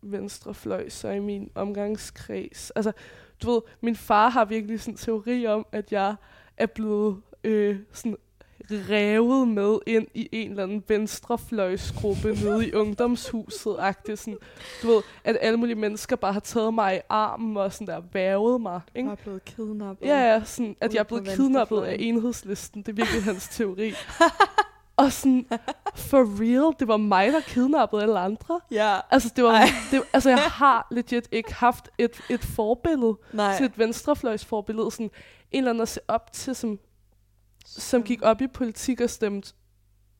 venstrefløj, så i min omgangskreds. Altså, du ved, min far har virkelig sådan en teori om, at jeg er blevet øh, sådan revet med ind i en eller anden venstrefløjsgruppe nede i ungdomshuset. -agtigt. Sådan, du ved, at alle mulige mennesker bare har taget mig i armen og sådan der vævet mig. Ikke?
Bare blevet kidnappet.
Ja, ja, sådan, at jeg er blevet kidnappet af enhedslisten. Det er virkelig hans teori. og sådan, for real, det var mig, der kidnappede alle andre.
Ja.
Altså, det var,
Ej.
det, altså jeg har legit ikke haft et, et forbillede.
Nej.
Sådan et venstrefløjsforbillede. Sådan en eller anden at se op til, som, som gik op i politik og stemte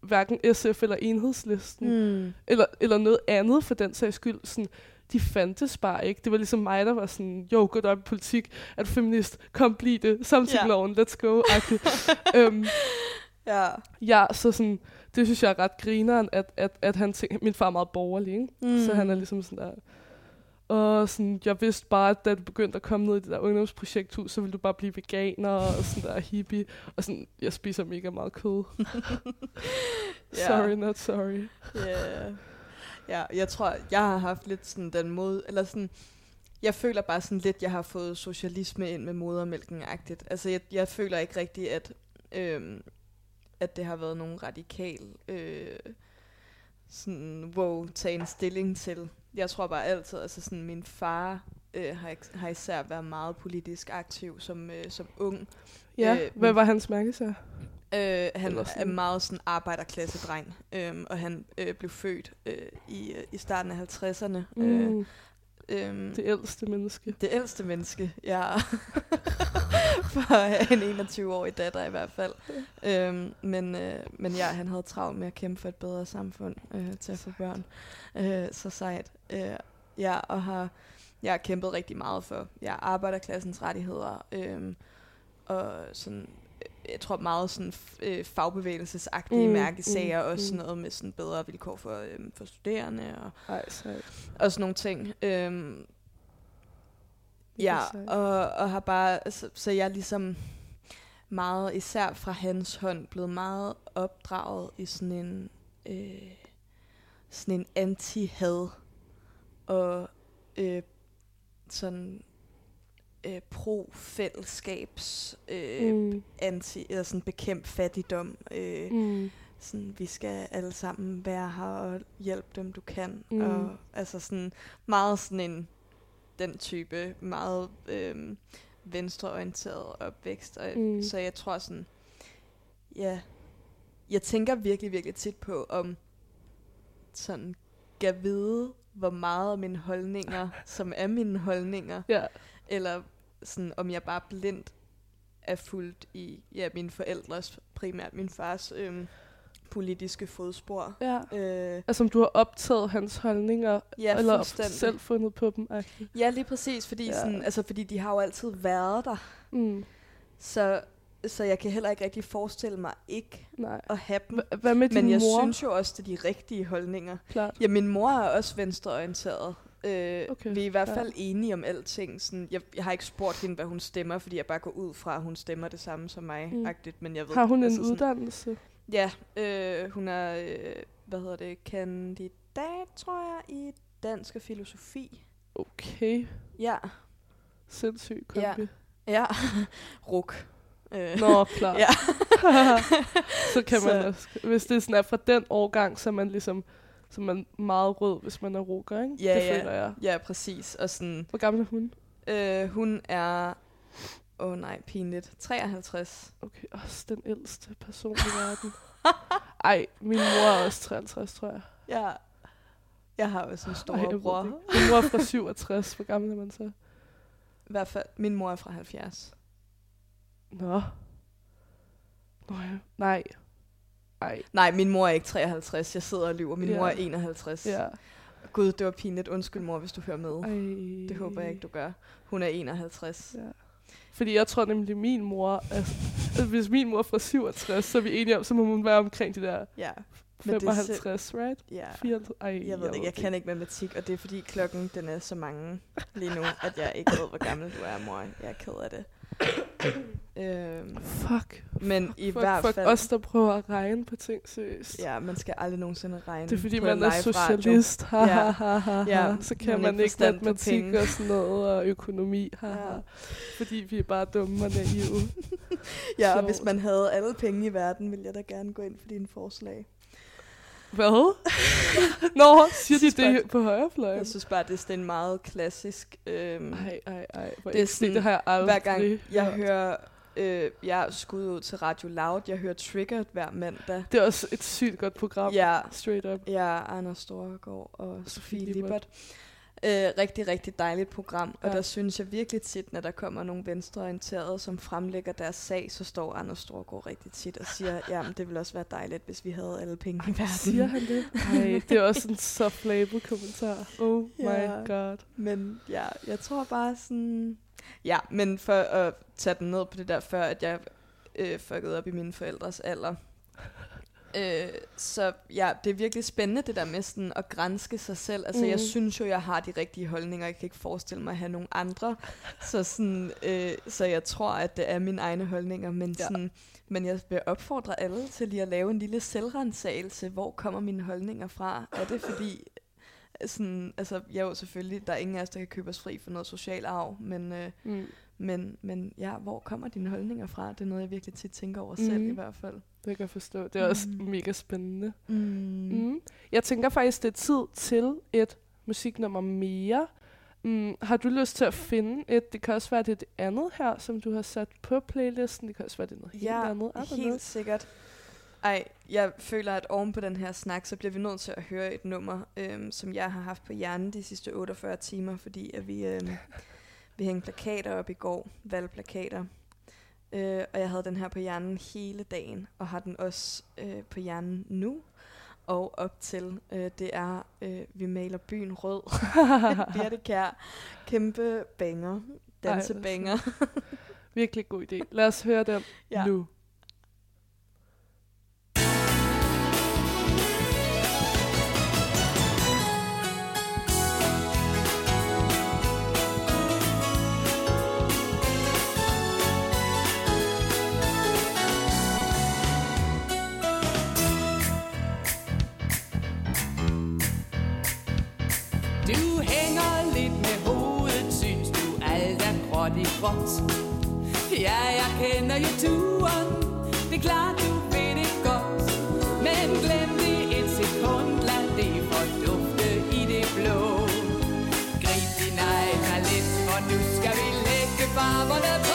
hverken SF eller enhedslisten.
Mm.
Eller, eller noget andet for den sags skyld. Sådan, de fandtes bare ikke. Det var ligesom mig, der var sådan, jo, gå op i politik, du feminist, kom, bliv det, samtykkeloven, let's go. øhm,
Ja.
ja, så sådan, det synes jeg er ret grineren, at, at, at han tænker, min far er meget borgerlig, ikke?
Mm.
Så han er ligesom sådan der, og sådan, jeg vidste bare, at da du begyndte at komme ned i det der ungdomsprojekthus, så ville du bare blive veganer og sådan der hippie. Og sådan, jeg spiser mega meget kød. Sorry, not sorry.
Ja. ja, jeg tror, jeg har haft lidt sådan den mod, eller sådan, jeg føler bare sådan lidt, jeg har fået socialisme ind med modermælken-agtigt. Altså, jeg, jeg føler ikke rigtigt, at, øhm, at det har været nogen radikal, øh, sådan, wow, tage en stilling til. Jeg tror bare altid, altså sådan, min far øh, har, ikke- har især været meget politisk aktiv som, øh, som ung.
Ja,
Øh,
øh, hvad var hans mærkesag?
Øh, han er meget sådan arbejderklasse-dreng, øhm, og han øh, blev født øh, i, øh, i starten af 50'erne. Mm. Øh,
Mm,
øhm,
det ældste menneske.
det ældste menneske, ja. For at have en 21-årig datter i hvert fald. Øhm, men, øh, men ja, han havde travlt med at kæmpe for et bedre samfund øh, til at få børn. Øh, så sejt. Øh, ja, og har jeg har kæmpet rigtig meget for ja, arbejderklassens rettigheder. Øh, og sådan, jeg tror meget sådan øh, fagbevægelsesagtige mm, mærkesager,
mm,
og sådan
mm.
noget med sådan bedre vilkår for, øh, for studerende og
Ej, sejt.
og sådan nogle ting. Øhm, ja, og, og har bare, så, så jeg er ligesom meget, især fra hans hånd, blevet meget opdraget i sådan en, øh, sådan en anti-had og øh, sådan øh, pro-fællesskabs øh,
Mm.
anti, eller sådan bekæmp fattigdom. Øh,
Mm.
sådan, vi skal alle sammen være her og hjælpe dem, du kan.
Mm.
Og altså sådan meget sådan en, den type, meget øh, venstreorienteret opvækst. Og,
Mm.
Så jeg tror sådan, ja, jeg tænker virkelig, virkelig tit på, om sådan, kan vide, hvor meget af mine holdninger, som er mine holdninger,
Ja.
eller sådan, om jeg bare blindt er fuldt i ja, mine forældres, primært min fars øhm, politiske fodspor.
ja.
Øh,
Altså om du har optaget hans holdninger,
ja,
eller selv fundet på dem. Okay.
Ja, lige præcis, fordi,
Ja.
sådan, altså, fordi de har jo altid været der.
Mm.
Så, så jeg kan heller ikke rigtig forestille mig ikke
Nej.
at have dem.
Hva- Hvad med din
Men jeg
mor?
synes jo også, det er de rigtige holdninger.
Klart.
Ja, min mor er også venstreorienteret. Øh,
Okay,
vi er i hvert
ja.
fald enige om alting. Sådan, jeg, jeg har ikke spurgt hende, hvad hun stemmer, fordi jeg bare går ud fra, at hun stemmer det samme som mig.
Mm.
Men jeg ved,
Har hun en
altså sådan-
uddannelse?
Ja, øh, hun er, øh, hvad hedder det, kandidat, tror jeg, i dansk og filosofi.
Okay.
Ja,
Sindssyg
Ja.
kombi.
ja, ruk. Øh,
Nå, klart.
Ja.
så kan man
Så-
også, hvis det sådan er fra den årgang, så man ligesom så er man meget rød, hvis man er rocker, ikke?
Ja,
det
ja.
føler jeg.
ja, præcis. Og sådan,
Hvor gammel er hun?
øh, hun er, åh oh nej, pinligt, 53.
Okay, også den ældste person i verden. Ej, min mor er også 53, tror jeg.
Ja, jeg har også en
Ej,
storebror.
det ikke. Min mor er fra 67. Hvor gammel er man så?
I hvert fald, min mor er fra 70.
Nå. Nå ja. Nej. Ej.
Nej, min mor er ikke 53. Jeg sidder og lyver. Min
Ja.
mor er 51.
Ja.
Gud, det var pinligt. Undskyld, mor, hvis du hører med.
Ej.
Det håber jeg ikke, du gør. Hun er 51.
Ja. Fordi jeg tror nemlig, min mor... Altså, altså, hvis min mor er fra 67, så er vi enige om, så må hun være omkring de der
Ja. Men det
55, right?
Ja.
54, ej,
Jeg ved det ikke, jeg kan ikke matematik, og det er fordi klokken den er så mange lige nu, at jeg ikke ved, hvor gammel du er, mor. Jeg er ked af det. øhm,
Fuck.
men i
fuck,
hvert
fuck
fald...
os, der prøver at regne på ting seriøst.
Ja, man skal aldrig nogensinde regne
Det er fordi,
på
man er socialist. Ha,
Ja.
ha, ha, ha,
Ja,
ha. Så kan
man
man,
ikke
matematik og sådan noget, og økonomi. Ha, ha.
Ja.
Fordi vi er bare dumme og naive.
Ja, og hvis man havde alle penge i verden, ville jeg da gerne gå ind for dine forslag.
Hvad? Nå, siger de
synes bare,
det på højrefløjen?
Jeg synes bare, det er en meget klassisk... Øhm,
Ej, ej, ej. Hvor
Det er
det,
sådan,
det har jeg aldrig
hver gang jeg
hørt.
hører... Øh, jeg er skud ud til Radio Loud. Jeg hører Triggered hver mandag.
Det er også et sygt godt program.
Ja,
Straight up.
Ja, Anders Storgård og Sofie
Lippert.
Lippert. Øh, rigtig, rigtig dejligt program. Og
Ja.
der synes jeg virkelig tit, når der kommer nogle venstreorienterede, som fremlægger deres sag, så står Anders Storgård rigtig tit og siger, jamen det ville også være dejligt, hvis vi havde alle penge i verden.
Siger han det? Ej, det er også en soft label kommentar. Oh my
Ja.
god.
Men ja, jeg tror bare sådan... Ja, men for at tage den ned på det der, før at jeg øh, fuckede op i mine forældres alder. Øh, så ja, det er virkelig spændende det der med sådan at grænske sig selv. Altså mm. jeg
Mm.
synes jo, jeg har de rigtige holdninger. Jeg kan ikke forestille mig at have nogle andre. Så, sådan, øh, så jeg tror, at det er mine egne holdninger. Men,
Ja.
sådan, men jeg vil opfordre alle til lige at lave en lille selvrensagelse. Hvor kommer mine holdninger fra? Er det fordi, sådan, altså, jeg jo selvfølgelig, der er ingen af os, der kan købe os fri for noget social arv, men, øh,
Mm.
men, men ja, hvor kommer dine holdninger fra? Det er noget, jeg virkelig tit tænker over selv
Mhm.
i hvert fald.
Det kan jeg forstå. Det er også
Mm.
mega spændende.
Mm.
Mm. Jeg tænker faktisk, det er tid til et musiknummer mere. Mm. Har du lyst til at finde et? Det kan også være, det er det andet her, som du har sat på playlisten. Det kan også være, det er noget helt
Ja,
andet. Don't
helt
know.
sikkert. Ej, jeg føler, at oven på den her snak, så bliver vi nødt til at høre et nummer, øhm, som jeg har haft på hjernen de sidste 48 timer, fordi at vi, øhm, vi hængte plakater op i går, valgplakater. Øh, og jeg havde den her på hjernen hele dagen, og har den også øh, på hjernen nu. Og op til, øh, det er, øh, vi maler byen rød. Birte Kjær. Kæmpe banger. Dansebanger.
Virkelig god idé. Lad os høre den
Ja.
nu.
Og det er gråt. Ja, jeg kender jo turen, det er klart, du ved det godt. Men glem det et sekund, lad det fordufte i det blå. Grib din egen talent, for nu skal vi lægge farverne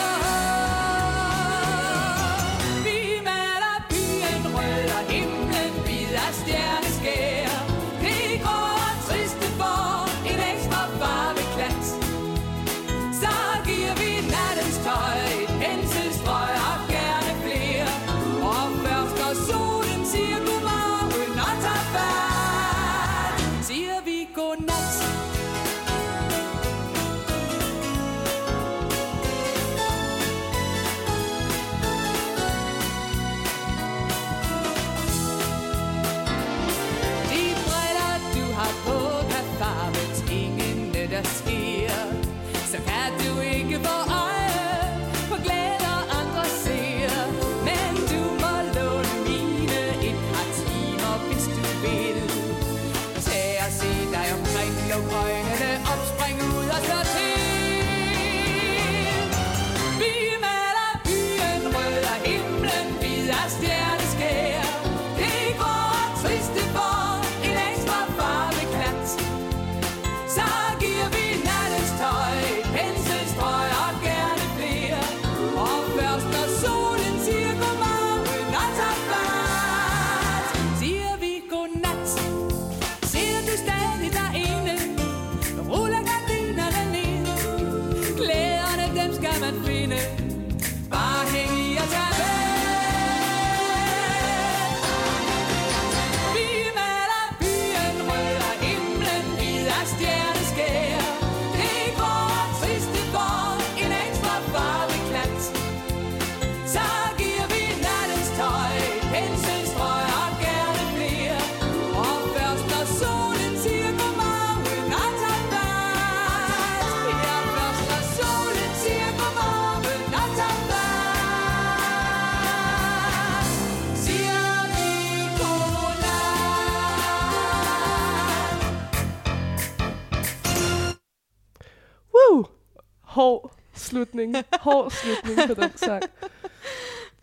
slutning. Hård slutning på den sang.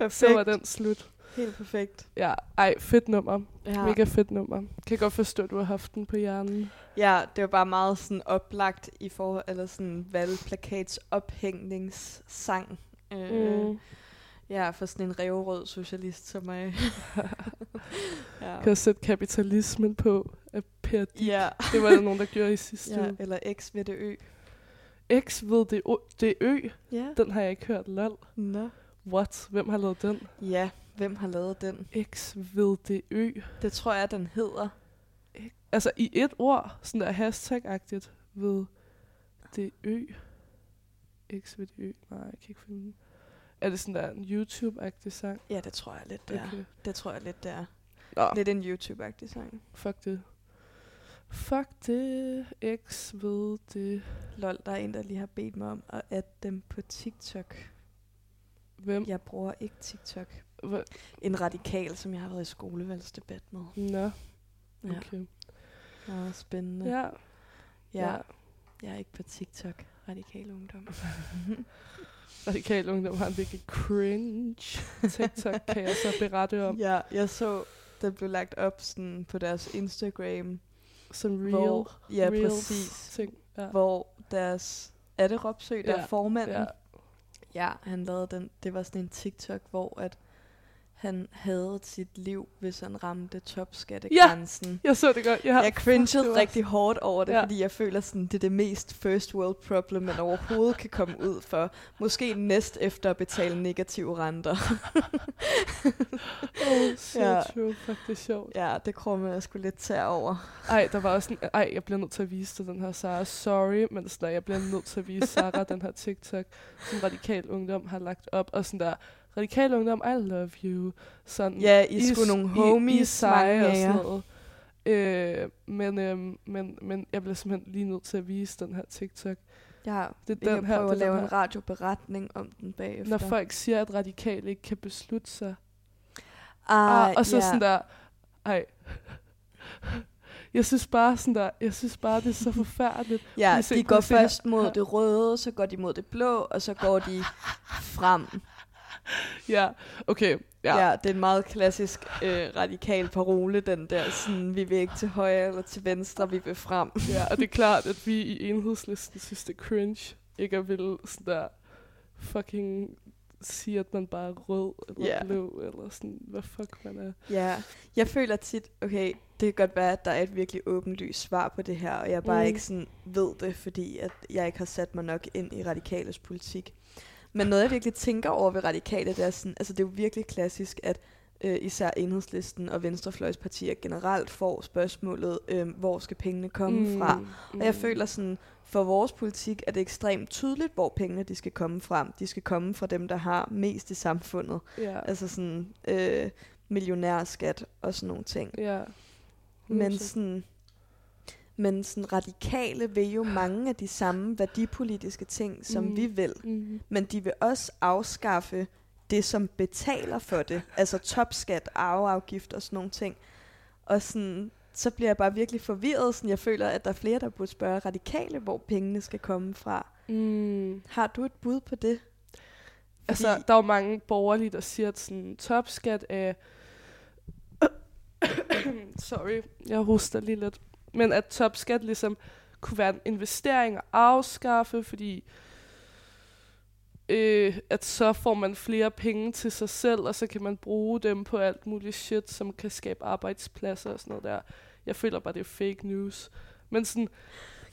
Så var den slut.
Helt perfekt.
Ja, ej, fedt nummer.
Ja.
Mega fedt nummer. Kan godt forstå, at du har haft den på hjernen.
Ja, det var bare meget sådan oplagt i forhold, eller sådan valgplakats ophængningssang. Øh,
Mm.
Ja, for sådan en revrød socialist som mig. ja.
Kan jeg sætte kapitalismen på af Per Dick.
ja.
Det var der nogen, der gjorde i sidste
ja,
uge.
eller X ved det ø.
X ved det, o- det ø.
Ja.
Den har jeg ikke hørt, lol.
Nå.
What? Hvem har lavet den?
Ja, hvem har lavet den?
X ved det ø.
Det tror jeg, den hedder.
Altså i et ord, sådan der hashtag-agtigt, ved det ø. X ved det ø. Nej, jeg kan ikke finde den. Er det sådan der en YouTube-agtig sang?
Ja, det tror jeg lidt, det er.
Okay.
Det tror jeg lidt, det er.
Nå,
Lidt en YouTube-agtig sang.
fuck det. Fuck det. X ved det.
Lol, der er en, der lige har bedt mig om at adde dem på TikTok.
Hvem?
Jeg bruger ikke TikTok.
Hva?
En radikal, som jeg har været i skolevalgsdebat med.
Nå,
Ja,
okay.
meget spændende.
Ja.
ja.
ja.
Jeg er ikke på TikTok. Radikal ungdom.
Radikal Ungdom har en virkelig cringe TikTok, kan jeg så berette om.
Ja, jeg så, den blev lagt op sådan på deres Instagram.
Som real,
Hvor, ja,
reels
præcis.
ting. Ja.
Hvor deres... Er det Ropsø, der
Ja,
er formanden?
ja.
Ja, han lavede den. Det var sådan en TikTok, hvor at han havde sit liv, hvis han ramte topskattegrænsen.
Jeg så det godt. Ja.
Jeg cringede
var-
rigtig hårdt over det,
Ja.
ja. fordi jeg føler sådan, det er det mest first world problem, man overhovedet kan komme ud for. Måske næst efter at betale negative renter.
Oh, so
Ja.
true. Fuck, det er sjovt.
ja, det krummer jeg sgu lidt til over.
Ej, der var også en, ej, jeg bliver nødt til at vise dig den her Sara. Sorry, men sådan der, jeg bliver nødt til at vise Sara den her TikTok, som Radikal Ungdom har lagt op. Og sådan der, Radikal Ungdom, I love you. Sådan,
Ja, I er sgu nogle homies,
I, I seje og sådan noget. Øh, men, øh, men, men jeg bliver simpelthen lige nødt til at vise den her TikTok.
Ja,
Det er den her,
prøve at lave en radioberetning om den bagefter.
Når folk siger, at radikale ikke kan beslutte sig.
ah,
Ah, og så
ja.
sådan der, ej. jeg synes bare sådan der, jeg synes bare, det er så forfærdeligt.
Ja, de går
her.
først mod det røde, så går de mod det blå, og så går de frem.
Ja, okay. Ja.
Ja, det er en meget klassisk øh, radikal parole, den der sådan, vi vil ikke til højre eller til venstre, vi vil frem.
ja, og det er klart, at vi i enhedslisten synes, det er cringe, ikke at ville sådan der fucking sige, at man bare er rød eller
Ja.
blå, eller sådan, hvad fuck man er.
Ja, jeg føler tit, okay, det kan godt være, at der er et virkelig åbenlyst svar på det her, og jeg bare mm. ikke sådan ved det, fordi at jeg ikke har sat mig nok ind i radikales politik. Men noget, jeg virkelig tænker over ved radikale, det er sådan, altså det er jo virkelig klassisk, at øh, især enhedslisten og venstrefløjspartier generelt får spørgsmålet, øh, hvor skal pengene komme mm. fra? Og jeg føler sådan, for vores politik er det ekstremt tydeligt, hvor pengene de skal komme fra. De skal komme fra dem, der har mest i samfundet.
Ja,
Altså sådan øh, millionærskat og sådan nogle ting.
ja.
Men
100%.
sådan, men sådan radikale vil jo mange af de samme værdipolitiske ting, som
Mm.
mm. vi vil.
Mhm.
Men de vil også afskaffe det, som betaler for det. Altså topskat, arveafgift og sådan nogle ting. Og sådan, så bliver jeg bare virkelig forvirret. Sådan, jeg føler, at der er flere, der burde spørge radikale, hvor pengene skal komme fra.
Mm.
Har du et bud på det?
Altså, der er jo mange borgerlige, der siger, at sådan, topskat er... Sorry, jeg hoster lige lidt. Men at topskat ligesom kunne være en investering at afskaffe, fordi øh, at så får man flere penge til sig selv, og så kan man bruge dem på alt muligt shit, som kan skabe arbejdspladser og sådan noget der. Jeg føler bare, det er fake news. Men sådan,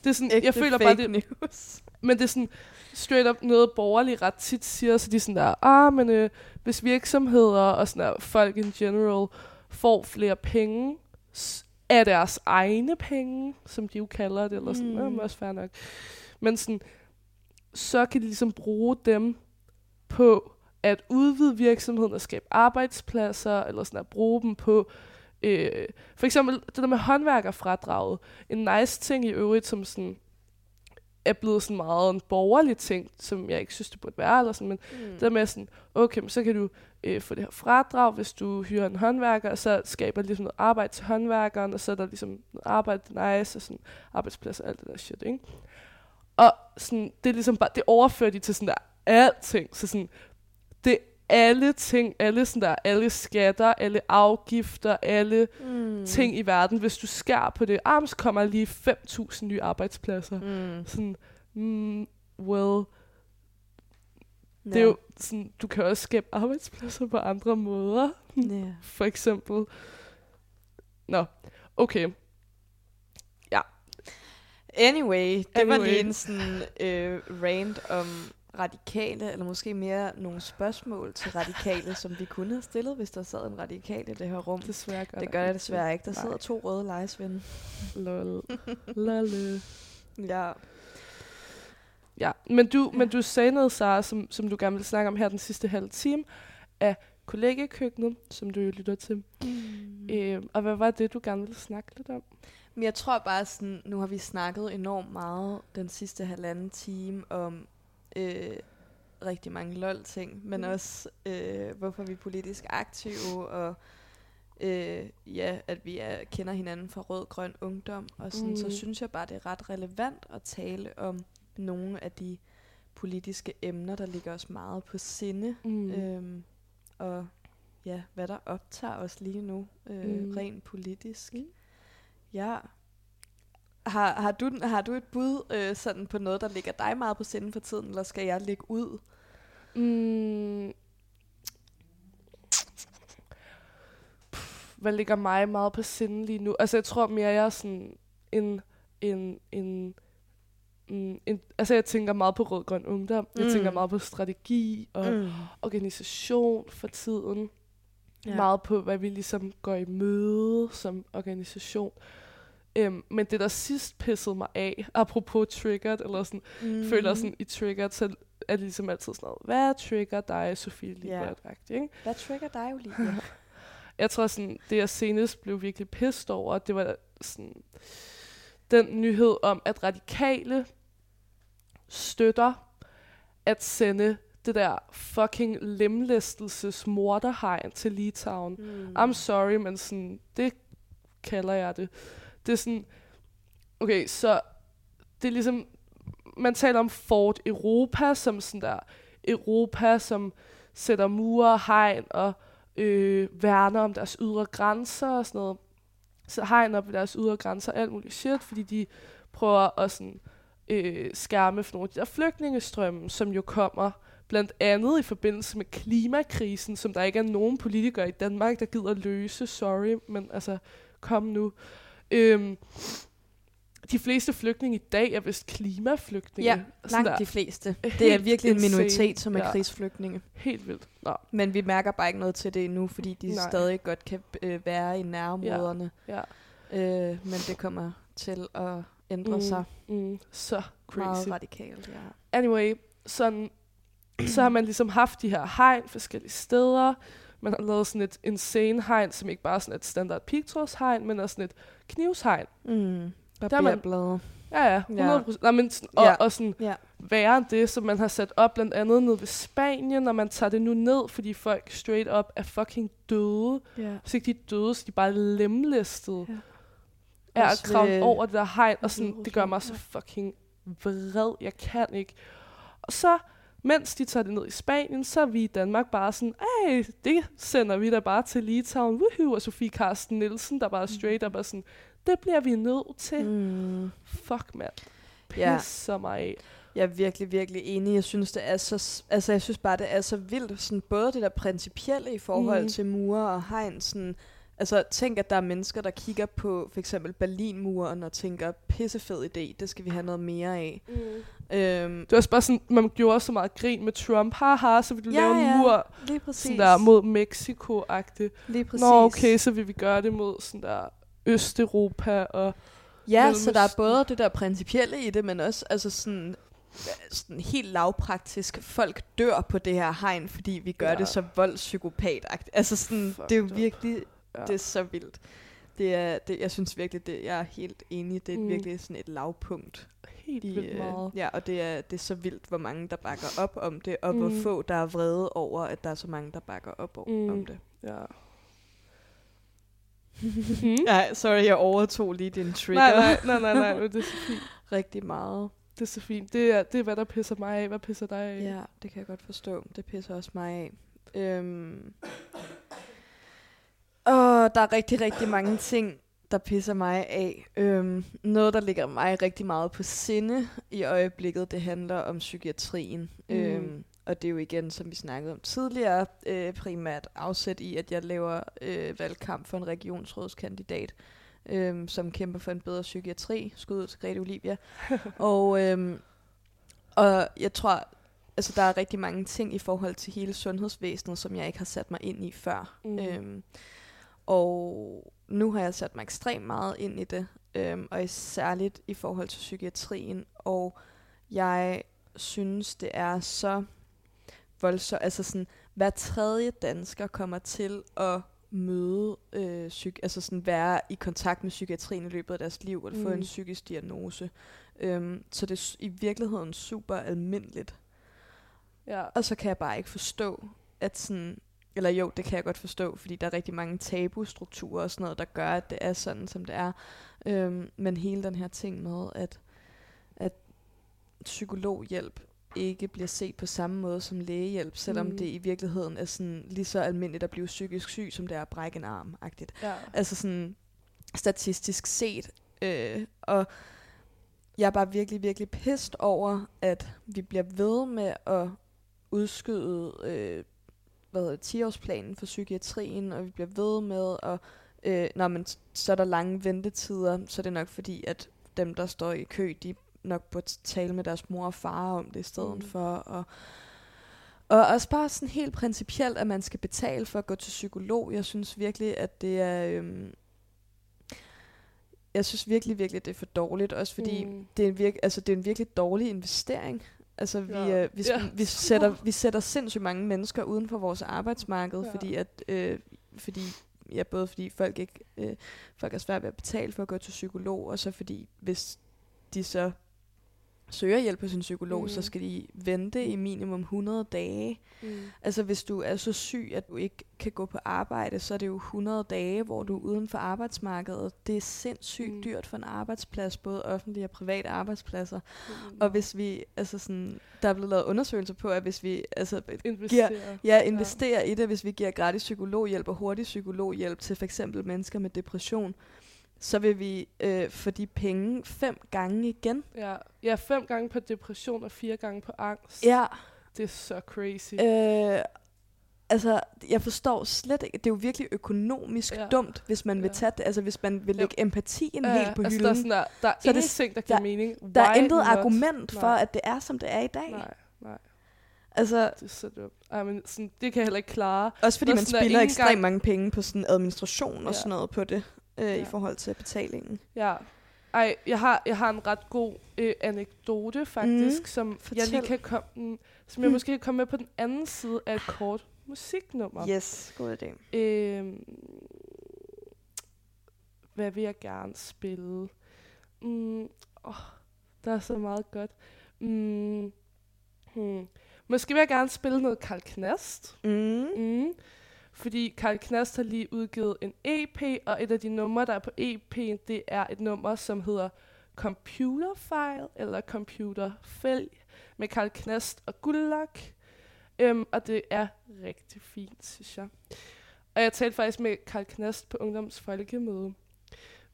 det er sådan, jeg føler bare, det,
news.
men det er sådan straight up noget borgerlige ret tit siger, så de er sådan der, ah, men øh, hvis virksomheder og sådan der, folk in general får flere penge af deres egne penge, som de jo kalder det, eller sådan,
Mm.
mm. også fair nok. Men sådan, så kan de ligesom bruge dem på at udvide virksomheden og skabe arbejdspladser, eller sådan at bruge dem på øh, for eksempel det der med håndværkerfradraget. En nice ting i øvrigt, som sådan er blevet sådan meget en borgerlig ting, som jeg ikke synes, det burde være, eller sådan, men
Mm.
det med sådan, okay, men så kan du øh, få det her fradrag, hvis du hyrer en håndværker, og så skaber det ligesom noget arbejde til håndværkeren, og så er der ligesom noget arbejde, det er nice, og sådan arbejdspladser og alt det der shit, ikke? Og sådan, det er ligesom bare, det overfører de til sådan der alting, så sådan, det alle ting, alle sådan der, alle skatter, alle afgifter, alle
Mm.
ting i verden, hvis du skærer på det, ah, men så kommer lige 5.000 nye arbejdspladser.
Mm.
Sådan, mm, well, det er jo sådan, du kan også skabe arbejdspladser på andre måder.
Ja.
For eksempel. Nå, okay.
Anyway, det anyway. var lige en sådan øh, rant om radikale, eller måske mere nogle spørgsmål til radikale, som vi kunne have stillet, hvis der sad en radikal i det her rum.
Desværre gør
Det gør jeg desværre ikke. Der
Nej.
sidder to røde lejesvende.
Lol. Lol.
Ja.
Ja, men du, men du sagde noget, Sara, som, som du gerne vil snakke om her den sidste halve time, af kollegekøkkenet, som du jo lytter til. Mm. Øh, og hvad var det, du gerne ville snakke lidt om?
Men jeg tror bare sådan, nu har vi snakket enormt meget den sidste halvanden time om øh, rigtig mange lol-ting, men
Mm.
også øh, hvorfor vi er politisk aktive, og øh, ja, at vi er, kender hinanden fra rød-grøn ungdom, og sådan, mm. så synes jeg bare, det er ret relevant at tale om nogle af de politiske emner, der ligger os meget på sinde,
Mm.
øhm, og ja, hvad der optager os lige nu, øh,
Mm.
rent politisk.
Mm.
Ja. Har, har, du, har du et bud øh, sådan på noget, der ligger dig meget på sinde for tiden, eller skal jeg lægge ud?
Mm. Pff, Hvad ligger mig meget på sinde lige nu? Altså, jeg tror mere, jeg er sådan en... en, en Mm, en, altså jeg tænker meget på rød-grøn ungdom. Jeg
Mm.
tænker meget på strategi og
Mm.
organisation for tiden. Ja. Meget på, hvad vi ligesom går i møde som organisation. Um, men det, der sidst pissede mig af, apropos triggered, eller sådan, mm. føler sådan i triggered, så er det ligesom altid sådan noget, hvad trigger dig, Sofie Libert,
Ja.
ikke?
Hvad trigger dig, Olivia?
Jeg tror sådan, det jeg senest blev virkelig pissed over, det var sådan, den nyhed om, at radikale støtter at sende det der fucking lemlæstelses morderhegn til Litauen.
mm.
I'm sorry, men sådan, det kalder jeg det det er sådan, okay, så det er ligesom, man taler om Fort Europa som sådan der, Europa, som sætter mure, hegn og øh, værner om deres ydre grænser og sådan noget. Så hegn op ved deres ydre grænser, alt muligt shit, fordi de prøver at sådan, øh, skærme for nogle af de der flygtningestrømme, som jo kommer blandt andet i forbindelse med klimakrisen, som der ikke er nogen politikere i Danmark, der gider løse, sorry, men altså, kom nu. Øhm, de fleste flygtninge i dag er vist klimaflygtninge.
Ja, langt
der.
de fleste. Det er virkelig en minoritet, som er
Ja.
krigsflygtninge.
Helt vildt. Nå,
Men vi mærker bare ikke noget til det endnu, fordi de
Nej.
Stadig godt kan øh, være i nærområderne.
ja.
Øh, men det kommer til at ændre
Mm,
sig
Mm, så
meget
crazy.
radikalt. Ja.
Anyway, sådan, så har man ligesom haft de her hegn forskellige steder. Man har lavet sådan et insane hegn, som ikke bare er sådan et standard pigtrådshegn, men også sådan et knivshegn.
Mm.
Der er man-
Barberblade.
Ja, ja, 100 procent. Ja. Men, sådan- og,
Ja.
og sådan
Ja.
værre end det, som man har sat op blandt andet ned ved Spanien, når man tager det nu ned, fordi folk straight up er fucking døde.
ja.
Hvis ikke de er døde, så er de bare lemlæstede.
Ja.
Er at kravle over det der hegn, og sådan, det gør mig så fucking vred. Jeg kan ikke. Og så, mens de tager det ned i Spanien, så er vi i Danmark bare sådan, ej, det sender vi da bare til Litauen. Woohoo! Og Sofie Karsten Nielsen, der bare straight up er sådan, det bliver vi nødt til.
Mm.
Fuck, mand.
Ja.
Pisser mig af.
Jeg er virkelig, virkelig enig. Jeg synes, det er så, altså, jeg synes bare, det er så vildt. Sådan, både det der principielle i forhold
Mm.
til mure og hegn. Sådan, altså, tænk, at der er mennesker, der kigger på for eksempel Berlinmuren og tænker, pissefed idé, det skal vi have noget mere af.
Mm.
Øhm,
Det var også bare sådan, man gjorde så meget grin med Trump. Haha, så vil du
Ja,
lave en
ja.
mur
lige præcis.
sådan der mod Mexico-agtigt.
lige præcis.
Nå, okay, så vil vi gøre det mod sådan der Østeuropa og...
Ja, så der er både det der principielle i det, men også altså sådan, sådan helt lavpraktisk. Folk dør på det her hegn, fordi vi gør
Ja.
det så voldspsykopatagtigt. Altså sådan,
Fucked
det er jo
up.
virkelig,
Ja.
det er så vildt. Det er, det, jeg synes virkelig, det, jeg er helt enig, det er
Mm.
virkelig sådan et lavpunkt.
Helt
I,
vildt
øh,
meget.
ja, og det er, det er så vildt, hvor mange der bakker op om det, og mm. Hvor få der er vrede over, at der er så mange, der bakker op om,
Mm.
om det.
Ja.
Ja, sorry, jeg overtog lige din trigger
Nej, nej, nej, nej, nej, det er så fint.
rigtig meget.
Det er så fint. Det er, det er, hvad der pisser mig af. Hvad pisser dig af?
Ja, det kan jeg godt forstå. Det pisser også mig af. Øhm. Og der er rigtig, rigtig mange ting, der pisser mig af. Øhm, noget, der ligger mig rigtig meget på sinde i øjeblikket, det handler om psykiatrien.
Mm.
Øhm, og det er jo igen, som vi snakkede om tidligere, øh, primært afsæt i, at jeg laver øh, valgkamp for en regionsrådskandidat, øh, som kæmper for en bedre psykiatri. Skud ud til Grete Olivia. og, øh, og jeg tror, altså der er rigtig mange ting i forhold til hele sundhedsvæsenet, som jeg ikke har sat mig ind i før.
Mm.
Mm. Og nu har jeg sat mig ekstremt meget ind i det, øhm, og særligt i forhold til psykiatrien. Og jeg synes, det er så voldsomt. Altså sådan, hver tredje dansker kommer til at møde, øh, psyk- altså sådan være i kontakt med psykiatrien i løbet af deres liv, eller få
Mm.
en psykisk diagnose. Øhm, så det er i virkeligheden super almindeligt.
ja.
Og så kan jeg bare ikke forstå, at sådan... Eller jo, det kan jeg godt forstå, fordi der er rigtig mange tabustrukturer og sådan noget, der gør, at det er sådan, som det er. Øhm, men hele den her ting med, at, at psykologhjælp ikke bliver set på samme måde som lægehjælp, selvom
Mm.
det i virkeligheden er sådan lige så almindeligt at blive psykisk syg, som det er at brække en arm -agtigt.
ja.
Altså sådan statistisk set. Øh, og jeg er bare virkelig, virkelig pist over, at vi bliver ved med at udskyde øh, hvad hedder det, 10-årsplanen for psykiatrien, og vi bliver ved med at, øh, når man, så er der lange ventetider, så er det nok fordi, at dem, der står i kø, de nok burde tale med deres mor og far om det i stedet
Mm.
for. Og, og også bare sådan helt principielt, at man skal betale for at gå til psykolog. Jeg synes virkelig, at det er... Øhm, jeg synes virkelig, virkelig, det er for dårligt. Også fordi
mm.
det, er en virke, altså, det er en virkelig dårlig investering. Altså, vi,
Ja.
øh, vi,
Ja.
vi, sætter, vi sætter sindssygt mange mennesker uden for vores arbejdsmarked,
Ja.
fordi at... Øh, fordi ja, både fordi folk ikke øh, folk er svært ved at betale for at gå til psykolog, og så fordi hvis de så søger hjælp hos en psykolog, mm. så
Mm.
skal de vente i minimum 100 dage.
Mm.
Altså hvis du er så syg, at du ikke kan gå på arbejde, så er det jo 100 dage, hvor du er uden for arbejdsmarkedet. Det er sindssygt mm.
Mm.
dyrt for en arbejdsplads, både offentlige og private arbejdspladser.
Mm.
Og hvis vi, altså sådan, der er blevet lavet undersøgelser på, at hvis vi altså,
Investere.
ja, investerer i det, hvis vi giver gratis psykologhjælp og hurtig psykologhjælp til eksempel mennesker med depression, så vil vi øh, få de penge fem gange igen.
Ja. ja, fem gange på depression og fire gange på angst.
Ja,
Det er så crazy.
øh, altså, jeg forstår slet ikke, det er jo virkelig økonomisk ja.
Ja.
dumt, hvis man vil
Ja.
tage det, altså hvis man vil
Ja.
lægge empatien
Ja,
helt på
altså,
hylden.
Der er, sådan der, der er
Så det-
ingenting, der giver
der-
mening.
der er
Why
intet
not?
argument for,
Nej.
at det er, som det er i dag.
Nej, nej.
Altså,
Det er så dumt. Ej, men sådan, det kan jeg heller ikke klare.
også fordi man
er
spilder ekstremt mange penge på sådan administration og
Ja.
sådan noget på det, øh, i
Ja.
forhold til betalingen.
Ja. Ej, jeg har, jeg har en ret god øh, anekdote faktisk,
Mm,
som jeg lige kan komme, mm, som jeg
Mm.
måske kan komme med på den anden side af et kort musiknummer.
Yes, god idé.
Øhm, hvad vil jeg gerne spille? Mm, åh, der er så meget godt. Mm, hmm. Måske vil jeg gerne spille noget Karl Knast.
Mm.
Mm. Fordi Karl Knast har lige udgivet en EP, og et af de numre, der er på EP'en, det er et nummer, som hedder Computer File, eller Computer Fælg, med Karl Knast og Gullak. Øhm, og det er rigtig fint, synes jeg. Og jeg talte faktisk med Karl Knast på Ungdoms Folkemøde,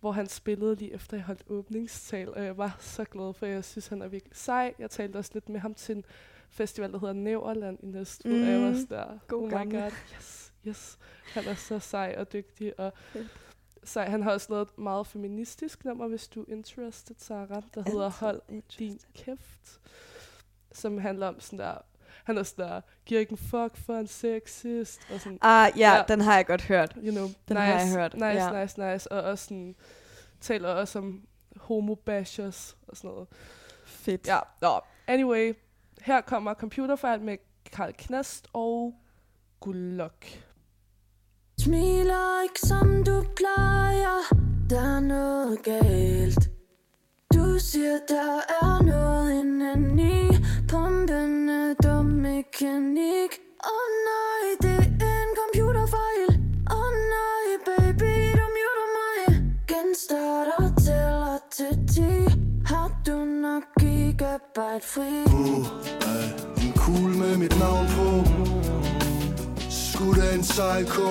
hvor han spillede lige efter, jeg holdt åbningstal, og jeg var så glad for, jeg synes, han er virkelig sej. Jeg talte også lidt med ham til en festival, der hedder Næverland i Næstved, mm. og jeg var
Mm.
der,
God
oh my god, yes, yes. Han er så sej og dygtig, og
Fedt.
sej. Han har også lavet et meget feministisk nummer, hvis du er interested, Sarah, der hedder Hold din kæft, som handler om sådan der, han er sådan der, giver ikke en fuck for en sexist, og sådan,
Ah, ja,
Ja.
ja, den har jeg godt hørt.
you know,
Den
nice,
har jeg hørt,
nice,
ja.
nice, nice, og også sådan, taler også om homo-bashers og sådan noget.
Fedt.
Ja, nå. Anyway, her kommer Computerfejl med Karl Knast og Gullok.
Smiler ikke som du plejer Der er noget galt. Du siger der er noget indeni. Pumpende dum mekanik. Åh oh, nej, det er en computerfejl. Åh oh, nej, baby, du muter mig. Genstarter tæller til 10 Har du nok gigabyte fri?
Uh, uh, en cool med mit navn på? Skudt af en psycho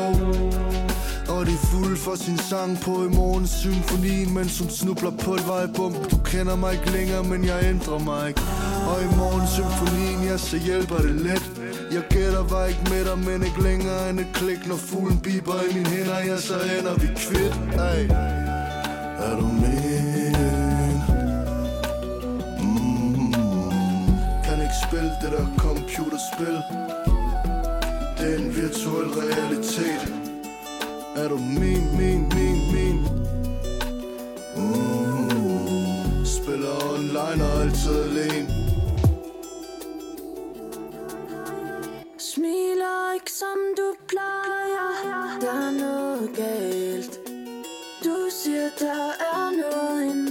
Og det er fuld for sin sang på i morgen. Symfonien Mens hun snubler på et vejbump Du kender mig ikke længere, men jeg ændrer mig ikke. Og i morgen symfonien, ja, så hjælper det let. Jeg gætter var ikke med dig, men ikke længere end et klik. Når fuglen biber i mine hænder, ja, så ender vi kvidt. Ej. Er du min? Mm. Kan ikke spille det der computerspil. Det er en virtuel realitet. Er du min, min, min, min? Uh, Spiller online og altid alene.
Smiler ikke som du plejer. Der er noget galt. Du siger der er noget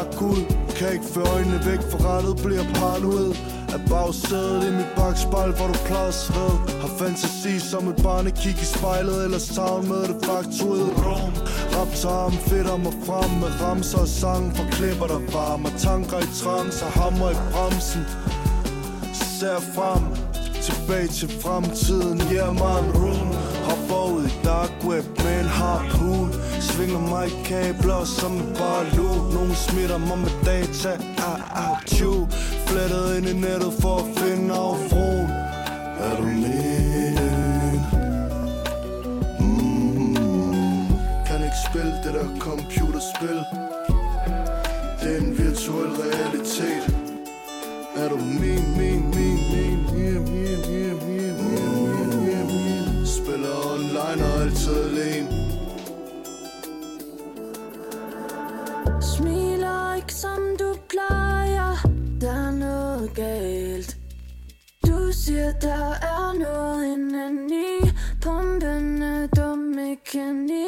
op eller Kan ikke få øjnene væk for rettet Bliver paranoid. Af bagsædet i mit bagspejl Hvor du plads ved. Har fantasi som et barn Kig i spejlet Eller savn med det faktuelle rum. Rap tarm fedter mig frem Med ramser og sang. For klipper der varme Tanker i trance Og hammer i bremsen. Ser frem Tilbage til fremtiden Yeah man room Hopper ud i dark web med en harpoon Svinger mig i kabler som en barlu Nogen smitter mig med data ah, ah, tju Flettet ind i nettet for at finde afroen Er du min? Mm. Kan ikke spille det der computerspil Det er en virtuel realitet er du min, min, min, min, min, min, min, min, min spiller online og altid alene.
Smiler ikke som du plejer. Der er noget galt. Du siger der er noget indeni. Pumpen er
dumme mekanik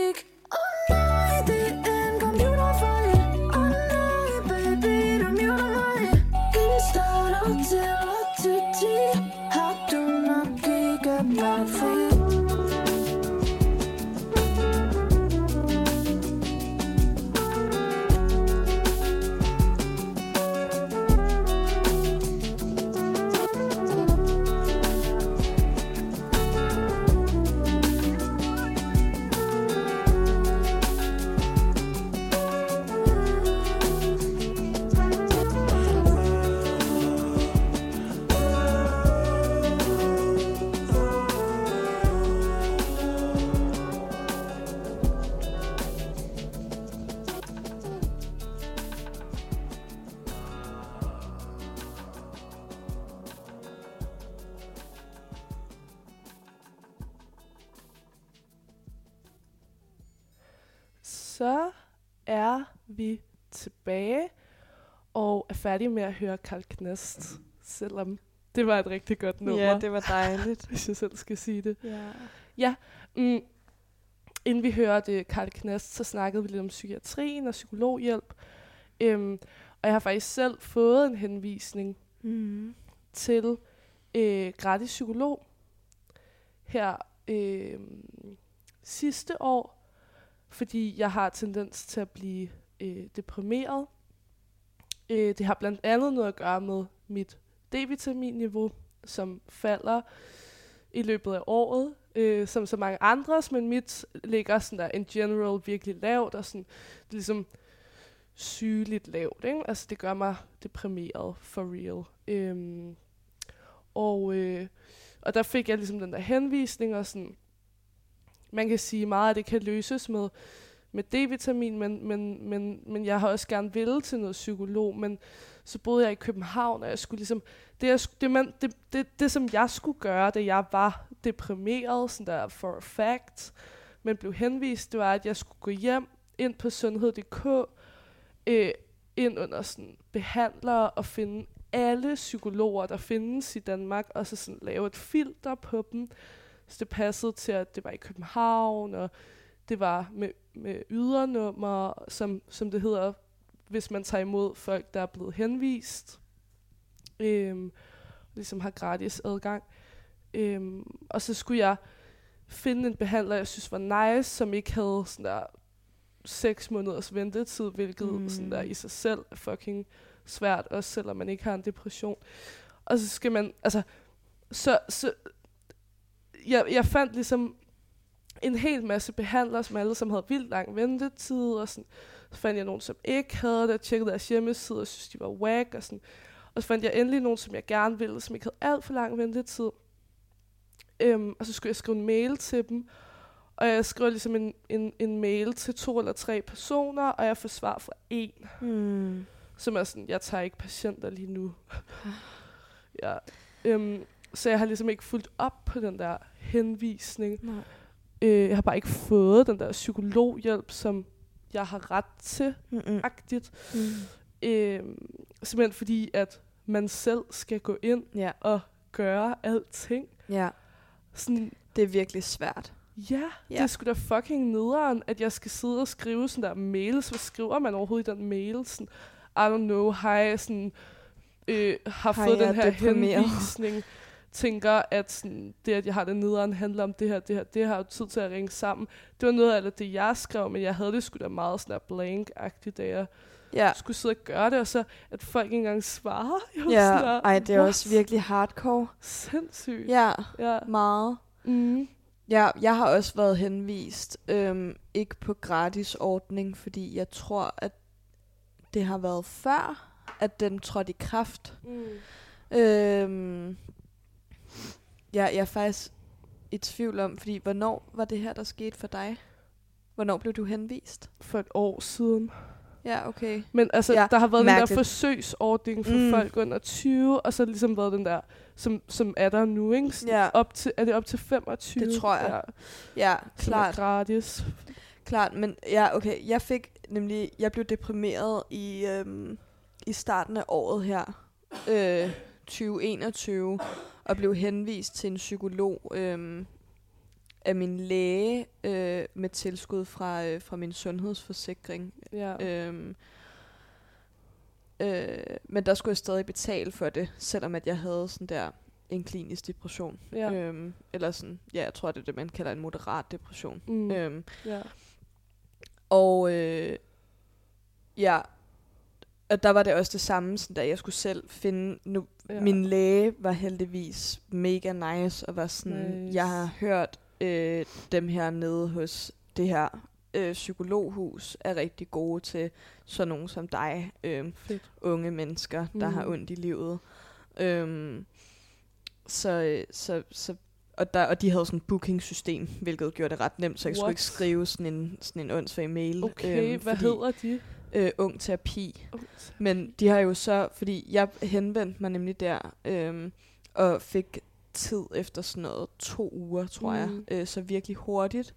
tilbage og er færdige med at høre Karl Knast, selvom det var et rigtig godt nummer,
Ja, det var dejligt.
hvis jeg selv skal sige det.
ja.
Mm, inden vi hørte Karl Knast, så snakkede vi lidt om psykiatrien og psykologhjælp. Øhm, og jeg har faktisk selv fået en henvisning
Mm.
til øh, gratis psykolog her øh, sidste år, fordi jeg har tendens til at blive øh, deprimeret. Øh, det har blandt andet noget at gøre med mit D-vitaminniveau, som falder i løbet af året, øh, som så mange andres, men mit ligger sådan der in general virkelig lavt, og sådan, det er ligesom sygeligt lavt, ikke? Altså det gør mig deprimeret for real. Øhm, og, øh, og der fik jeg ligesom den der henvisning, og sådan, man kan sige meget, at det kan løses med, med D-vitamin, men, men, men, men jeg har også gerne ville til noget psykolog, men så boede jeg i København, og jeg skulle ligesom, det, jeg, det, man, det, det, det som jeg skulle gøre, da jeg var deprimeret, sådan der for a fact, men blev henvist, det var, at jeg skulle gå hjem, ind på sundhed.dk, øh, ind under sådan behandlere og finde alle psykologer, der findes i Danmark, og så sådan lave et filter på dem, så det passede til, at det var i København, og det var med, med ydernummer, som, som det hedder, hvis man tager imod folk, der er blevet henvist, øhm, ligesom har gratis adgang. Øhm, og så skulle jeg finde en behandler, jeg synes var nice, som ikke havde sådan der seks måneders ventetid, hvilket
Mm.
sådan der i sig selv er fucking svært, også selvom man ikke har en depression. Og så skal man, altså, så, så jeg, jeg fandt ligesom en hel masse behandlere, som alle som havde vildt lang ventetid, og sådan, så fandt jeg nogen, som ikke havde det, og tjekkede deres hjemmeside, og synes, de var whack, og sådan. Og så fandt jeg endelig nogen, som jeg gerne ville, som ikke havde alt for lang ventetid. Øhm, og så skulle jeg skrive en mail til dem, og jeg skriver ligesom en, en, en mail til to eller tre personer, og jeg får svar fra en,
Mm.
som er sådan, jeg tager ikke patienter lige nu. ja. Øhm, så jeg har ligesom ikke fulgt op på den der henvisning.
Nej.
Øh, jeg har bare ikke fået den der psykologhjælp, som jeg har ret til,
Mm-mm.
agtigt.
Mm.
Øh, simpelthen fordi, at man selv skal gå ind
Ja,
og gøre alting.
ja.
Sådan,
Det er virkelig svært.
ja, ja, det er sgu da fucking nederen, at jeg skal sidde og skrive sådan der mails. Hvad skriver man overhovedet i den mail? Sådan, I don't know, hej, sådan, øh, har
Hej,
fået den
er
her henvisning. Tænker, at sådan, det, at jeg har det nederen, handler om det her, det her, det har jo tid til at ringe sammen. Det var noget af det, jeg skrev, men jeg havde det sgu da meget sådan blank-agtigt, da jeg
Ja,
skulle sidde og gøre det, og så at folk ikke engang svarer. Jeg
ja.
sådan
Ej, det er
"What?"
også virkelig hardcore.
Sindssygt.
Ja,
ja.
meget.
Mm.
Ja, jeg har også været henvist, øhm, ikke på gratis ordning, fordi jeg tror, at det har været før, at den trådte i kraft.
Mm.
Øhm, ja, jeg er faktisk i tvivl om, fordi hvornår var det her, der skete for dig? Hvornår blev du henvist?
For et år siden.
Ja, okay.
Men altså,
Ja,
der har været den
mærkeligt.
der forsøgsordning for
Mm.
folk under 20, og så har ligesom været den der, som, som er der nu, ikke? Sådan
Ja.
Op til, er det op til 25?
Det tror jeg.
Ja,
Ja,
som er
klart.
gratis.
Klart, men ja, okay. Jeg fik nemlig, jeg blev deprimeret i, øhm, i starten af året her, øh, 2021 og blev henvist til en psykolog øhm, af min læge øh, med tilskud fra, øh, fra min sundhedsforsikring.
Ja.
Øhm, øh, men der skulle jeg stadig betale for det, selvom at jeg havde sådan der en klinisk depression.
Ja.
Øhm, eller sådan, ja, jeg tror, det er det, man kalder en moderat depression.
Mm.
Øhm,
ja.
og øh, ja, og der var det også det samme, sådan da jeg skulle selv finde... Nu,
Ja.
Min læge var heldigvis mega nice, og var sådan,
Nice.
jeg har hørt øh, dem her nede hos det her øh, psykologhus er rigtig gode til sådan nogen som dig, øh,
Fedt.
unge mennesker, der
Mm.
har ondt i livet. Øhm, så, øh, så, så, og, der, og de havde sådan et booking-system, hvilket gjorde det ret nemt, så jeg skulle
What?
ikke skrive sådan en, sådan en åndssvag mail.
Okay,
øhm,
hvad hedder de?
Øh, ung terapi.
Oh,
Men de har jo så, fordi jeg henvendte mig nemlig der, øhm, og fik tid efter sådan noget to uger, tror mm.
Mm.
jeg. Øh, så virkelig hurtigt.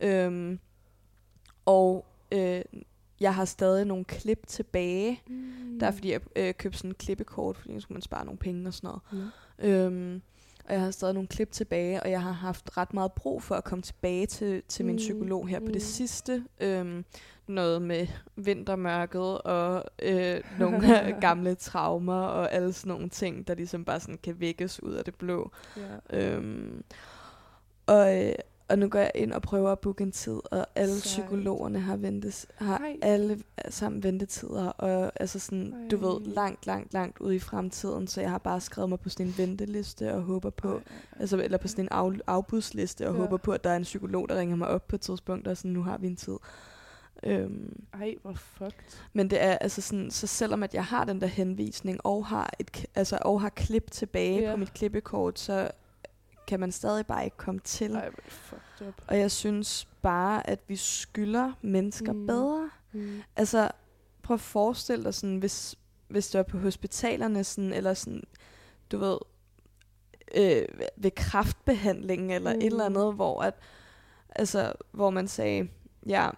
Øhm, og øh, jeg har stadig nogle klip tilbage. Mm. Der er fordi, jeg øh, købte sådan en klippekort, fordi så skulle man spare nogle penge og sådan noget.
Ja.
Øhm, og jeg har stadig nogle klip tilbage, og jeg har haft ret meget brug for at komme tilbage til, til min
Mm,
psykolog her på
mm.
det sidste. Øhm, noget med vintermørket og øh, nogle gamle traumer og alle sådan nogle ting, der ligesom bare sådan kan vækkes ud af det blå.
Ja.
Øhm, og, øh, og nu går jeg ind og prøver at booke en tid, og alle
Sejt.
psykologerne har, ventes, har
Ej.
alle sammen ventetider, og altså sådan, du ved,
Ej.
langt, langt, langt ude i fremtiden, så jeg har bare skrevet mig på sådan en venteliste og håber på, altså, eller på sådan en af, afbudsliste, og
Ja.
håber på, at der er en psykolog, der ringer mig op på et tidspunkt, og sådan, nu har vi en tid. Øhm,
Ej, hvor fucked.
men det er altså sådan, så selvom at jeg har den der henvisning, og har, et, altså, og har klip tilbage
Ja.
på mit klippekort, så kan man stadig bare ikke komme til.
Ej, fucked up.
Og jeg synes bare, at vi skylder mennesker
Mm.
bedre.
Mm.
Altså, prøv at forestille dig sådan, hvis, hvis du er på hospitalerne, sådan, eller sådan, du ved, øh, ved kraftbehandlingen, eller mm. et eller andet, hvor, at, altså, hvor man sagde, ja,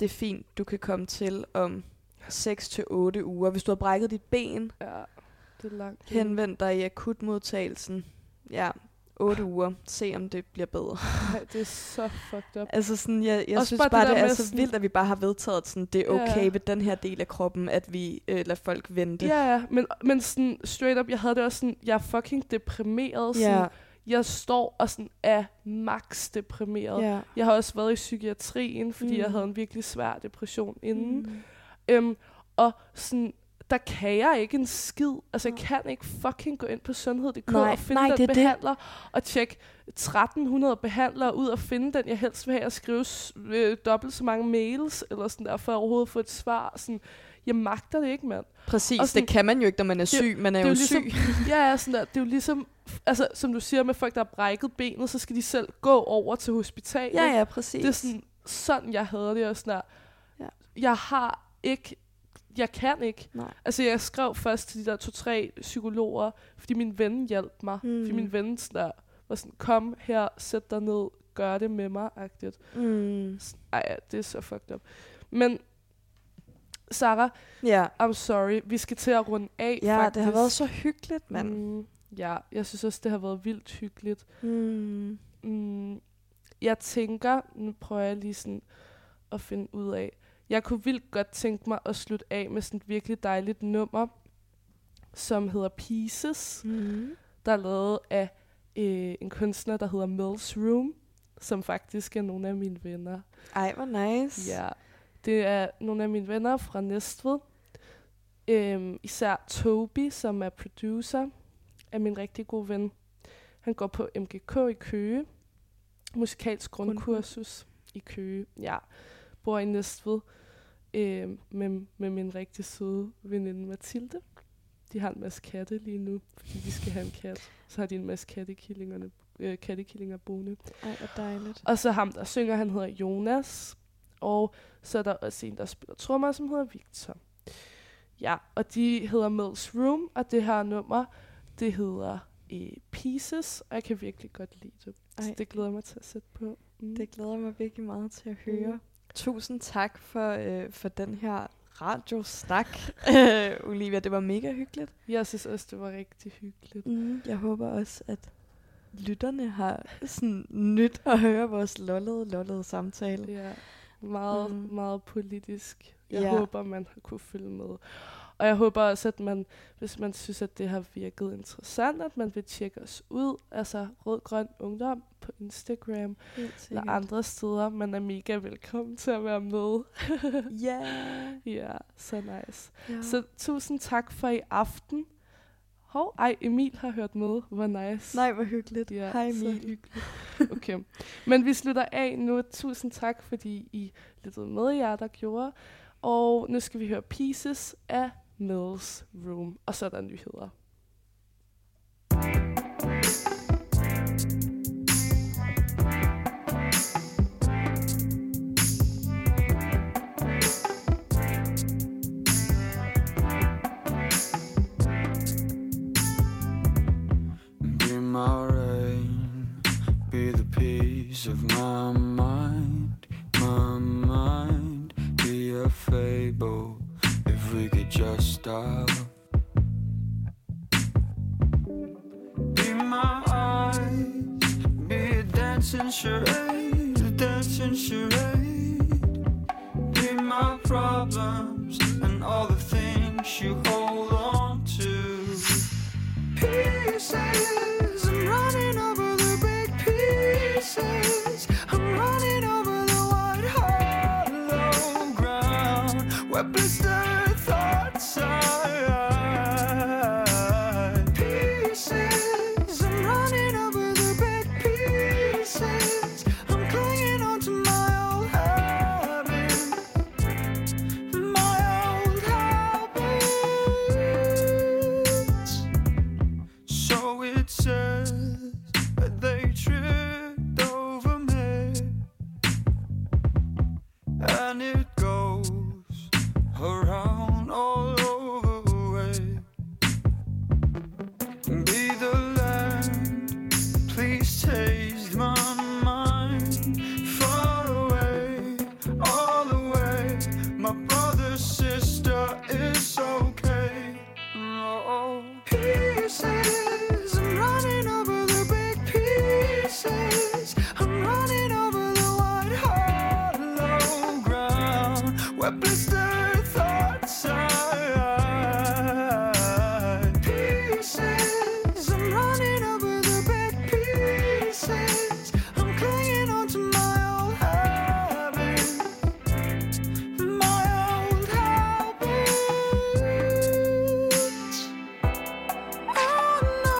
det er fint, du kan komme til om 6 til 8 uger. Hvis du har brækket dit ben,
Ja, det er langt.
henvend dig i akutmodtagelsen. Ja, 8 uger. Se om det bliver bedre.
Ej, det er så fucked up.
Altså sådan, jeg, jeg
Også
synes
bare
bare,
det
er så
sådan-
vildt, at vi bare har vedtaget, sådan, det er
Ja.
okay ved den her del af kroppen, at vi øh, lader folk vente.
Ja, ja, men, men sådan straight up, jeg havde det også sådan, jeg er fucking deprimeret. Sådan,
ja,
Jeg står og sådan er max deprimeret.
ja.
Jeg har også været i psykiatrien, fordi mm. jeg havde en virkelig svær depression inden.
Mm.
Øhm, og sådan, der kan jeg ikke en skid. Altså, jeg kan ikke fucking gå ind på sundhed.dk og finde
nej,
den
det er det.
behandler, og tjekke 1300 behandlere ud og finde den, jeg helst vil have, og skrive øh, dobbelt så mange mails, eller sådan der, for at overhovedet få et svar. Sådan, jeg magter det ikke, mand.
Præcis,
Og sådan-
det kan man jo ikke, når man er syg. Man er,
det er
jo
jo ligesom-
syg.
Ja, sådan der, det er jo ligesom, altså, som du siger med folk, der har brækket benet, så skal de selv gå over til hospitalet.
Ja, ja, præcis.
Det er sådan, sådan jeg havde det, og sådan der,
Ja.
jeg har ikke, jeg kan ikke.
Nej.
Altså, jeg skrev først til de der to-tre psykologer, fordi min ven hjalp mig. Mm. Fordi
Mm.
min ven sådan der, var sådan, kom her, sæt dig ned, gør det med mig, agtigt.
Mm.
Ej, det er så fucked up. Men, Sarah,
Ja,
I'm sorry, vi skal til at runde af,
ja
faktisk.
det har været så hyggeligt, mand.
Mm, ja, jeg synes også, det har været vildt hyggeligt.
Mm.
Mm, jeg tænker, nu prøver jeg lige sådan at finde ud af, jeg kunne vildt godt tænke mig at slutte af med sådan et virkelig dejligt nummer, som hedder Pieces,
Mm.
der er lavet af øh, en kunstner, der hedder Mills Room, som faktisk er nogle af mine venner.
Ej, hvor nice.
Ja, det er nogle af mine venner fra Næstved. Øhm, især Toby, som er producer, er min rigtig gode ven. Han går på MGK i Køge. Musikalsk grundkursus i Køge. Ja, bor i Næstved øhm, med, med min rigtig søde veninde Mathilde. De har en masse katte lige nu, fordi de skal have en kat. Så har de en masse kattekillingerne, øh, kattekillinger boende.
Ej, hvor dejligt.
Og så ham, der synger, han hedder Jonas. Og så er der også en, der spiller trommer, som hedder Victor. Ja, og de hedder Mills Room, og det her nummer, det hedder eh, Pieces, og jeg kan virkelig godt lide det. Så
Ej.
det glæder jeg mig til at sætte på. Mm.
Det glæder mig virkelig meget til at høre.
Mm.
Tusind tak for, øh, for den her radiosnak, øh, Olivia. Det var mega hyggeligt.
Jeg synes også, det var rigtig hyggeligt.
Mm, jeg håber også, at lytterne har sådan nyt at høre vores lollede, lollede samtale.
Ja, meget,
Mm.
meget politisk. Jeg
ja.
håber, man har kunne følge med. Og jeg håber også, at man, hvis man synes, at det har virket interessant, at man vil tjekke os ud. Altså Rød Grøn Ungdom på Instagram eller andre steder. Man er mega velkommen til at være med.
Ja.
ja, så nice.
ja.
Så tusind tak for i aften. Hov, ej, Emil har hørt med. Hvor nice.
Nej, hvor hyggeligt.
Ja,
Hej
så
Emil.
hyggeligt. Okay. Men vi slutter af nu. Tusind tak, fordi I lyttede med jer, der gjorde. Og nu skal vi høre Pieces af Mills Room. Og så er der nyheder.
Of my mind, my mind. Be a fable just stop. Be my eyes, be a dancing charade, a dancing charade. Be my problems and all the things you hold on to pieces. I'm running over the big pieces.